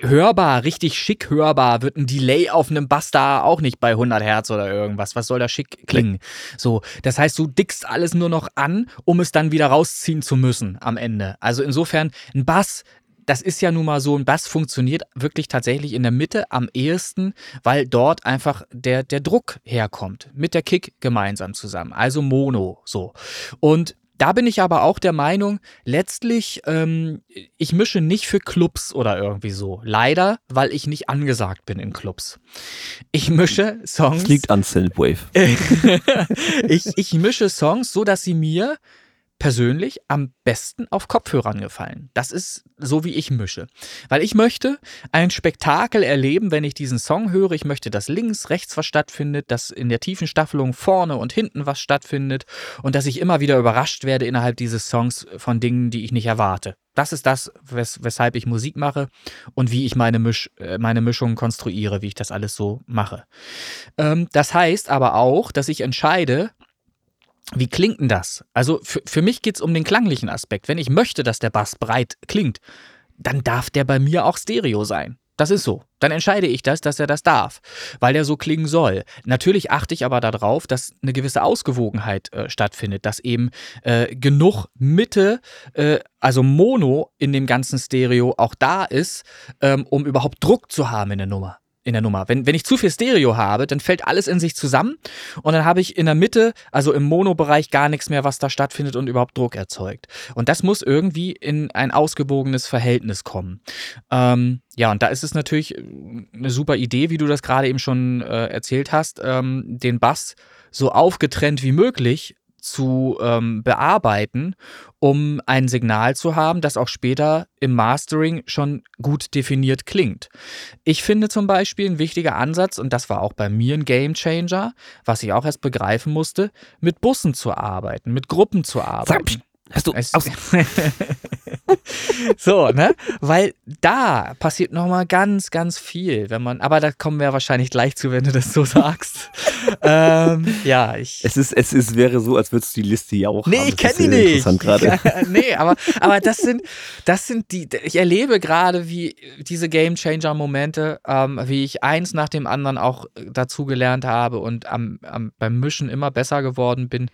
hörbar, richtig schick hörbar wird ein Delay auf einem Bass da auch nicht bei 100 Hertz oder irgendwas. Was soll da schick klingen? So, das heißt, du dickst alles nur noch an, um es dann wieder rausziehen zu müssen am Ende. Also insofern, ein Bass, das ist ja nun mal so, ein Bass funktioniert wirklich tatsächlich in der Mitte am ehesten, weil dort einfach der, der Druck herkommt. Mit der Kick gemeinsam zusammen. Also Mono, so. Und da bin ich aber auch der Meinung, letztlich, ähm, ich mische nicht für Clubs oder irgendwie so. Leider, weil ich nicht angesagt bin in Clubs. Ich mische Songs. Das liegt an Synthwave. ich, ich mische Songs so, dass sie mir persönlich am besten auf Kopfhörern gefallen. Das ist so, wie ich mische. Weil ich möchte ein Spektakel erleben, wenn ich diesen Song höre. Ich möchte, dass links, rechts was stattfindet, dass in der tiefen Staffelung vorne und hinten was stattfindet und dass ich immer wieder überrascht werde innerhalb dieses Songs von Dingen, die ich nicht erwarte. Das ist das, wes weshalb ich Musik mache und wie ich meine, Misch äh, meine Mischung konstruiere, wie ich das alles so mache. Ähm, das heißt aber auch, dass ich entscheide, wie klingt denn das? Also für, für mich geht es um den klanglichen Aspekt. Wenn ich möchte, dass der Bass breit klingt, dann darf der bei mir auch Stereo sein. Das ist so. Dann entscheide ich das, dass er das darf, weil der so klingen soll. Natürlich achte ich aber darauf, dass eine gewisse Ausgewogenheit äh, stattfindet, dass eben äh, genug Mitte, äh, also Mono in dem ganzen Stereo auch da ist, ähm, um überhaupt Druck zu haben in der Nummer in der Nummer. Wenn, wenn ich zu viel Stereo habe, dann fällt alles in sich zusammen und dann habe ich in der Mitte, also im Mono-Bereich, gar nichts mehr, was da stattfindet und überhaupt Druck erzeugt. Und das muss irgendwie in ein ausgewogenes Verhältnis kommen. Ähm, ja, und da ist es natürlich eine super Idee, wie du das gerade eben schon äh, erzählt hast, ähm, den Bass so aufgetrennt wie möglich zu ähm, bearbeiten, um ein Signal zu haben, das auch später im Mastering schon gut definiert klingt. Ich finde zum Beispiel ein wichtiger Ansatz, und das war auch bei mir ein Game Changer, was ich auch erst begreifen musste, mit Bussen zu arbeiten, mit Gruppen zu arbeiten. Hast du aus so, ne? Weil da passiert nochmal ganz, ganz viel, wenn man, aber da kommen wir wahrscheinlich gleich zu, wenn du das so sagst. ähm, ja, ich. Es ist, es ist, wäre so, als würdest du die Liste ja auch nee, haben. Nee, ich kenne die nicht. Interessant gerade. nee, aber, aber das sind, das sind die, ich erlebe gerade, wie diese Game Changer Momente, ähm, wie ich eins nach dem anderen auch dazugelernt habe und am, am, beim Mischen immer besser geworden bin.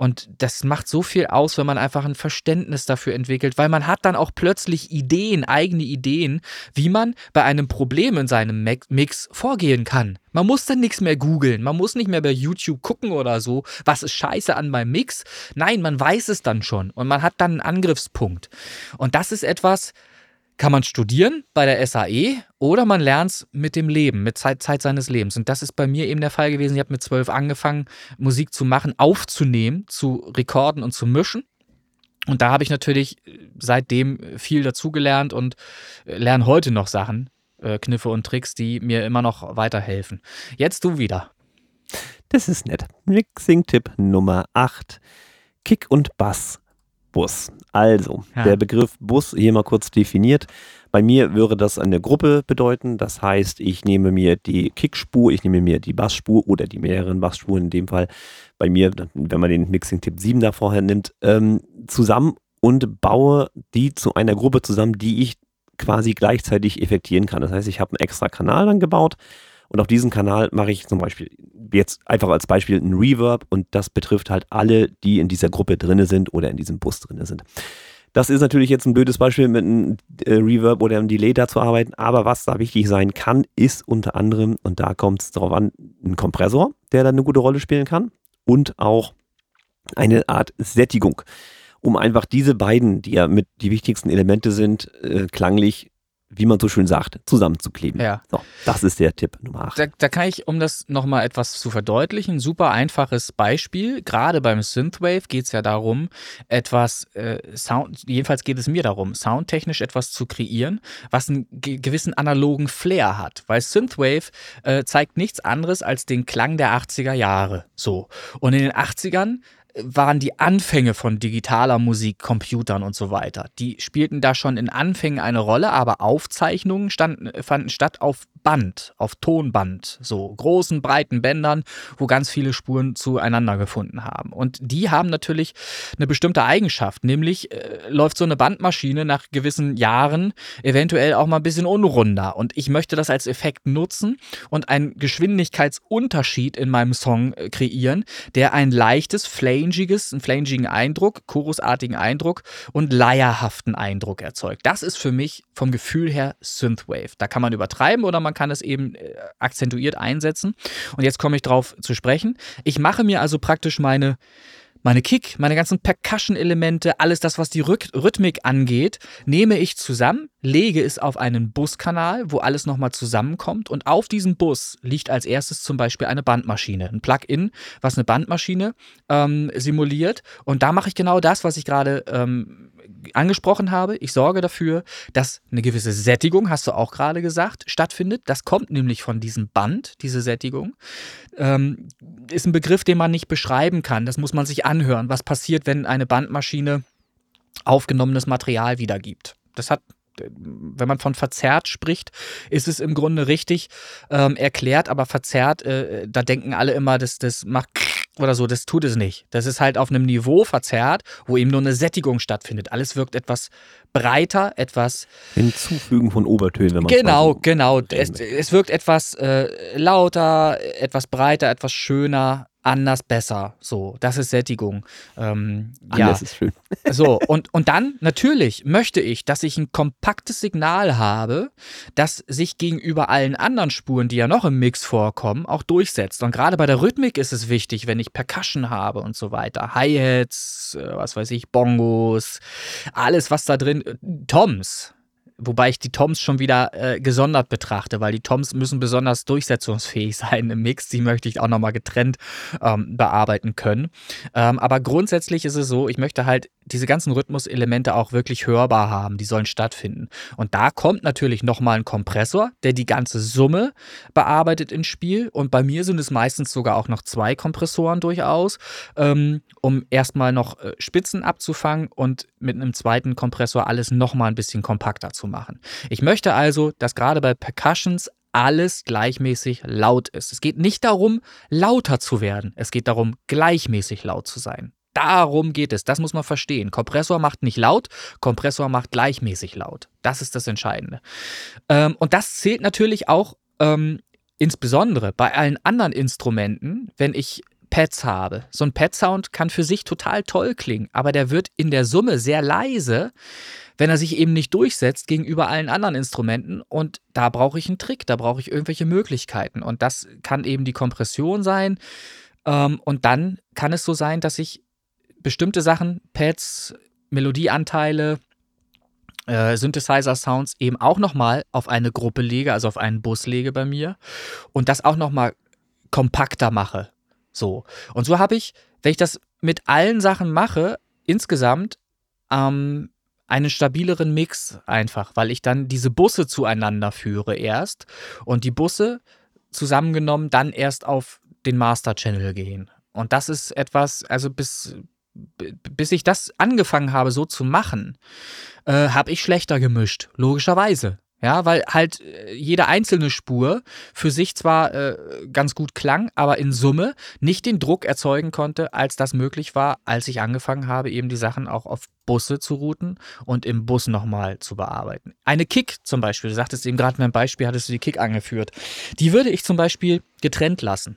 Und das macht so viel aus, wenn man einfach ein Verständnis dafür entwickelt, weil man hat dann auch plötzlich Ideen, eigene Ideen, wie man bei einem Problem in seinem Mix vorgehen kann. Man muss dann nichts mehr googeln, man muss nicht mehr bei YouTube gucken oder so, was ist scheiße an meinem Mix. Nein, man weiß es dann schon und man hat dann einen Angriffspunkt. Und das ist etwas, kann man studieren bei der SAE oder man lernt es mit dem Leben, mit Zeit, Zeit seines Lebens. Und das ist bei mir eben der Fall gewesen. Ich habe mit zwölf angefangen, Musik zu machen, aufzunehmen, zu rekorden und zu mischen. Und da habe ich natürlich seitdem viel dazugelernt und äh, lerne heute noch Sachen, äh, Kniffe und Tricks, die mir immer noch weiterhelfen. Jetzt du wieder. Das ist nett. Mixing-Tipp Nummer 8. Kick und Bass Bus. Also, ja. der Begriff Bus hier mal kurz definiert. Bei mir würde das eine Gruppe bedeuten. Das heißt, ich nehme mir die Kickspur, ich nehme mir die Bassspur oder die mehreren Bassspuren in dem Fall. Bei mir, wenn man den Mixing-Tipp 7 da vorher nimmt, ähm, zusammen und baue die zu einer Gruppe zusammen, die ich quasi gleichzeitig effektieren kann. Das heißt, ich habe einen extra Kanal dann gebaut und auf diesem Kanal mache ich zum Beispiel jetzt einfach als Beispiel ein Reverb und das betrifft halt alle, die in dieser Gruppe drinne sind oder in diesem Bus drinne sind. Das ist natürlich jetzt ein blödes Beispiel mit einem äh, Reverb oder einem Delay da zu arbeiten, aber was da wichtig sein kann, ist unter anderem, und da kommt es darauf an, ein Kompressor, der da eine gute Rolle spielen kann und auch eine Art Sättigung, um einfach diese beiden, die ja mit die wichtigsten Elemente sind, äh, klanglich wie man so schön sagt, zusammenzukleben. Ja. So, das ist der Tipp Nummer 8. Da, da kann ich, um das nochmal etwas zu verdeutlichen, super einfaches Beispiel. Gerade beim Synthwave geht es ja darum, etwas, äh, Sound, jedenfalls geht es mir darum, soundtechnisch etwas zu kreieren, was einen gewissen analogen Flair hat. Weil Synthwave äh, zeigt nichts anderes als den Klang der 80er Jahre. So. Und in den 80ern waren die Anfänge von digitaler Musik, Computern und so weiter. Die spielten da schon in Anfängen eine Rolle, aber Aufzeichnungen standen, fanden statt auf Band, auf Tonband, so großen, breiten Bändern, wo ganz viele Spuren zueinander gefunden haben. Und die haben natürlich eine bestimmte Eigenschaft, nämlich äh, läuft so eine Bandmaschine nach gewissen Jahren eventuell auch mal ein bisschen unrunder. Und ich möchte das als Effekt nutzen und einen Geschwindigkeitsunterschied in meinem Song äh, kreieren, der ein leichtes, flangiges, einen flangigen Eindruck, chorusartigen Eindruck und leierhaften Eindruck erzeugt. Das ist für mich vom Gefühl her Synthwave. Da kann man übertreiben oder man kann es eben äh, akzentuiert einsetzen. Und jetzt komme ich drauf zu sprechen. Ich mache mir also praktisch meine meine Kick, meine ganzen Percussion-Elemente, alles das, was die Rhythmik angeht, nehme ich zusammen, lege es auf einen Buskanal, wo alles nochmal zusammenkommt. Und auf diesem Bus liegt als erstes zum Beispiel eine Bandmaschine, ein Plugin, was eine Bandmaschine ähm, simuliert. Und da mache ich genau das, was ich gerade ähm, angesprochen habe. Ich sorge dafür, dass eine gewisse Sättigung, hast du auch gerade gesagt, stattfindet. Das kommt nämlich von diesem Band, diese Sättigung. Ähm, ist ein Begriff, den man nicht beschreiben kann. Das muss man sich anhören. Was passiert, wenn eine Bandmaschine aufgenommenes Material wiedergibt? Das hat wenn man von verzerrt spricht, ist es im Grunde richtig ähm, erklärt, aber verzerrt, äh, da denken alle immer, das, das macht oder so, das tut es nicht. Das ist halt auf einem Niveau verzerrt, wo eben nur eine Sättigung stattfindet. Alles wirkt etwas breiter, etwas. Hinzufügen von Obertönen, wenn man Genau, so genau. Es, es, wirkt etwas äh, lauter, etwas breiter, etwas schöner, anders besser. So, das ist Sättigung. Ähm, anders ja. ist schön. so, und, und dann natürlich möchte ich, dass ich ein kompaktes Signal habe, das sich gegenüber allen anderen Spuren, die ja noch im Mix vorkommen, auch durchsetzt. Und gerade bei der Rhythmik ist es wichtig, wenn ich Percussion habe und so weiter. Hi-Hats, äh, was weiß ich, Bongos, alles, was da drin, äh, Toms, Wobei ich die Toms schon wieder äh, gesondert betrachte, weil die Toms müssen besonders durchsetzungsfähig sein im Mix. Die möchte ich auch nochmal getrennt ähm, bearbeiten können. Ähm, aber grundsätzlich ist es so, ich möchte halt diese ganzen Rhythmuselemente auch wirklich hörbar haben. Die sollen stattfinden. Und da kommt natürlich nochmal ein Kompressor, der die ganze Summe bearbeitet ins Spiel. Und bei mir sind es meistens sogar auch noch zwei Kompressoren durchaus, ähm, um erstmal noch äh, Spitzen abzufangen und mit einem zweiten Kompressor alles nochmal ein bisschen kompakter zu machen. Ich möchte also, dass gerade bei Percussions alles gleichmäßig laut ist. Es geht nicht darum, lauter zu werden. Es geht darum, gleichmäßig laut zu sein. Darum geht es. Das muss man verstehen. Kompressor macht nicht laut, Kompressor macht gleichmäßig laut. Das ist das Entscheidende. Ähm, und das zählt natürlich auch ähm, insbesondere bei allen anderen Instrumenten, wenn ich Pads habe. So ein Pad-Sound kann für sich total toll klingen, aber der wird in der Summe sehr leise, wenn er sich eben nicht durchsetzt gegenüber allen anderen Instrumenten. Und da brauche ich einen Trick, da brauche ich irgendwelche Möglichkeiten. Und das kann eben die Kompression sein. Ähm, und dann kann es so sein, dass ich bestimmte Sachen, Pads, Melodieanteile, äh, Synthesizer-Sounds eben auch nochmal auf eine Gruppe lege, also auf einen Bus lege bei mir und das auch nochmal kompakter mache. So. Und so habe ich, wenn ich das mit allen Sachen mache, insgesamt ähm, einen stabileren Mix einfach, weil ich dann diese Busse zueinander führe erst und die Busse zusammengenommen dann erst auf den Master Channel gehen. Und das ist etwas, also bis, bis ich das angefangen habe, so zu machen, äh, habe ich schlechter gemischt, logischerweise. Ja, weil halt äh, jede einzelne Spur für sich zwar äh, ganz gut klang, aber in Summe nicht den Druck erzeugen konnte, als das möglich war, als ich angefangen habe, eben die Sachen auch auf Busse zu routen und im Bus nochmal zu bearbeiten. Eine Kick zum Beispiel, du sagtest eben gerade in meinem Beispiel, hattest du die Kick angeführt, die würde ich zum Beispiel getrennt lassen.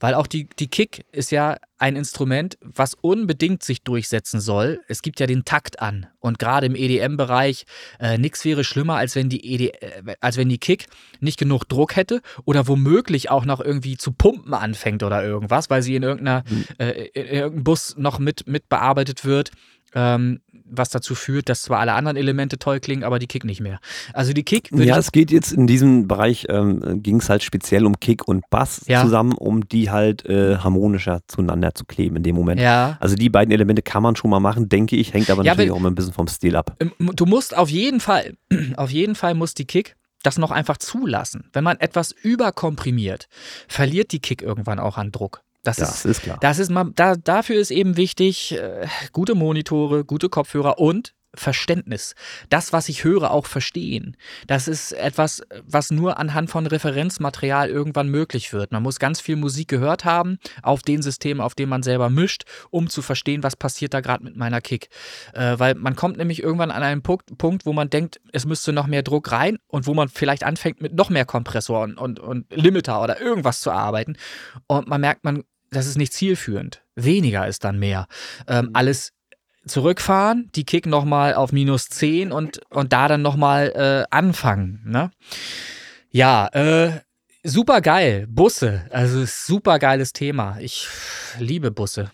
Weil auch die, die Kick ist ja ein Instrument, was unbedingt sich durchsetzen soll. Es gibt ja den Takt an. Und gerade im EDM-Bereich, äh, nichts wäre schlimmer, als wenn, die ED, äh, als wenn die Kick nicht genug Druck hätte oder womöglich auch noch irgendwie zu pumpen anfängt oder irgendwas, weil sie in, irgendeiner, mhm. äh, in irgendeinem Bus noch mit, mit bearbeitet wird Ähm, was dazu führt, dass zwar alle anderen Elemente toll klingen, aber die Kick nicht mehr. Also die Kick. Ja, es geht jetzt in diesem Bereich, ähm, ging es halt speziell um Kick und Bass ja. zusammen, um die halt äh, harmonischer zueinander zu kleben in dem Moment. Ja. Also die beiden Elemente kann man schon mal machen, denke ich, hängt aber ja, natürlich auch mal ein bisschen vom Stil ab. Du musst auf jeden Fall, auf jeden Fall muss die Kick das noch einfach zulassen. Wenn man etwas überkomprimiert, verliert die Kick irgendwann auch an Druck. Das, das ist, ist, klar. Das ist mal, da, dafür ist eben wichtig, äh, gute Monitore, gute Kopfhörer und Verständnis. Das, was ich höre, auch verstehen. Das ist etwas, was nur anhand von Referenzmaterial irgendwann möglich wird. Man muss ganz viel Musik gehört haben auf den Systemen, auf denen man selber mischt, um zu verstehen, was passiert da gerade mit meiner Kick. Äh, weil man kommt nämlich irgendwann an einen Punkt, Punkt, wo man denkt, es müsste noch mehr Druck rein und wo man vielleicht anfängt mit noch mehr Kompressoren und, und Limiter oder irgendwas zu arbeiten. Und man merkt, man das ist nicht zielführend. Weniger ist dann mehr. Ähm, mhm. alles zurückfahren, die Kick nochmal auf minus 10 und, und da dann nochmal äh, anfangen. Ne? Ja, äh, super geil. Busse, also super geiles Thema. Ich liebe Busse.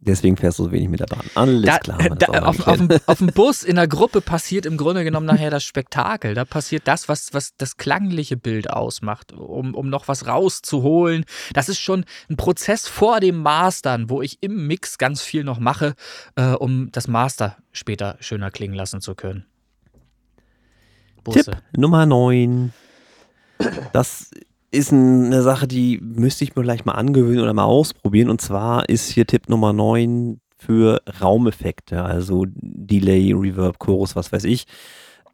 Deswegen fährst du so wenig mit der Bahn. Alles da, klar. Da, auf, auf, dem, auf, dem, Bus in der Gruppe passiert im Grunde genommen nachher das Spektakel. Da passiert das, was, was das klangliche Bild ausmacht, um, um noch was rauszuholen. Das ist schon ein Prozess vor dem Mastern, wo ich im Mix ganz viel noch mache, äh, um das Master später schöner klingen lassen zu können. Busse. Tipp Nummer 9. Das ist eine Sache, die müsste ich mir gleich mal angewöhnen oder mal ausprobieren. Und zwar ist hier Tipp Nummer 9 für Raumeffekte, also Delay, Reverb, Chorus, was weiß ich,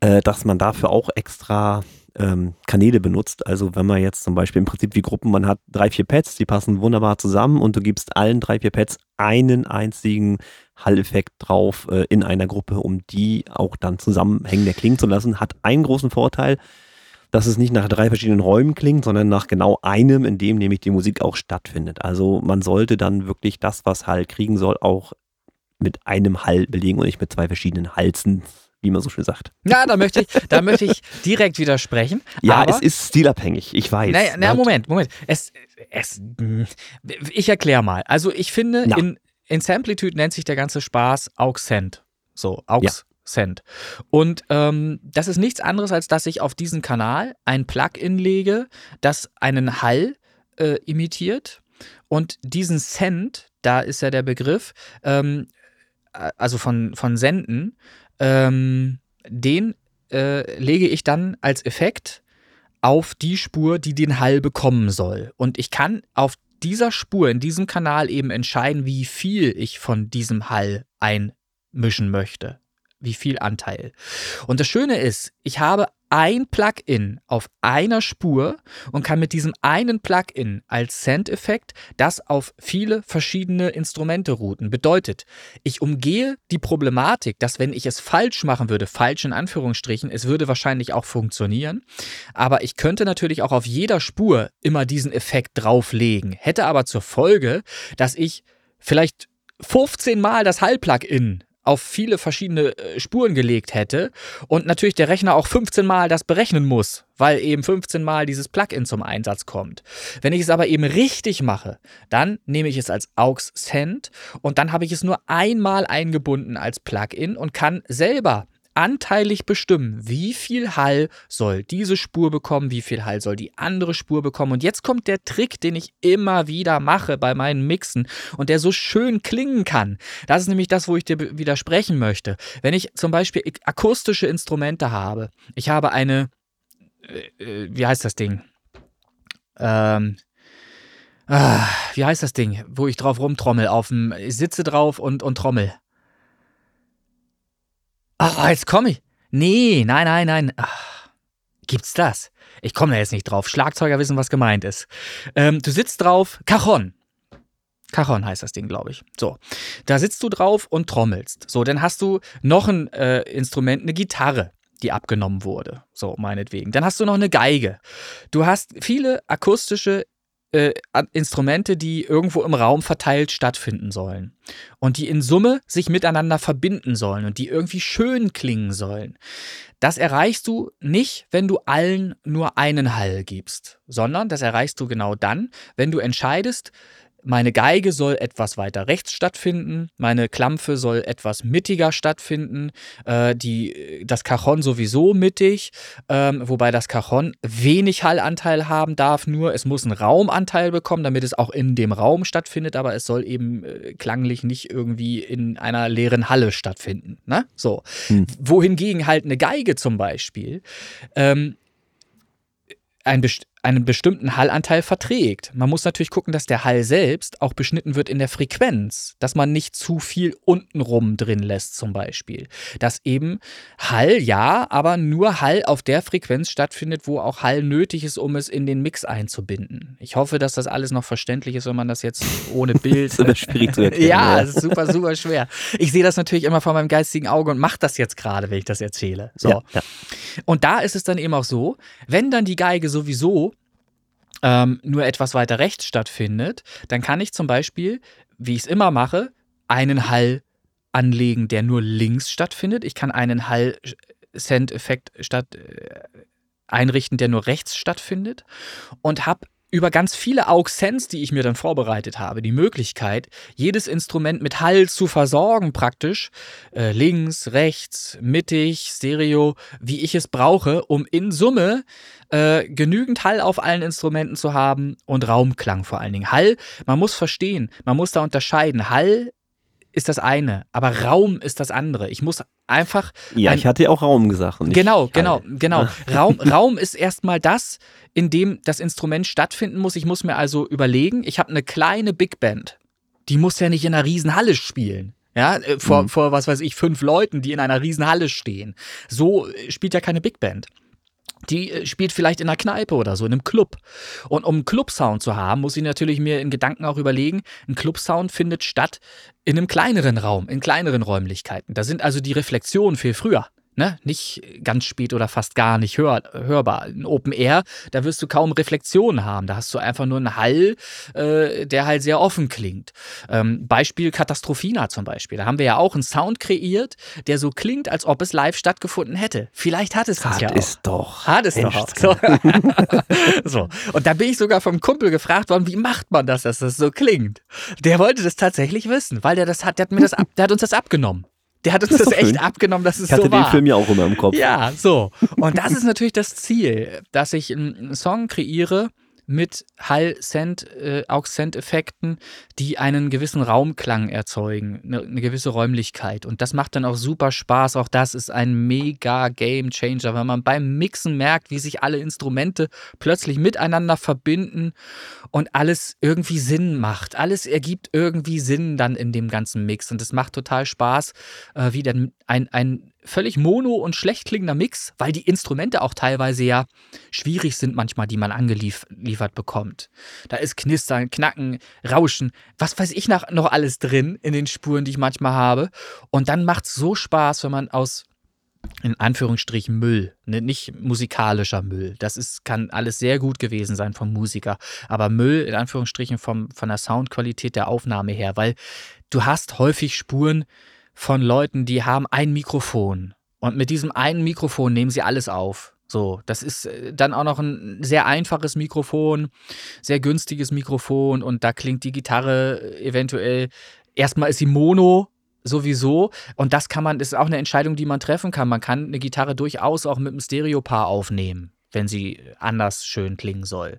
äh, dass man dafür auch extra ähm, Kanäle benutzt. Also wenn man jetzt zum Beispiel im Prinzip wie Gruppen, man hat drei, vier Pads, die passen wunderbar zusammen und du gibst allen drei, vier Pads einen einzigen Hall-Effekt drauf äh, in einer Gruppe, um die auch dann zusammenhängender klingen zu lassen, hat einen großen Vorteil dass es nicht nach drei verschiedenen Räumen klingt, sondern nach genau einem, in dem nämlich die Musik auch stattfindet. Also man sollte dann wirklich das, was Hall kriegen soll, auch mit einem Hall belegen und nicht mit zwei verschiedenen Halsen, wie man so schön sagt. Ja, da möchte ich, da möchte ich direkt widersprechen. Ja, es ist stilabhängig, ich weiß. Naja, na, Moment, Moment. Es, es, ich erkläre mal. Also ich finde, in, in Samplitude nennt sich der ganze Spaß Auxent. So, Aux. Ja. Cent. Und ähm, das ist nichts anderes, als dass ich auf diesen Kanal ein Plugin lege, das einen Hall äh, imitiert. Und diesen Cent, da ist ja der Begriff, ähm, also von, von Senden, ähm, den äh, lege ich dann als Effekt auf die Spur, die den Hall bekommen soll. Und ich kann auf dieser Spur, in diesem Kanal eben entscheiden, wie viel ich von diesem Hall einmischen möchte wie viel Anteil. Und das Schöne ist, ich habe ein Plugin auf einer Spur und kann mit diesem einen Plugin als Send-Effekt das auf viele verschiedene Instrumente routen. Bedeutet, ich umgehe die Problematik, dass wenn ich es falsch machen würde, falsch in Anführungsstrichen, es würde wahrscheinlich auch funktionieren, aber ich könnte natürlich auch auf jeder Spur immer diesen Effekt drauflegen, hätte aber zur Folge, dass ich vielleicht 15 Mal das Hall-Plugin auf viele verschiedene äh, Spuren gelegt hätte und natürlich der Rechner auch 15 Mal das berechnen muss, weil eben 15 Mal dieses Plugin zum Einsatz kommt. Wenn ich es aber eben richtig mache, dann nehme ich es als AUX Send und dann habe ich es nur einmal eingebunden als Plugin und kann selber anteilig bestimmen, wie viel Hall soll diese Spur bekommen, wie viel Hall soll die andere Spur bekommen. Und jetzt kommt der Trick, den ich immer wieder mache bei meinen Mixen und der so schön klingen kann. Das ist nämlich das, wo ich dir widersprechen möchte. Wenn ich zum Beispiel akustische Instrumente habe, ich habe eine, äh, äh wie heißt das Ding? Ähm, ah, wie heißt das Ding, wo ich drauf rumtrommel, auf dem, ich sitze drauf und, und trommel. Ah, jetzt komme ich. Nee, nein, nein, nein. Ach, gibt's das? Ich komme da jetzt nicht drauf. Schlagzeuger wissen, was gemeint ist. Ähm, du sitzt drauf, Cajon. Cajon heißt das Ding, glaube ich. So, da sitzt du drauf und trommelst. So, dann hast du noch ein äh, Instrument, eine Gitarre die abgenommen wurde. So, meinetwegen. Dann hast du noch eine Geige. Du hast viele akustische äh, Instrumente, die irgendwo im Raum verteilt stattfinden sollen. Und die in Summe sich miteinander verbinden sollen und die irgendwie schön klingen sollen. Das erreichst du nicht, wenn du allen nur einen Hall gibst, sondern das erreichst du genau dann, wenn du entscheidest, meine Geige soll etwas weiter rechts stattfinden, meine Klampfe soll etwas mittiger stattfinden, äh, die, das Cajon sowieso mittig, ähm, wobei das Cajon wenig Hallanteil haben darf, nur es muss einen Raumanteil bekommen, damit es auch in dem Raum stattfindet, aber es soll eben äh, klanglich nicht irgendwie in einer leeren Halle stattfinden. Ne? So. Hm. Wohingegen halt eine Geige zum Beispiel ähm, ein, best einen bestimmten Hallanteil verträgt. Man muss natürlich gucken, dass der Hall selbst auch beschnitten wird in der Frequenz, dass man nicht zu viel untenrum drin lässt zum Beispiel. Dass eben Hall ja, aber nur Hall auf der Frequenz stattfindet, wo auch Hall nötig ist, um es in den Mix einzubinden. Ich hoffe, dass das alles noch verständlich ist, wenn man das jetzt ohne Bild. das ist schwierig zu erklären. ja, es ist super, super schwer. Ich sehe das natürlich immer vor meinem geistigen Auge und mache das jetzt gerade, wenn ich das erzähle. So. Ja, ja. Und da ist es dann eben auch so, wenn dann die Geige sowieso ähm, nur etwas weiter rechts stattfindet, dann kann ich zum Beispiel, wie ich es immer mache, einen Hall anlegen, der nur links stattfindet. Ich kann einen Hall-Send-Effekt statt äh, einrichten, der nur rechts stattfindet und habe über ganz viele Aux-Sends, die ich mir dann vorbereitet habe, die Möglichkeit, jedes Instrument mit Hall zu versorgen, praktisch, äh, links, rechts, mittig, Stereo, wie ich es brauche, um in Summe äh, genügend Hall auf allen Instrumenten zu haben und Raumklang vor allen Dingen. Hall, man muss verstehen, man muss da unterscheiden. Hall ist das eine, aber Raum ist das andere. Ich muss einfach. Ja, ein, ich hatte ja auch Raum gesagt. genau, genau, genau. Raum, Raum ist erstmal das, in dem das Instrument stattfinden muss. Ich muss mir also überlegen, ich habe eine kleine Big Band. Die muss ja nicht in einer Riesenhalle spielen. Ja, äh, vor, mhm. vor, was weiß ich, fünf Leuten, die in einer Riesenhalle stehen. So spielt ja keine Big Band die äh, spielt vielleicht in einer Kneipe oder so, in einem Club. Und um einen Club-Sound zu haben, muss ich natürlich mir in Gedanken auch überlegen, ein Club-Sound findet statt in einem kleineren Raum, in kleineren Räumlichkeiten. Da sind also die Reflexionen viel früher ne, nicht ganz spät oder fast gar nicht hör, hörbar. In Open Air, da wirst du kaum Reflexionen haben. Da hast du einfach nur einen Hall, äh, der halt sehr offen klingt. Ähm, Beispiel Katastrophina zum Beispiel. Da haben wir ja auch einen Sound kreiert, der so klingt, als ob es live stattgefunden hätte. Vielleicht hat es das hat ja auch. Ist doch. Hat es doch. So. so. Und da bin ich sogar vom Kumpel gefragt worden, wie macht man das, dass das so klingt? Der wollte das tatsächlich wissen, weil der das hat, der hat mir das ab, der hat uns das abgenommen. Der hat uns das, das echt schön. abgenommen, dass es so war. Ich hatte den Film ja auch immer im Kopf. Ja, so. Und das ist natürlich das Ziel, dass ich einen Song kreiere, mit Hall-Send, äh, die einen gewissen Raumklang erzeugen, eine, eine, gewisse Räumlichkeit. Und das macht dann auch super Spaß. Auch das ist ein mega Game Changer, weil man beim Mixen merkt, wie sich alle Instrumente plötzlich miteinander verbinden und alles irgendwie Sinn macht. Alles ergibt irgendwie Sinn dann in dem ganzen Mix. Und es macht total Spaß, äh, wie dann ein, ein völlig mono und schlecht klingender Mix, weil die Instrumente auch teilweise ja schwierig sind manchmal, die man angeliefert bekommt. Da ist Knistern, Knacken, Rauschen, was weiß ich noch, noch alles drin in den Spuren, die ich manchmal habe. Und dann macht es so Spaß, wenn man aus in Anführungsstrichen Müll, ne, nicht musikalischer Müll. Das ist, kann alles sehr gut gewesen sein vom Musiker, aber Müll in Anführungsstrichen vom, von der Soundqualität der Aufnahme her, weil du hast häufig Spuren, von Leuten, die haben ein Mikrofon. Und mit diesem einen Mikrofon nehmen sie alles auf. So, das ist äh, dann auch noch ein sehr einfaches Mikrofon, sehr günstiges Mikrofon und da klingt die Gitarre eventuell, erstmal ist sie Mono, sowieso. Und das kann man, das ist auch eine Entscheidung, die man treffen kann. Man kann eine Gitarre durchaus auch mit einem Stereopaar aufnehmen, wenn sie anders schön klingen soll.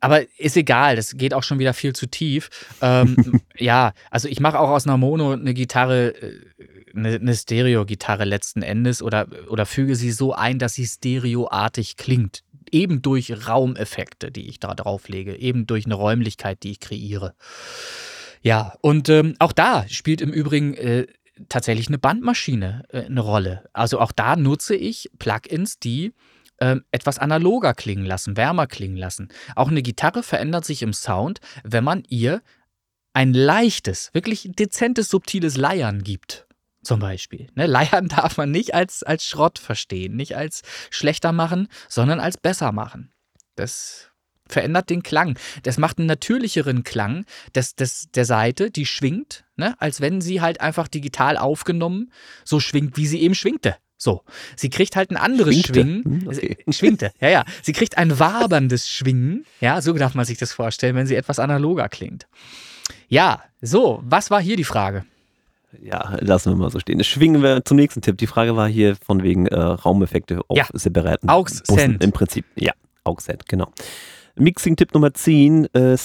Aber ist egal, das geht auch schon wieder viel zu tief. Ähm, ja, also ich mache auch aus einer Mono eine Gitarre, äh, eine, eine Stereo-Gitarre letzten Endes oder, oder füge sie so ein, dass sie stereoartig klingt. Eben durch Raumeffekte, die ich da drauflege, eben durch eine Räumlichkeit, die ich kreiere. Ja, und ähm, auch da spielt im Übrigen äh, tatsächlich eine Bandmaschine äh, eine Rolle. Also auch da nutze ich Plugins, die ähm, etwas analoger klingen lassen, wärmer klingen lassen. Auch eine Gitarre verändert sich im Sound, wenn man ihr ein leichtes, wirklich dezentes, subtiles Leiern gibt. Zum Beispiel. Ne, Leiern darf man nicht als, als Schrott verstehen, nicht als schlechter machen, sondern als besser machen. Das verändert den Klang. Das macht einen natürlicheren Klang des, des, der Seite, die schwingt, ne, als wenn sie halt einfach digital aufgenommen so schwingt, wie sie eben schwingte. So, sie kriegt halt ein anderes Schwingte. Schwingen. Hm, okay. Schwingte, ja, ja. Sie kriegt ein waberndes Schwingen. Ja, so darf man sich das vorstellen, wenn sie etwas analoger klingt. Ja, so, was war hier die Frage? Ja, lassen wir mal so stehen. Schwingen wir zum nächsten Tipp. Die Frage war hier von wegen äh, Raumeffekte auf Ja. separaten Aux Bussen. Im Prinzip, ja, Aux Send, genau. Mixing-Tipp Nummer 10, äh,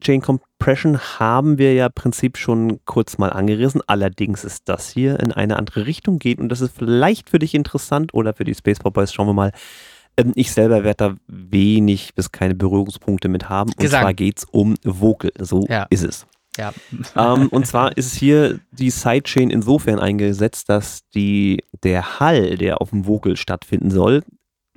Sidechain Compression haben wir ja im Prinzip schon kurz mal angerissen. Allerdings ist das hier in eine andere Richtung geht und das ist vielleicht für dich interessant oder für die Space Popeyes, schauen wir mal. Ähm, ich selber werde da wenig bis keine Berührungspunkte mit haben. Und Gesang. zwar geht es um Vocal. So Ja. ist es. Ja. ähm, und zwar ist hier die Sidechain insofern eingesetzt, dass die, der Hall, der auf dem Vocal stattfinden soll,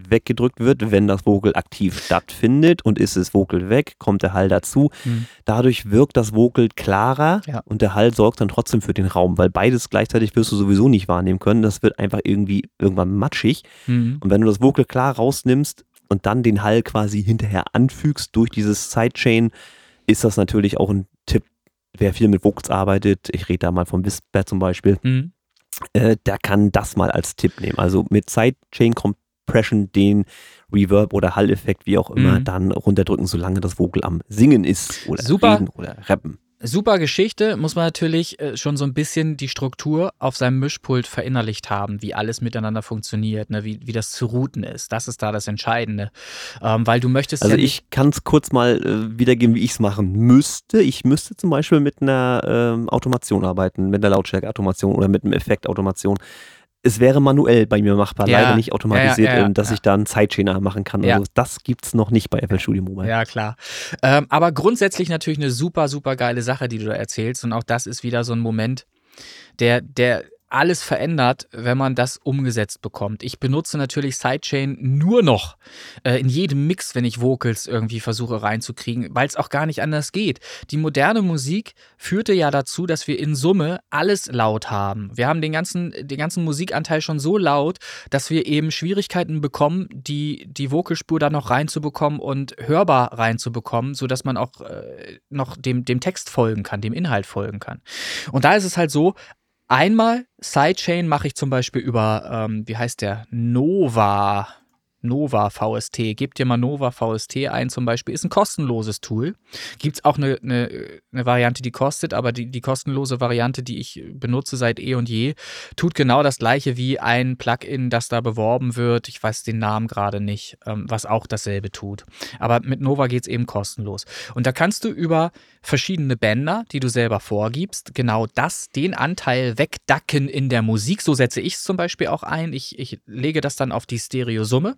weggedrückt wird, wenn das Vocal aktiv stattfindet und ist es Vocal weg, kommt der Hall dazu. Hm. Dadurch wirkt das Vocal klarer Ja. und der Hall sorgt dann trotzdem für den Raum, weil beides gleichzeitig wirst du sowieso nicht wahrnehmen können. Das wird einfach irgendwie irgendwann matschig. Mhm. Und wenn du das Vocal klar rausnimmst und dann den Hall quasi hinterher anfügst durch dieses Sidechain, ist das natürlich auch ein Tipp, wer viel mit Vocals arbeitet. Ich rede da mal vom Whisper zum Beispiel. Mhm. Äh, der kann das mal als Tipp nehmen. Also mit Sidechain Compression den Reverb oder Hall-Effekt, wie auch immer, Mhm. dann runterdrücken, solange das Vocal am Singen ist oder Super. reden oder rappen. Super Geschichte, muss man natürlich äh, schon so ein bisschen die Struktur auf seinem Mischpult verinnerlicht haben, wie alles miteinander funktioniert, ne? wie, wie das zu routen ist. Das ist da das Entscheidende. Ähm, weil du möchtest Also ja ich kann es kurz mal äh, wiedergeben, wie ich es machen müsste. Ich müsste zum Beispiel mit einer ähm, Automation arbeiten, mit einer Lautstärke-Automation oder mit einem Effekt-Automation. Es wäre manuell bei mir machbar, Ja, leider nicht automatisiert, ja, ja, ähm, dass ich da einen Sidechainer machen kann. Also das gibt es noch nicht bei FL Studio Mobile. Ja, klar. Ähm, aber grundsätzlich natürlich eine super, super geile Sache, die du da erzählst. Und auch das ist wieder so ein Moment, der, der alles verändert, wenn man das umgesetzt bekommt. Ich benutze natürlich Sidechain nur noch äh, in jedem Mix, wenn ich Vocals irgendwie versuche reinzukriegen, weil es auch gar nicht anders geht. Die moderne Musik führte ja dazu, dass wir in Summe alles laut haben. Wir haben den ganzen, den ganzen Musikanteil schon so laut, dass wir eben Schwierigkeiten bekommen, die, die Vocalspur da noch reinzubekommen und hörbar reinzubekommen, sodass man auch äh, noch dem, dem Text folgen kann, dem Inhalt folgen kann. Und da ist es halt so, einmal Sidechain mache ich zum Beispiel über, ähm, wie heißt der, Nova. Nova VST. Gebt dir mal Nova VST ein zum Beispiel. Ist ein kostenloses Tool. Gibt es auch eine, eine, eine Variante, die kostet, aber die, die kostenlose Variante, die ich benutze seit eh und je, tut genau das gleiche wie ein Plugin, das da beworben wird. Ich weiß den Namen gerade nicht, ähm, was auch dasselbe tut. Aber mit Nova geht es eben kostenlos. Und da kannst du über verschiedene Bänder, die du selber vorgibst, genau das, den Anteil wegdacken in der Musik. So setze ich es zum Beispiel auch ein. Ich, ich lege das dann auf die Stereosumme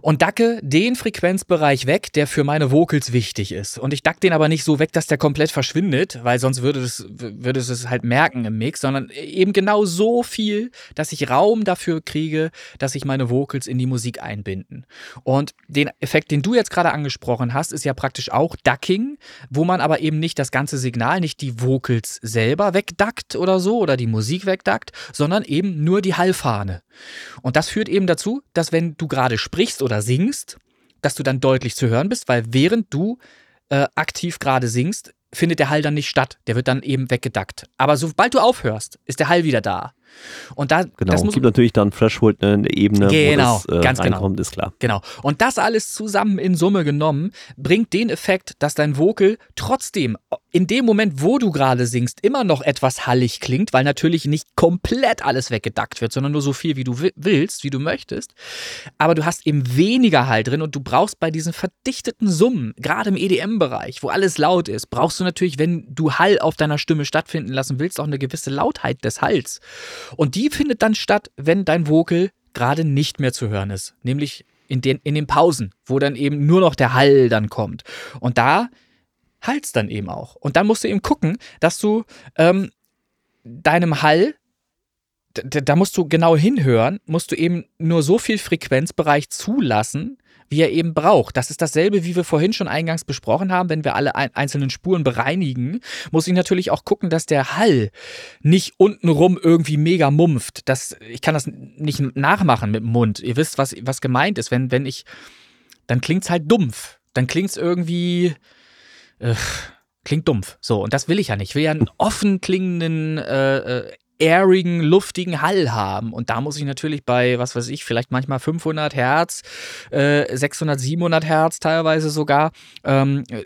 und dacke den Frequenzbereich weg, der für meine Vocals wichtig ist. Und ich dack den aber nicht so weg, dass der komplett verschwindet, weil sonst würde es, würde es es halt merken im Mix, sondern eben genau so viel, dass ich Raum dafür kriege, dass sich meine Vocals in die Musik einbinden. Und den Effekt, den du jetzt gerade angesprochen hast, ist ja praktisch auch Ducking, wo man aber eben nicht das ganze Signal, nicht die Vocals selber wegdackt oder so oder die Musik wegdackt, sondern eben nur die Hallfahne. Und das führt eben dazu, dass wenn du gerade sprichst oder singst, dass du dann deutlich zu hören bist, weil während du äh, aktiv gerade singst, findet der Hall dann nicht statt. Der wird dann eben weggedackt. Aber sobald du aufhörst, ist der Hall wieder da. Und da, Genau, das muss, gibt natürlich dann Threshold, ne, eine Ebene, Genau, wo das äh, ganz genau. ist klar. Genau. Und das alles zusammen in Summe genommen, bringt den Effekt, dass dein Vocal trotzdem in dem Moment, wo du gerade singst, immer noch etwas hallig klingt, weil natürlich nicht komplett alles weggedackt wird, sondern nur so viel, wie du wi- willst, wie du möchtest. Aber du hast eben weniger Hall drin und du brauchst bei diesen verdichteten Summen, gerade im EDM-Bereich, wo alles laut ist, brauchst du natürlich, wenn du Hall auf deiner Stimme stattfinden lassen willst, auch eine gewisse Lautheit des Halls. Und die findet dann statt, wenn dein Vocal gerade nicht mehr zu hören ist. Nämlich in den, in den Pausen, wo dann eben nur noch der Hall dann kommt. Und da hallt's dann eben auch. Und dann musst du eben gucken, dass du ähm, deinem Hall, da, musst du genau hinhören, musst du eben nur so viel Frequenzbereich zulassen, wie er eben braucht. Das ist dasselbe, wie wir vorhin schon eingangs besprochen haben. Wenn wir alle ein einzelnen Spuren bereinigen, muss ich natürlich auch gucken, dass der Hall nicht untenrum irgendwie mega mumpft. Das, ich kann das nicht nachmachen mit dem Mund. Ihr wisst, was, was gemeint ist. Wenn, wenn ich, dann klingt's halt dumpf. Dann klingt's irgendwie, äh, klingt dumpf. So, und das will ich ja nicht. Ich will ja einen offen klingenden, äh, äh, airigen, luftigen Hall haben. Und da muss ich natürlich bei, was weiß ich, vielleicht manchmal 500 Hertz, äh, 600, 700 Hertz teilweise sogar, ähm, äh,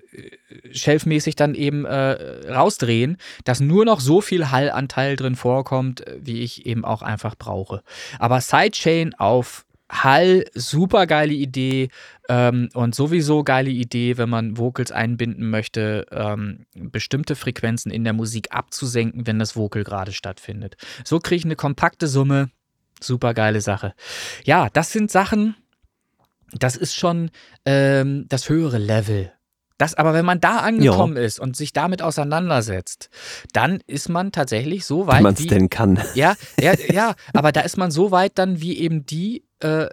shelfmäßig dann eben äh, rausdrehen, dass nur noch so viel Hallanteil drin vorkommt, wie ich eben auch einfach brauche. Aber Sidechain auf Hall, super geile Idee ähm, und sowieso geile Idee, wenn man Vocals einbinden möchte, ähm, bestimmte Frequenzen in der Musik abzusenken, wenn das Vocal gerade stattfindet. So kriege ich eine kompakte Summe, super geile Sache. Ja, das sind Sachen, das ist schon ähm, das höhere Level das aber, wenn man da angekommen ja. ist und sich damit auseinandersetzt, dann ist man tatsächlich so weit. Wenn man es denn kann. Ja, ja, ja, aber da ist man so weit dann, wie eben die äh,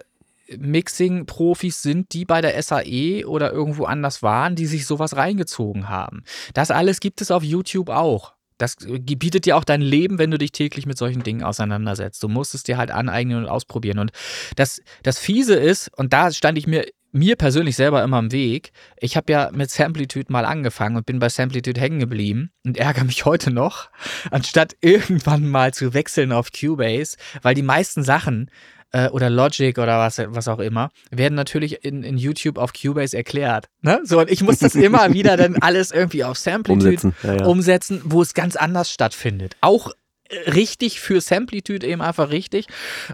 Mixing-Profis sind, die bei der SAE oder irgendwo anders waren, die sich sowas reingezogen haben. Das alles gibt es auf YouTube auch. Das bietet dir auch dein Leben, wenn du dich täglich mit solchen Dingen auseinandersetzt. Du musst es dir halt aneignen und ausprobieren. Und das, das Fiese ist, und da stand ich mir mir persönlich selber immer im Weg. Ich habe ja mit Samplitude mal angefangen und bin bei Samplitude hängen geblieben und ärgere mich heute noch, anstatt irgendwann mal zu wechseln auf Cubase, weil die meisten Sachen äh, oder Logic oder was, was auch immer, werden natürlich in, in YouTube auf Cubase erklärt. Ne? So, und ich muss das immer wieder dann alles irgendwie auf Samplitude umsetzen, ja, ja. umsetzen, wo es ganz anders stattfindet. Auch richtig für Samplitude eben einfach richtig.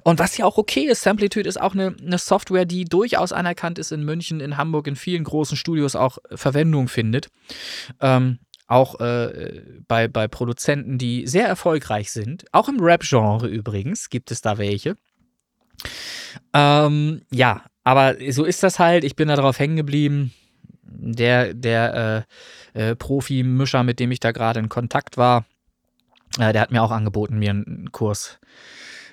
Und was ja auch okay ist, Samplitude ist auch eine, eine, Software, die durchaus anerkannt ist in München, in Hamburg, in vielen großen Studios auch Verwendung findet. Ähm, auch äh, bei, bei Produzenten, die sehr erfolgreich sind. Auch im Rap-Genre übrigens gibt es da welche. Ähm, ja, aber so ist das halt. Ich bin da drauf hängen geblieben. Der, der äh, äh, Profi-Mischer, mit dem ich da gerade in Kontakt war, äh, der hat mir auch angeboten, mir einen Kurs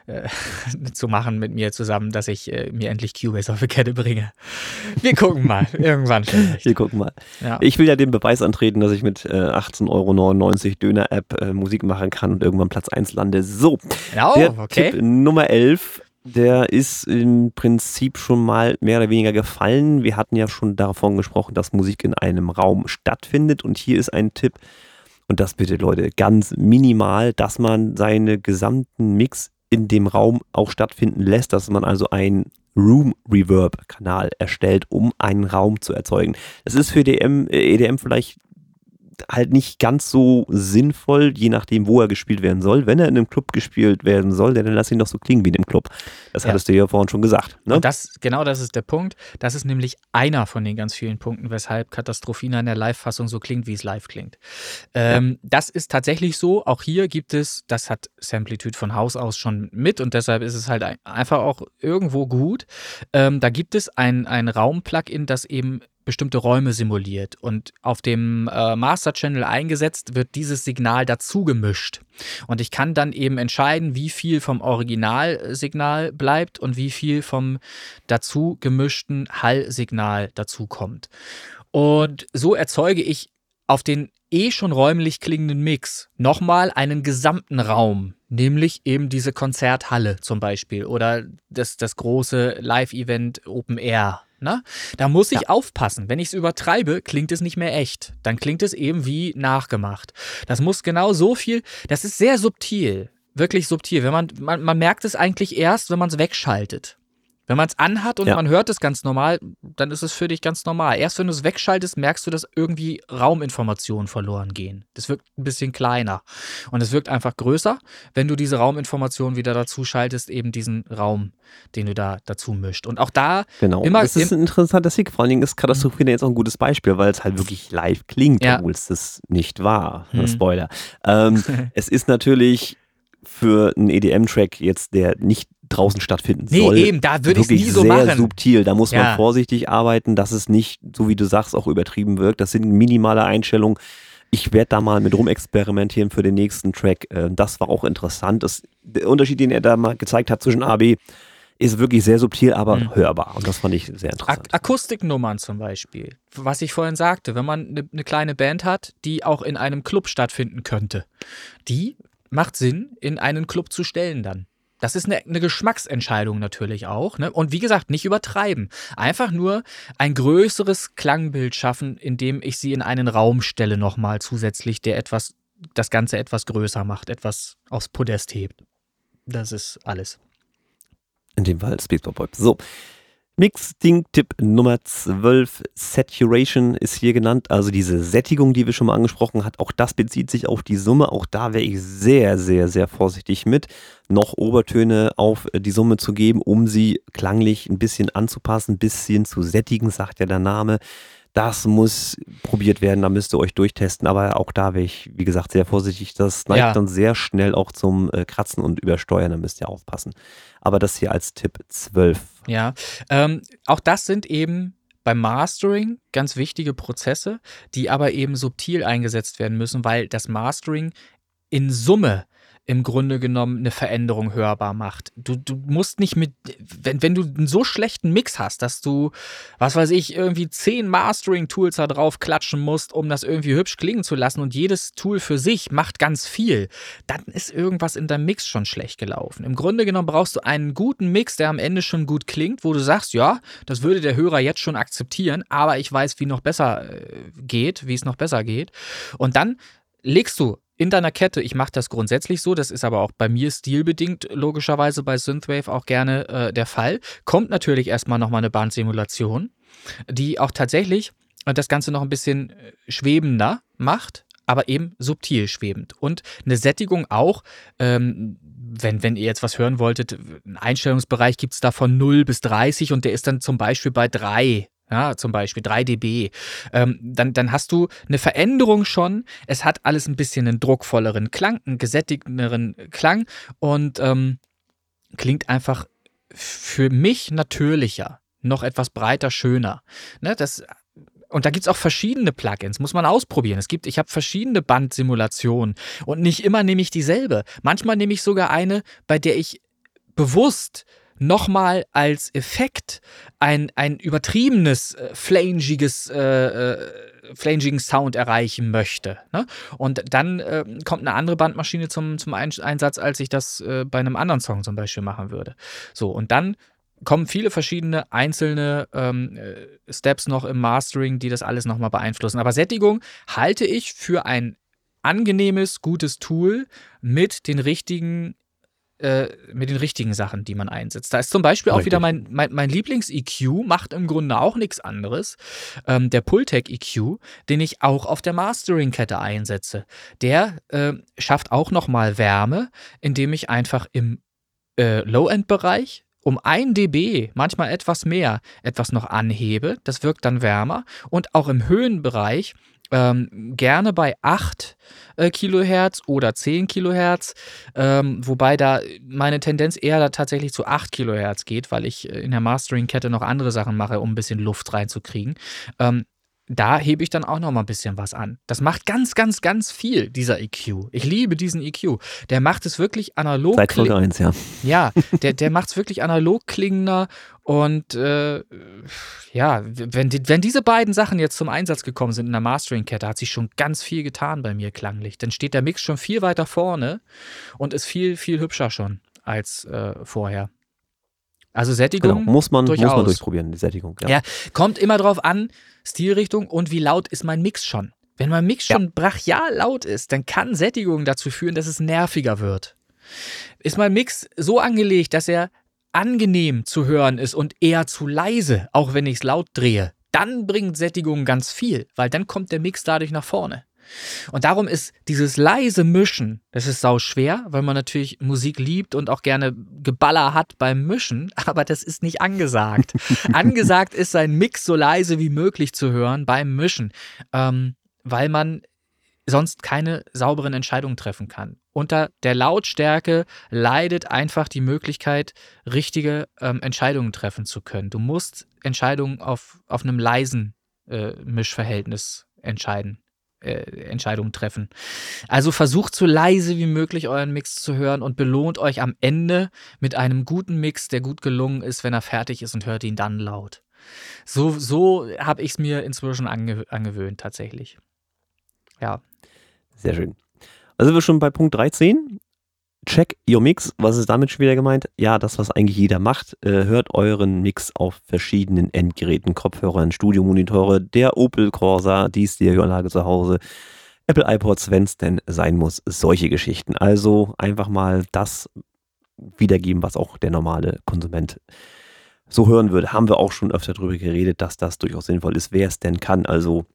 äh, zu machen mit mir zusammen, dass ich äh, mir endlich Cubase auf die Kette bringe. Wir gucken mal, irgendwann vielleicht. Wir gucken mal. Ja. Ich will ja den Beweis antreten, dass ich mit äh, 18,99 Euro Döner-App äh, Musik machen kann und irgendwann Platz 1 lande. So, oh, der okay. Tipp Nummer 11 der ist im Prinzip schon mal mehr oder weniger gefallen. Wir hatten ja schon davon gesprochen, dass Musik in einem Raum stattfindet. Und hier ist ein Tipp, und das bitte Leute, ganz minimal, dass man seine gesamten Mix in dem Raum auch stattfinden lässt, dass man also einen Room Reverb Kanal erstellt, um einen Raum zu erzeugen. Das ist für DM, EDM äh, vielleicht halt nicht ganz so sinnvoll, je nachdem, wo er gespielt werden soll. Wenn er in einem Club gespielt werden soll, dann lass ihn doch so klingen wie in einem Club. Das ja. hattest du ja vorhin schon gesagt. Ne? Und das, genau das ist der Punkt. Das ist nämlich einer von den ganz vielen Punkten, weshalb Katastrophina in der Live-Fassung so klingt, wie es live klingt. Ähm, ja. Das ist tatsächlich so. Auch hier gibt es, das hat Samplitude von Haus aus schon mit und deshalb ist es halt einfach auch irgendwo gut. Ähm, da gibt es ein, ein Raum-Plugin, das eben bestimmte Räume simuliert und auf dem äh, Master Channel eingesetzt wird dieses Signal dazu gemischt. Und ich kann dann eben entscheiden, wie viel vom Originalsignal bleibt und wie viel vom dazu gemischten Hallsignal dazu kommt. Und so erzeuge ich auf den eh schon räumlich klingenden Mix nochmal einen gesamten Raum, nämlich eben diese Konzerthalle zum Beispiel oder das, das große Live-Event Open Air Ne? Da muss ich ja. aufpassen. Wenn ich es übertreibe, klingt es nicht mehr echt. Dann klingt es eben wie nachgemacht. Das muss genau so viel, das ist sehr subtil. Wirklich subtil. Wenn man, man, man merkt es eigentlich erst, wenn man es wegschaltet. Wenn man es anhat und ja. man hört es ganz normal, dann ist es für dich ganz normal. Erst wenn du es wegschaltest, merkst du, dass irgendwie Rauminformationen verloren gehen. Das wirkt ein bisschen kleiner. Und es wirkt einfach größer, wenn du diese Rauminformationen wieder dazu schaltest, eben diesen Raum, den du da dazu mischt. Und auch da genau. immer. Das ist ein interessanter Sieg. Vor allen Dingen ist Katastrophe jetzt auch ein gutes Beispiel, weil es halt wirklich live klingt, ja. obwohl es das nicht war. Hm. Spoiler. Ähm, es ist natürlich für einen EDM-Track jetzt, der nicht draußen stattfinden nee, soll. Nee, eben, da würde ich es nie so sehr machen. subtil. Da muss ja. man vorsichtig arbeiten, dass es nicht, so wie du sagst, auch übertrieben wirkt. Das sind minimale Einstellungen. Ich werde da mal mit rumexperimentieren für den nächsten Track. Äh, das war auch interessant. Das, der Unterschied, den er da mal gezeigt hat zwischen AB, ist wirklich sehr subtil, aber mhm. hörbar. Und das fand ich sehr interessant. Ak Akustiknummern zum Beispiel. Was ich vorhin sagte, wenn man eine ne kleine Band hat, die auch in einem Club stattfinden könnte, die macht Sinn, in einen Club zu stellen dann. Das ist eine, eine Geschmacksentscheidung natürlich auch. Ne? Und wie gesagt, nicht übertreiben. Einfach nur ein größeres Klangbild schaffen, indem ich sie in einen Raum stelle nochmal zusätzlich, der etwas das Ganze etwas größer macht, etwas aufs Podest hebt. Das ist alles. In dem Fall Speedpop. So, Mixing-Tipp Nummer 12, Saturation ist hier genannt, also diese Sättigung, die wir schon mal angesprochen hat, auch das bezieht sich auf die Summe, auch da wäre ich sehr, sehr, sehr vorsichtig mit, noch Obertöne auf die Summe zu geben, um sie klanglich ein bisschen anzupassen, ein bisschen zu sättigen, sagt ja der Name. Das muss probiert werden, da müsst ihr euch durchtesten, aber auch da wäre ich, wie gesagt, sehr vorsichtig. Das neigt ja. dann sehr schnell auch zum äh, Kratzen und Übersteuern, da müsst ihr aufpassen. Aber das hier als Tipp 12. Ja, ähm, auch das sind eben beim Mastering ganz wichtige Prozesse, die aber eben subtil eingesetzt werden müssen, weil das Mastering in Summe im Grunde genommen eine Veränderung hörbar macht. Du, du musst nicht mit, wenn, wenn du einen so schlechten Mix hast, dass du, was weiß ich, irgendwie zehn Mastering-Tools da drauf klatschen musst, um das irgendwie hübsch klingen zu lassen und jedes Tool für sich macht ganz viel, dann ist irgendwas in deinem Mix schon schlecht gelaufen. Im Grunde genommen brauchst du einen guten Mix, der am Ende schon gut klingt, wo du sagst, ja, das würde der Hörer jetzt schon akzeptieren, aber ich weiß, wie noch besser äh, geht, wie es noch besser geht. Und dann legst du in deiner Kette, ich mache das grundsätzlich so, das ist aber auch bei mir stilbedingt, logischerweise bei Synthwave auch gerne äh, der Fall, kommt natürlich erstmal nochmal eine Bandsimulation, die auch tatsächlich äh, das Ganze noch ein bisschen äh, schwebender macht, aber eben subtil schwebend. Und eine Sättigung auch, ähm, wenn, wenn ihr jetzt was hören wolltet, einen Einstellungsbereich gibt es da von 0 bis 30 und der ist dann zum Beispiel bei 3 ja, zum Beispiel 3 dB, ähm, dann, dann hast du eine Veränderung schon. Es hat alles ein bisschen einen druckvolleren Klang, einen gesättigteren Klang und ähm, klingt einfach für mich natürlicher, noch etwas breiter, schöner. Ne, das, und da gibt es auch verschiedene Plugins, muss man ausprobieren. Es gibt, ich habe verschiedene Bandsimulationen und nicht immer nehme ich dieselbe. Manchmal nehme ich sogar eine, bei der ich bewusst nochmal als Effekt ein, ein übertriebenes, äh, flangiges, äh, äh, flangigen Sound erreichen möchte. Ne? Und dann äh, kommt eine andere Bandmaschine zum, zum Einsatz, als ich das äh, bei einem anderen Song zum Beispiel machen würde. So, und dann kommen viele verschiedene einzelne ähm, äh, Steps noch im Mastering, die das alles nochmal beeinflussen. Aber Sättigung halte ich für ein angenehmes, gutes Tool mit den richtigen äh, mit den richtigen Sachen, die man einsetzt. Da ist zum Beispiel Richtig. auch wieder mein, mein, mein Lieblings-EQ, macht im Grunde auch nichts anderes. Ähm, der Pultec EQ, den ich auch auf der Mastering-Kette einsetze. Der äh, schafft auch nochmal Wärme, indem ich einfach im äh, Low-End-Bereich um 1 dB, manchmal etwas mehr, etwas noch anhebe. Das wirkt dann wärmer. Und auch im Höhenbereich ähm, gerne bei 8 äh, Kilohertz oder 10 Kilohertz, ähm, wobei da meine Tendenz eher tatsächlich zu 8 Kilohertz geht, weil ich äh, in der Mastering-Kette noch andere Sachen mache, um ein bisschen Luft reinzukriegen. Ähm, da hebe ich dann auch noch mal ein bisschen was an. Das macht ganz, ganz, ganz viel, dieser EQ. Ich liebe diesen EQ. Der macht es wirklich analog. Seit Folge 1, ja. Ja, der, der macht es wirklich analog klingender und äh, ja, wenn, die, wenn diese beiden Sachen jetzt zum Einsatz gekommen sind in der Mastering-Kette, hat sich schon ganz viel getan bei mir klanglich. Dann steht der Mix schon viel weiter vorne und ist viel, viel hübscher schon als äh, vorher. Also Sättigung. Genau, muss man, muss man durchprobieren, die Sättigung. Ja. ja, kommt immer drauf an, Stilrichtung und wie laut ist mein Mix schon. Wenn mein Mix schon brachial laut ist, dann kann Sättigung dazu führen, dass es nerviger wird. Ist mein Mix so angelegt, dass er angenehm zu hören ist und eher zu leise, auch wenn ich es laut drehe, dann bringt Sättigung ganz viel, weil dann kommt der Mix dadurch nach vorne. Und darum ist dieses leise Mischen, das ist sau schwer, weil man natürlich Musik liebt und auch gerne Geballer hat beim Mischen, aber das ist nicht angesagt. angesagt ist sein Mix so leise wie möglich zu hören beim Mischen, ähm, weil man sonst keine sauberen Entscheidungen treffen kann. Unter der Lautstärke leidet einfach die Möglichkeit, richtige ähm, Entscheidungen treffen zu können. Du musst Entscheidungen auf, auf einem leisen äh, Mischverhältnis entscheiden äh, Entscheidungen treffen. Also versucht so leise wie möglich euren Mix zu hören und belohnt euch am Ende mit einem guten Mix, der gut gelungen ist, wenn er fertig ist und hört ihn dann laut. So, so habe ich es mir inzwischen ange angewöhnt, tatsächlich. Ja. Sehr schön. Also sind wir schon bei Punkt 13. Check your Mix. Was ist damit schon wieder gemeint? Ja, das, was eigentlich jeder macht. Äh, hört euren Mix auf verschiedenen Endgeräten, Kopfhörern, Studiomonitore, der Opel Corsa, die Stereoanlage zu Hause. Apple iPods, wenn es denn sein muss, solche Geschichten. Also einfach mal das wiedergeben, was auch der normale Konsument so hören würde. Haben wir auch schon öfter darüber geredet, dass das durchaus sinnvoll ist, wer es denn kann. Also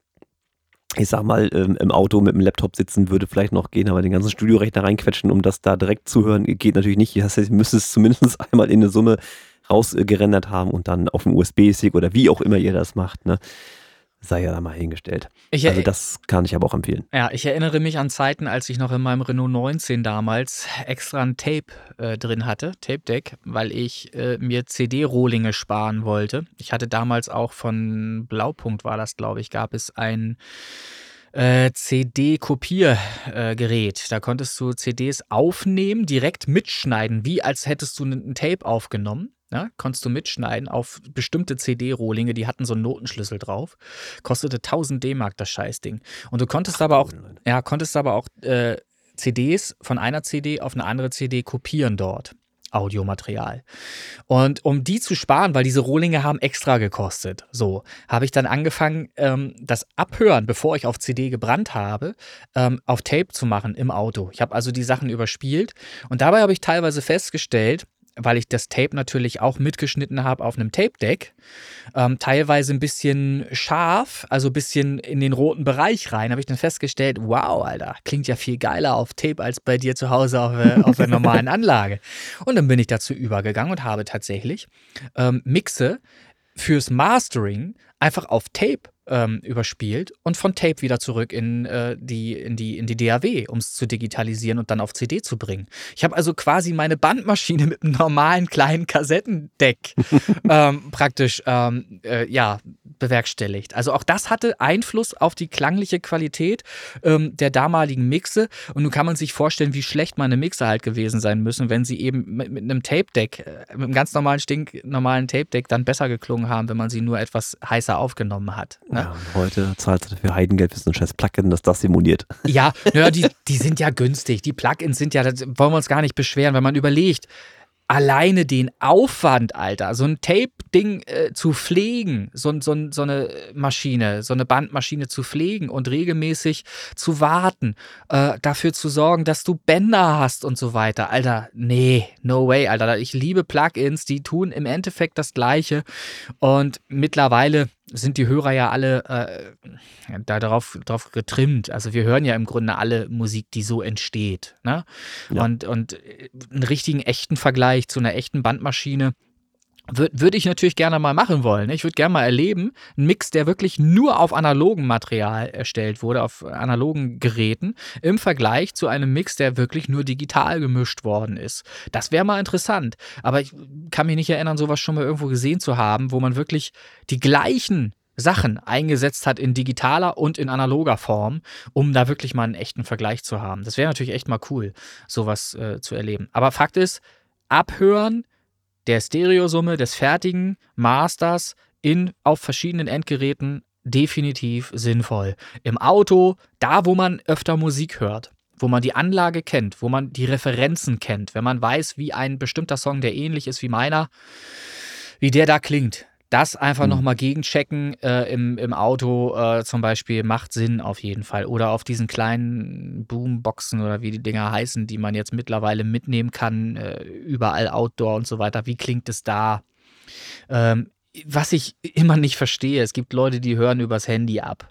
ich sag mal, ähm, im Auto mit dem Laptop sitzen würde vielleicht noch gehen, aber den ganzen Studiorechner reinquetschen, um das da direkt zu hören, geht natürlich nicht. Das heißt, ich müsste es zumindest einmal in eine Summe rausgerendert haben und dann auf einen USB-Stick oder wie auch immer ihr das macht. Ne? Sei ja da mal hingestellt. Ich, also das kann ich aber auch empfehlen. Ja, ich erinnere mich an Zeiten, als ich noch in meinem Renault 19 damals extra ein Tape äh, drin hatte, Tape Deck, weil ich äh, mir CD-Rohlinge sparen wollte. Ich hatte damals auch von Blaupunkt war das, glaube ich, gab es ein äh, CD-Kopiergerät. Da konntest du CDs aufnehmen, direkt mitschneiden, wie als hättest du ein Tape aufgenommen. Ja, konntest du mitschneiden auf bestimmte CD-Rohlinge, die hatten so einen Notenschlüssel drauf. Kostete 1000 D-Mark das Scheißding. Und du konntest Ach, aber auch, ja, konntest aber auch äh, CDs von einer CD auf eine andere CD kopieren dort. Audiomaterial. Und um die zu sparen, weil diese Rohlinge haben extra gekostet, so, habe ich dann angefangen, ähm, das Abhören, bevor ich auf CD gebrannt habe, ähm, auf Tape zu machen im Auto. Ich habe also die Sachen überspielt und dabei habe ich teilweise festgestellt, weil ich das Tape natürlich auch mitgeschnitten habe auf einem Tape-Deck, ähm, teilweise ein bisschen scharf, also ein bisschen in den roten Bereich rein, habe ich dann festgestellt, wow, Alter, klingt ja viel geiler auf Tape als bei dir zu Hause auf, äh, auf der normalen Anlage. Und dann bin ich dazu übergegangen und habe tatsächlich ähm, Mixe fürs Mastering einfach auf Tape ähm, überspielt und von Tape wieder zurück in, äh, die, in, die, in die DAW, um es zu digitalisieren und dann auf CD zu bringen. Ich habe also quasi meine Bandmaschine mit einem normalen kleinen Kassettendeck ähm, praktisch ähm, äh, ja, bewerkstelligt. Also auch das hatte Einfluss auf die klangliche Qualität ähm, der damaligen Mixe. Und nun kann man sich vorstellen, wie schlecht meine Mixe halt gewesen sein müssen, wenn sie eben mit, mit einem Tape-Deck, äh, mit einem ganz normalen, stinknormalen Tape-Deck dann besser geklungen haben, wenn man sie nur etwas heißer aufgenommen hat. Ne? Ja, heute zahlt du dafür Heidengeld für so ein scheiß Plugin, das das simuliert. Ja, ja die, die sind ja günstig. Die Plugins sind ja, da wollen wir uns gar nicht beschweren, wenn man überlegt, alleine den Aufwand, Alter, so ein Tape-Ding äh, zu pflegen, so, so, so eine Maschine, so eine Bandmaschine zu pflegen und regelmäßig zu warten, äh, dafür zu sorgen, dass du Bänder hast und so weiter. Alter, nee, no way, Alter. Ich liebe Plugins, die tun im Endeffekt das Gleiche und mittlerweile sind die Hörer ja alle äh, da darauf, darauf getrimmt. Also wir hören ja im Grunde alle Musik, die so entsteht. Ne? Ja. Und, und äh, einen richtigen, echten Vergleich zu einer echten Bandmaschine würde würd ich natürlich gerne mal machen wollen. Ich würde gerne mal erleben, einen Mix, der wirklich nur auf analogen Material erstellt wurde, auf analogen Geräten, im Vergleich zu einem Mix, der wirklich nur digital gemischt worden ist. Das wäre mal interessant. Aber ich kann mich nicht erinnern, sowas schon mal irgendwo gesehen zu haben, wo man wirklich die gleichen Sachen eingesetzt hat in digitaler und in analoger Form, um da wirklich mal einen echten Vergleich zu haben. Das wäre natürlich echt mal cool, sowas äh, zu erleben. Aber Fakt ist, abhören der Stereosumme des fertigen Masters in, auf verschiedenen Endgeräten definitiv sinnvoll. Im Auto, da wo man öfter Musik hört, wo man die Anlage kennt, wo man die Referenzen kennt, wenn man weiß, wie ein bestimmter Song, der ähnlich ist wie meiner, wie der da klingt. Das einfach mhm. nochmal gegenchecken äh, im, im Auto äh, zum Beispiel macht Sinn auf jeden Fall. Oder auf diesen kleinen Boomboxen oder wie die Dinger heißen, die man jetzt mittlerweile mitnehmen kann, äh, überall Outdoor und so weiter. Wie klingt es da? Ähm, was ich immer nicht verstehe, es gibt Leute, die hören übers Handy ab.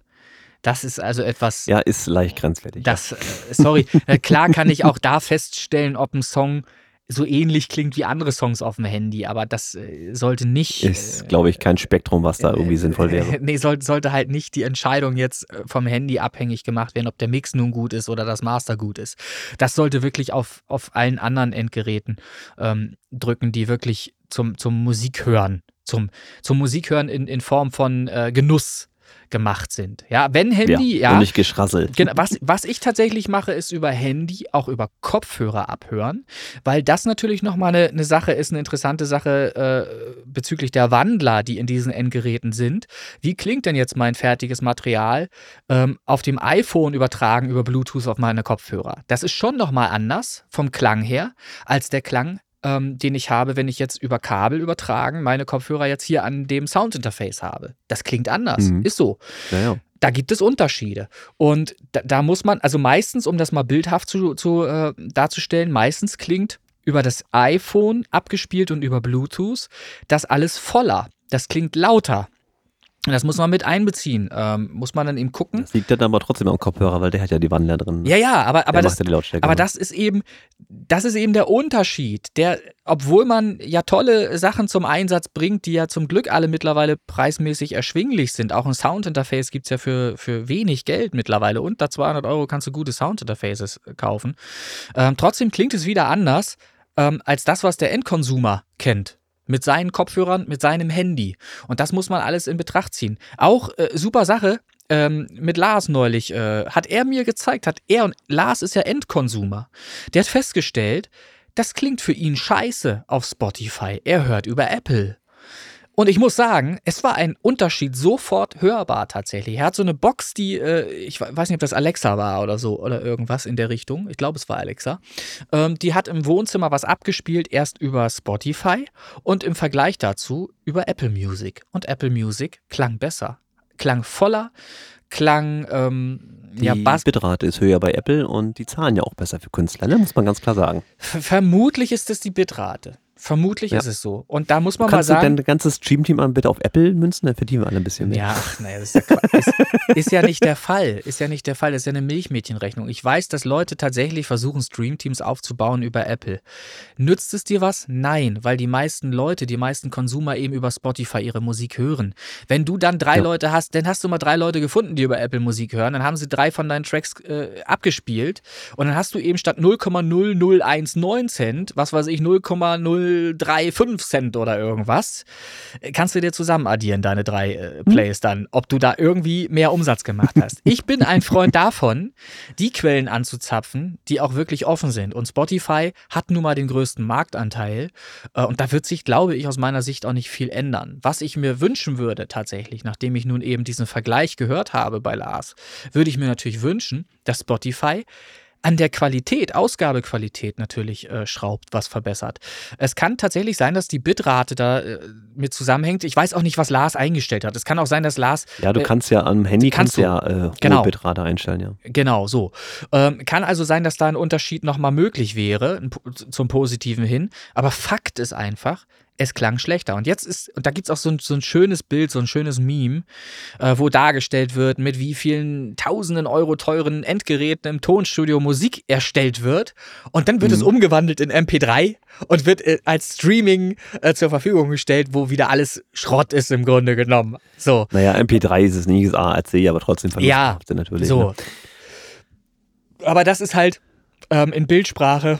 Das ist also etwas. Ja, ist leicht grenzwertig. Das, äh, sorry, äh, klar kann ich auch da feststellen, ob ein Song so ähnlich klingt wie andere Songs auf dem Handy, aber das äh, sollte nicht. Ist, glaube ich, kein Spektrum, was da irgendwie sinnvoll wäre. nee, sollte, sollte halt nicht die Entscheidung jetzt äh, vom Handy abhängig gemacht werden, ob der Mix nun gut ist oder das Master gut ist. Das sollte wirklich auf, auf allen anderen Endgeräten ähm, drücken, die wirklich zum, zum Musikhören, zum, zum Musikhören in, in Form von äh, Genuss gemacht sind. Ja, wenn Handy, ja. ja und nicht geschrasselt. Genau, was, was ich tatsächlich mache, ist über Handy auch über Kopfhörer abhören, weil das natürlich nochmal eine, eine Sache ist, eine interessante Sache äh, bezüglich der Wandler, die in diesen Endgeräten sind. Wie klingt denn jetzt mein fertiges Material ähm, auf dem iPhone übertragen über Bluetooth auf meine Kopfhörer? Das ist schon nochmal anders vom Klang her, als der Klang ähm, den ich habe, wenn ich jetzt über Kabel übertragen meine Kopfhörer jetzt hier an dem Soundinterface habe. Das klingt anders. Mhm. Ist so. Ja, ja. da gibt es Unterschiede. Und da, da, muss man, also meistens, um das mal bildhaft zu, zu äh, darzustellen, meistens klingt über das iPhone abgespielt und über Bluetooth das alles voller. Das klingt lauter. Das muss man mit einbeziehen. Ähm, muss man dann eben gucken. Das liegt dann aber trotzdem am Kopfhörer, weil der hat ja die Wandler drin. Ja, ja, aber, aber, das, ja aber das ist eben, das ist eben der Unterschied. Der, obwohl man ja tolle Sachen zum Einsatz bringt, die ja zum Glück alle mittlerweile preismäßig erschwinglich sind. Auch ein Soundinterface gibt es ja für, für wenig Geld mittlerweile. Unter 200 Euro kannst du gute Soundinterfaces kaufen. Ähm, trotzdem klingt es wieder anders ähm, als das, was der Endkonsumer kennt mit seinen Kopfhörern, mit seinem Handy. Und das muss man alles in Betracht ziehen. Auch äh, super Sache. Ähm, mit Lars neulich äh, hat er mir gezeigt, hat er und Lars ist ja Endkonsumer. Der hat festgestellt, das klingt für ihn scheiße auf Spotify. Er hört über Apple. Und ich muss sagen, es war ein Unterschied sofort hörbar tatsächlich. Er hat so eine Box, die, äh, ich weiß nicht, ob das Alexa war oder so oder irgendwas in der Richtung. Ich glaube, es war Alexa. Ähm, die hat im Wohnzimmer was abgespielt, erst über Spotify und im Vergleich dazu über Apple Music. Und Apple Music klang besser. Klang voller, klang, ähm, die ja, Bass. Bitrate ist höher bei Apple und die zahlen ja auch besser für Künstler, ne? muss man ganz klar sagen. Vermutlich ist es die Bitrate. Vermutlich ja. ist es so. Und da muss man Kannst mal sagen. Kannst du dein ganzes Streamteam an bitte auf Apple münzen? Dann verdienen wir alle ein bisschen mehr. Ja, naja, das ist ja, ist, ist ja nicht der Fall. Ist ja nicht der Fall. Das ist ja eine Milchmädchenrechnung. Ich weiß, dass Leute tatsächlich versuchen, Streamteams aufzubauen über Apple. Nützt es dir was? Nein, weil die meisten Leute, die meisten Konsumer eben über Spotify ihre Musik hören. Wenn du dann drei ja. Leute hast, dann hast du mal drei Leute gefunden, die über Apple Musik hören. Dann haben sie drei von deinen Tracks äh, abgespielt. Und dann hast du eben statt 0,0019 Cent, was weiß ich, 0,035 5 Cent oder irgendwas, kannst du dir zusammen addieren, deine drei äh? Plays dann, ob du da irgendwie mehr Umsatz gemacht hast. Ich bin ein Freund davon, die Quellen anzuzapfen, die auch wirklich offen sind. Und Spotify hat nun mal den größten Marktanteil. Äh, und da wird sich, glaube ich, aus meiner Sicht auch nicht viel ändern. Was ich mir wünschen würde tatsächlich, nachdem ich nun eben diesen Vergleich gehört habe bei Lars, würde ich mir natürlich wünschen, dass Spotify an der Qualität, Ausgabequalität natürlich äh, schraubt, was verbessert. Es kann tatsächlich sein, dass die Bitrate da äh, mit zusammenhängt. Ich weiß auch nicht, was Lars eingestellt hat. Es kann auch sein, dass Lars. Ja, du äh, kannst ja am Handy kannst, kannst du ja äh, genau. Bitrate einstellen, ja. Genau, so. Ähm, kann also sein, dass da ein Unterschied nochmal möglich wäre, zum Positiven hin. Aber Fakt ist einfach, es klang schlechter. Und jetzt ist, und da gibt es auch so ein, so ein schönes Bild, so ein schönes Meme, äh, wo dargestellt wird, mit wie vielen tausenden Euro teuren Endgeräten im Tonstudio Musik erstellt wird. Und dann wird mhm. es umgewandelt in MP3 und wird äh, als Streaming äh, zur Verfügung gestellt, wo wieder alles Schrott ist im Grunde genommen. So. Naja, MP3 ist es nicht das ARC, aber trotzdem ja, natürlich. So. Ne? Aber das ist halt ähm, in Bildsprache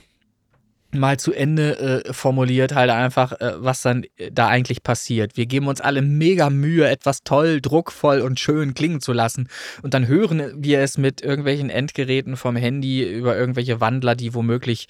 mal zu Ende äh, formuliert, halt einfach, äh, was dann äh, da eigentlich passiert. Wir geben uns alle mega Mühe, etwas toll, druckvoll und schön klingen zu lassen. Und dann hören wir es mit irgendwelchen Endgeräten vom Handy über irgendwelche Wandler, die womöglich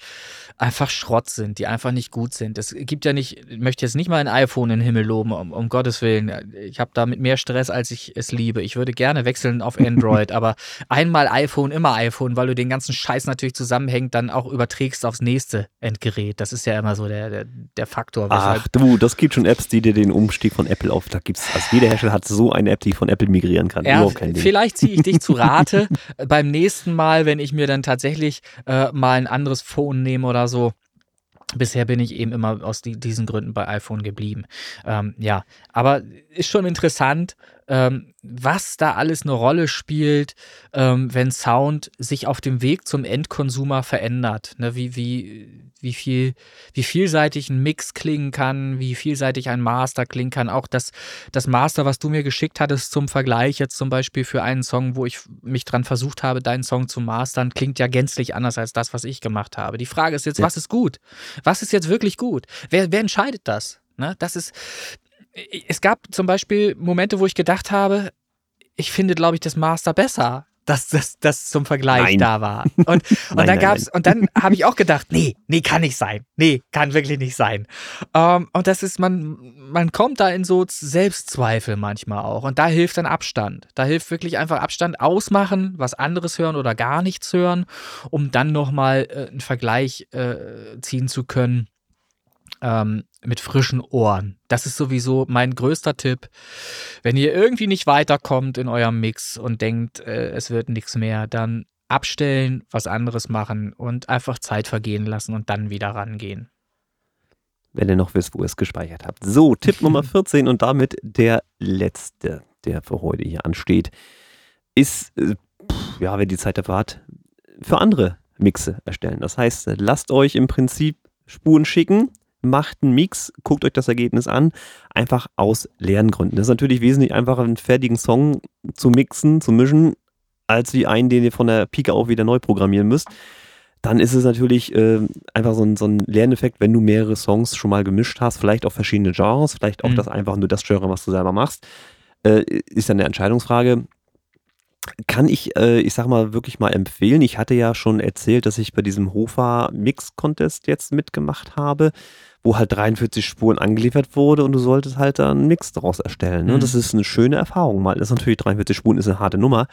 einfach Schrott sind, die einfach nicht gut sind. Es gibt ja nicht, ich möchte jetzt nicht mal ein iPhone in den Himmel loben, um, um Gottes Willen. Ich habe damit mehr Stress, als ich es liebe. Ich würde gerne wechseln auf Android, aber einmal iPhone, immer iPhone, weil du den ganzen Scheiß natürlich zusammenhängt, dann auch überträgst aufs nächste Endgerät. Das ist ja immer so der, der, der Faktor. Ach du, das gibt schon Apps, die dir den Umstieg von Apple auf. Da gibt's, also jeder Hersteller hat so eine App, die von Apple migrieren kann. Ja, vielleicht ziehe ich dich zu Rate beim nächsten Mal, wenn ich mir dann tatsächlich äh, mal ein anderes Phone nehme oder so. Bisher bin ich eben immer aus die, diesen Gründen bei iPhone geblieben. Ähm, ja, aber ist schon interessant, ähm, was da alles eine Rolle spielt, ähm, wenn Sound sich auf dem Weg zum Endkonsumer verändert. Ne, wie, wie, wie, viel, wie vielseitig ein Mix klingen kann, wie vielseitig ein Master klingen kann. Auch das, das Master, was du mir geschickt hattest zum Vergleich, jetzt zum Beispiel für einen Song, wo ich mich dran versucht habe, deinen Song zu mastern, klingt ja gänzlich anders als das, was ich gemacht habe. Die Frage ist jetzt, ja. was ist gut? Was ist jetzt wirklich gut? Wer, wer entscheidet das? Ne? Das ist, es gab zum Beispiel Momente, wo ich gedacht habe, ich finde, glaube ich, das Master besser, dass das, das zum Vergleich nein. da war. Und, und nein, dann gab's, nein. und dann habe ich auch gedacht, nee, nee, kann nicht sein. Nee, kann wirklich nicht sein. Um, ähm, und das ist, man, man kommt da in so Selbstzweifel manchmal auch. Und da hilft dann Abstand. Da hilft wirklich einfach Abstand ausmachen, was anderes hören oder gar nichts hören, um dann nochmal äh, einen Vergleich äh, ziehen zu können ähm, mit frischen Ohren. Das ist sowieso mein größter Tipp. Wenn ihr irgendwie nicht weiterkommt in eurem Mix und denkt, äh, es wird nichts mehr, dann abstellen, was anderes machen und einfach Zeit vergehen lassen und dann wieder rangehen. Wenn ihr noch wisst, wo ihr es gespeichert habt. So, Tipp Nummer 14 und damit der letzte, der für heute hier ansteht, ist, äh, pff, ja, wer die Zeit dafür hat, für andere Mixe erstellen. Das heißt, lasst euch im Prinzip Spuren schicken, macht einen Mix, guckt euch das Ergebnis an, einfach aus leeren Gründen. Das ist natürlich wesentlich einfacher, einen fertigen Song zu mixen, zu mischen, als wie einen, den ihr von der Pike auf wieder neu programmieren müsst. Dann ist es natürlich äh, einfach so ein, so ein Lerneffekt, wenn du mehrere Songs schon mal gemischt hast, vielleicht auch verschiedene Genres, vielleicht auch mhm. das einfach nur das Genre, was du selber machst, äh, ist dann eine Entscheidungsfrage kann ich, äh, ich sag mal, wirklich mal empfehlen. Ich hatte ja schon erzählt, dass ich bei diesem Hofa Mix Contest jetzt mitgemacht habe, wo halt 43 Spuren angeliefert wurde und du solltest halt da einen Mix daraus erstellen. Ne? Mhm. Das ist eine schöne Erfahrung mal. Das ist natürlich 43 Spuren ist eine harte Nummer.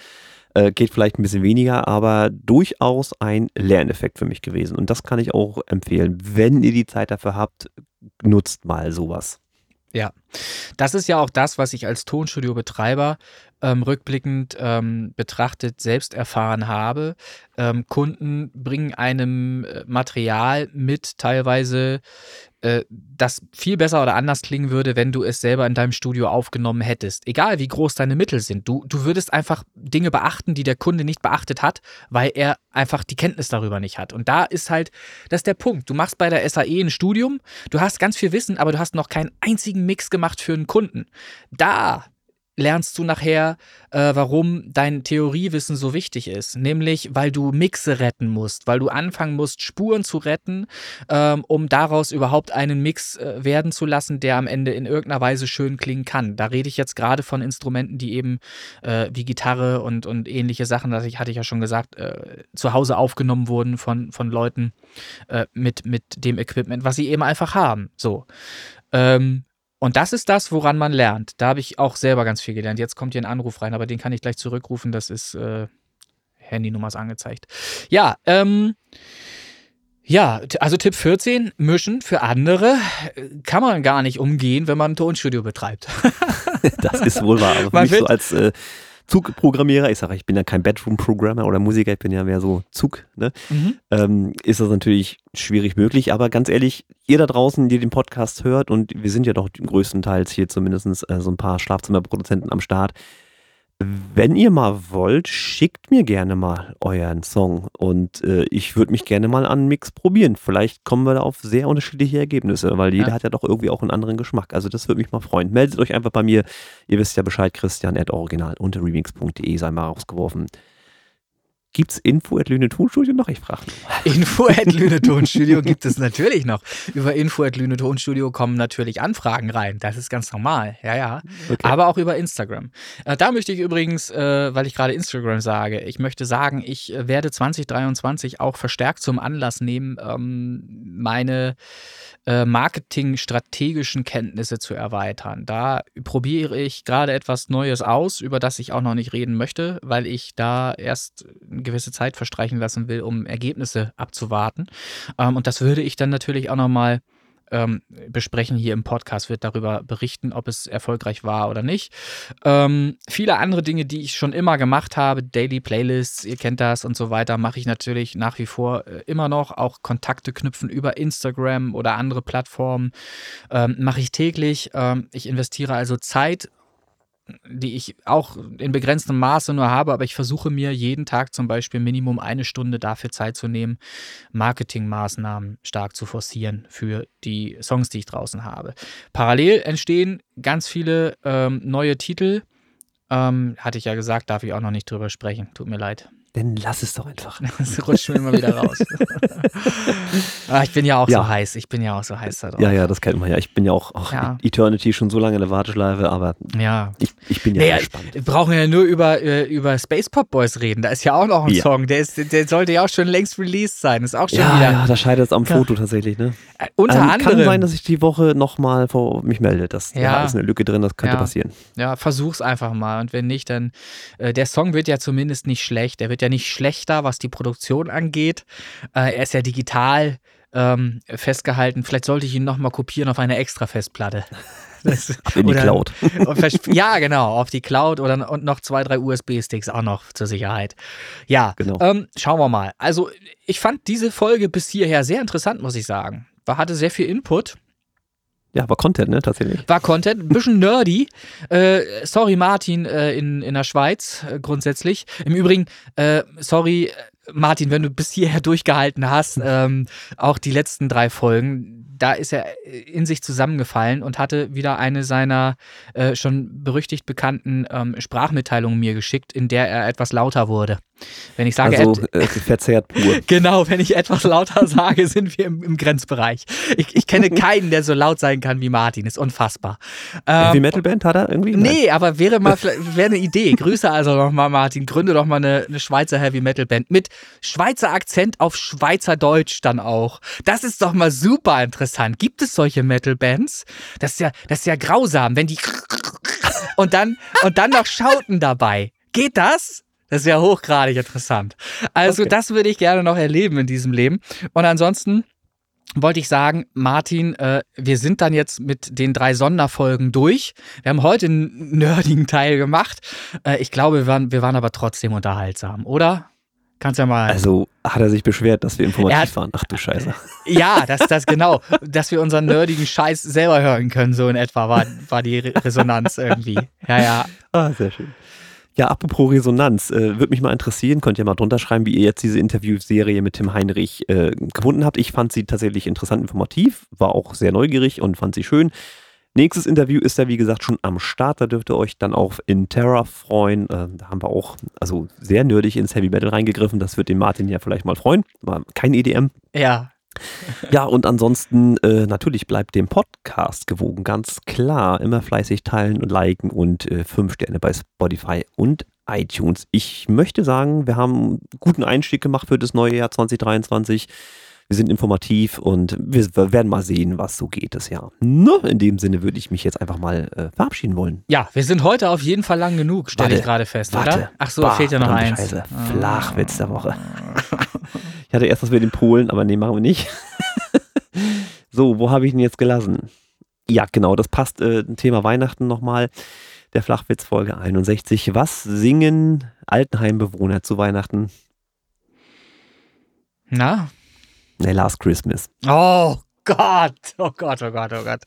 Äh, geht vielleicht ein bisschen weniger, aber durchaus ein Lerneffekt für mich gewesen. Und das kann ich auch empfehlen. Wenn ihr die Zeit dafür habt, nutzt mal sowas. Ja, das ist ja auch das, was ich als Tonstudio-Betreiber ähm, rückblickend ähm, betrachtet selbst erfahren habe. Ähm, Kunden bringen einem äh, Material mit, teilweise, äh, das viel besser oder anders klingen würde, wenn du es selber in deinem Studio aufgenommen hättest. Egal wie groß deine Mittel sind. Du, du würdest einfach Dinge beachten, die der Kunde nicht beachtet hat, weil er einfach die Kenntnis darüber nicht hat. Und da ist halt, das ist der Punkt. Du machst bei der SAE ein Studium, du hast ganz viel Wissen, aber du hast noch keinen einzigen Mix gemacht für einen Kunden. Da lernst du nachher, äh, warum dein Theoriewissen so wichtig ist. Nämlich, weil du Mixe retten musst, weil du anfangen musst, Spuren zu retten, ähm, um daraus überhaupt einen Mix äh, werden zu lassen, der am Ende in irgendeiner Weise schön klingen kann. Da rede ich jetzt gerade von Instrumenten, die eben äh, wie Gitarre und, und ähnliche Sachen, das ich, hatte ich ja schon gesagt, äh, zu Hause aufgenommen wurden von, von Leuten äh, mit, mit dem Equipment, was sie eben einfach haben. So. Ähm, und das ist das, woran man lernt. Da habe ich auch selber ganz viel gelernt. Jetzt kommt hier ein Anruf rein, aber den kann ich gleich zurückrufen. Das ist äh, Handynummer ist angezeigt. Ja, ähm, ja, also Tipp 14, mischen für andere kann man gar nicht umgehen, wenn man ein Tonstudio betreibt. das ist wohl wahr. Also für mich so als äh, Zugprogrammierer, ich sage, ich bin ja kein Bedroom-Programmer oder Musiker, ich bin ja mehr so Zug, ne? Mhm. Ähm, ist das natürlich schwierig möglich. Aber ganz ehrlich, ihr da draußen, die den Podcast hört, und wir sind ja doch größtenteils hier zumindest äh, so ein paar Schlafzimmerproduzenten am Start, wenn ihr mal wollt, schickt mir gerne mal euren Song und äh, ich würde mich gerne mal an Mix probieren. Vielleicht kommen wir da auf sehr unterschiedliche Ergebnisse, weil jeder ja. hat ja doch irgendwie auch einen anderen Geschmack. Also das würde mich mal freuen. Meldet euch einfach bei mir. Ihr wisst ja Bescheid, Christian at original unter remix.de sei mal rausgeworfen. Gibt es Info at Lüne Tonstudio noch? Ich frage. Info at Lüne Tonstudio gibt es natürlich noch. Über Info at Lüne Tonstudio kommen natürlich Anfragen rein. Das ist ganz normal. Ja, ja. Okay. Aber auch über Instagram. Äh, da möchte ich übrigens, äh, weil ich gerade Instagram sage, ich möchte sagen, ich äh, werde 2023 auch verstärkt zum Anlass nehmen, ähm, meine marketingstrategischen Kenntnisse zu erweitern. Da probiere ich gerade etwas Neues aus, über das ich auch noch nicht reden möchte, weil ich da erst gewisse Zeit verstreichen lassen will, um Ergebnisse abzuwarten. Ähm, und das würde ich dann natürlich auch nochmal ähm, besprechen hier im Podcast, wird darüber berichten, ob es erfolgreich war oder nicht. Ähm, viele andere Dinge, die ich schon immer gemacht habe, Daily Playlists, ihr kennt das und so weiter, mache ich natürlich nach wie vor äh, immer noch. Auch Kontakte knüpfen über Instagram oder andere Plattformen ähm, mache ich täglich. Ähm, ich investiere also Zeit die ich auch in begrenztem Maße nur habe, aber ich versuche mir jeden Tag zum Beispiel Minimum eine Stunde dafür Zeit zu nehmen, Marketingmaßnahmen stark zu forcieren für die Songs, die ich draußen habe. Parallel entstehen ganz viele ähm, neue Titel. Ähm, hatte ich ja gesagt, darf ich auch noch nicht drüber sprechen. Tut mir leid. Dann lass es doch einfach. Das rutscht mir immer wieder raus. ah, ich bin ja auch ja. so heiß. Ich bin ja auch so heiß da drauf. Ja, ja, das kennt man ja. Ich bin ja auch ach, ja. Eternity schon so lange in der Warteschleife, aber ja. ich, ich bin ja naja, gespannt. Wir brauchen ja nur über, äh, über Space Pop Boys reden. Da ist ja auch noch ein ja. Song. Der, ist, der sollte ja auch schon längst released sein. Ist auch schon ja, wieder. Ja, da scheitert es am Foto tatsächlich, ne? Äh, unter ähm, anderem. Kann sein, dass ich die Woche nochmal vor mich melde. Das, ja. Da ist eine Lücke drin, das könnte passieren. Ja, versuch's einfach mal. Und wenn nicht, dann. Äh, der Song wird ja zumindest nicht schlecht. Der wird ja nicht schlechter was die Produktion angeht. Äh, er ist ja digital ähm, festgehalten. Vielleicht sollte ich ihn nochmal kopieren auf eine extra Festplatte. Das, in die oder, Cloud. ja, genau, auf die Cloud oder und noch zwei, drei USB-Sticks auch noch zur Sicherheit. Ja, genau. Ähm, schauen wir mal. Also, ich fand diese Folge bis hierher sehr interessant, muss ich sagen. War, hatte sehr viel Input. Ja, war Content, ne, tatsächlich. War Content, ein bisschen nerdy. Äh, sorry, Martin, äh, in, in der Schweiz äh, grundsätzlich. Im Übrigen, äh, sorry, Martin, wenn du bis hierher durchgehalten hast, ähm, auch die letzten drei Folgen, da ist er in sich zusammengefallen und hatte wieder eine seiner äh, schon berüchtigt bekannten ähm, Sprachmitteilungen mir geschickt, in der er etwas lauter wurde. Wenn ich sage, also, äh, verzerrt pur. genau, wenn ich etwas lauter sage, sind wir im, im Grenzbereich. Ich, ich, kenne keinen, der so laut sein kann wie Martin. Ist unfassbar. Ähm, Heavy Metal Band hat er irgendwie? Nee, aber wäre mal wäre eine Idee. Grüße also nochmal, Martin. Gründe doch mal eine, eine Schweizer Heavy Metal Band mit Schweizer Akzent auf Schweizerdeutsch dann auch. Das ist doch mal super interessant. Gibt es solche Metal Bands? Das ist ja, das ist ja grausam, wenn die und dann und dann noch schauten dabei. Geht das? Das ist ja hochgradig interessant. Also, okay. das würde ich gerne noch erleben in diesem Leben. Und ansonsten wollte ich sagen, Martin, äh, wir sind dann jetzt mit den drei Sonderfolgen durch. Wir haben heute einen nerdigen Teil gemacht. Äh, ich glaube, wir waren, wir waren aber trotzdem unterhaltsam, oder? Kannst ja mal. Also hat er sich beschwert, dass wir informativ hat, waren. Ach du Scheiße. Ja, das, das genau. dass wir unseren nerdigen Scheiß selber hören können, so in etwa war, war die Resonanz irgendwie. Ja, ja. Ah, sehr schön. Ja, apropos Resonanz, äh, würde mich mal interessieren, könnt ihr mal drunter schreiben, wie ihr jetzt diese Interviewserie mit Tim Heinrich äh, gefunden habt. Ich fand sie tatsächlich interessant, informativ, war auch sehr neugierig und fand sie schön. Nächstes Interview ist ja, wie gesagt, schon am Start. Da dürft ihr euch dann auch in Terra freuen. Äh, da haben wir auch also sehr nerdig ins Heavy Metal reingegriffen. Das wird den Martin ja vielleicht mal freuen. War kein EDM. Ja, ja, und ansonsten äh, natürlich bleibt dem Podcast gewogen, ganz klar. Immer fleißig teilen und liken und äh, fünf Sterne bei Spotify und iTunes. Ich möchte sagen, wir haben einen guten Einstieg gemacht für das neue Jahr 2023. Wir sind informativ und wir, werden mal sehen, was so geht das Jahr. No, in dem Sinne würde ich mich jetzt einfach mal äh, verabschieden wollen. Ja, wir sind heute auf jeden Fall lang genug, stelle ich gerade fest, warte, oder? Ach so, bah, fehlt ja noch eins. Scheiße. Flachwitz der Woche. Ich hatte erst was mit den Polen, aber nee, machen wir nicht. so, wo habe ich ihn jetzt gelassen? Ja, genau, das passt äh, Thema Weihnachten nochmal. Der Flachwitz Folge 61. Was singen Altenheimbewohner zu Weihnachten? Na? Nee, Last Christmas. Oh Gott, oh Gott, oh Gott, oh Gott.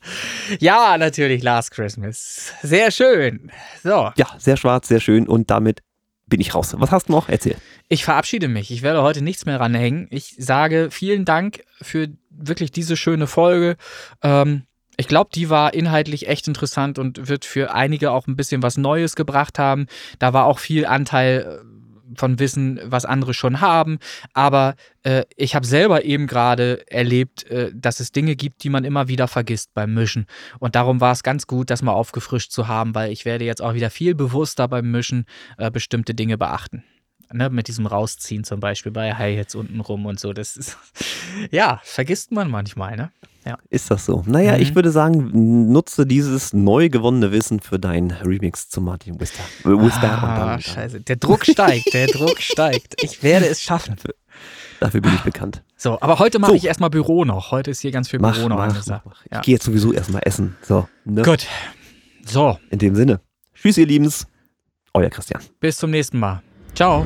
Ja, natürlich Last Christmas. Sehr schön. So. Ja, sehr schwarz, sehr schön und damit bin ich raus. Was hast du noch? Erzähl. Ich verabschiede mich. Ich werde heute nichts mehr ranhängen. Ich sage vielen Dank für wirklich diese schöne Folge. Ähm, ich glaube, die war inhaltlich echt interessant und wird für einige auch ein bisschen was Neues gebracht haben. Da war auch viel Anteil äh, von Wissen, was andere schon haben. Aber äh, ich habe selber eben gerade erlebt, äh, dass es Dinge gibt, die man immer wieder vergisst beim Mischen. Und darum war es ganz gut, das mal aufgefrischt zu haben, weil ich werde jetzt auch wieder viel bewusster beim Mischen äh, bestimmte Dinge beachten. Ne, mit diesem Rausziehen zum Beispiel bei Hi-Hats unten rum und so. Das ist, ja, vergisst man manchmal, ne? Ja. Ist das so? Naja, mhm. ich würde sagen, nutze dieses neu gewonnene Wissen für dein Remix zu Martin Wister. Wister ah, scheiße. Der Druck steigt, der Druck steigt. Ich werde es schaffen. Dafür, dafür bin ich bekannt. So, aber heute mache so. ich erstmal Büro noch. Heute ist hier ganz viel mach, Büro noch mach, angesagt. Mach, ja. Ich gehe jetzt sowieso erstmal essen. So. Ne? Gut. So. In dem Sinne. Tschüss, ihr Liebens. Euer Christian. Bis zum nächsten Mal. Ciao.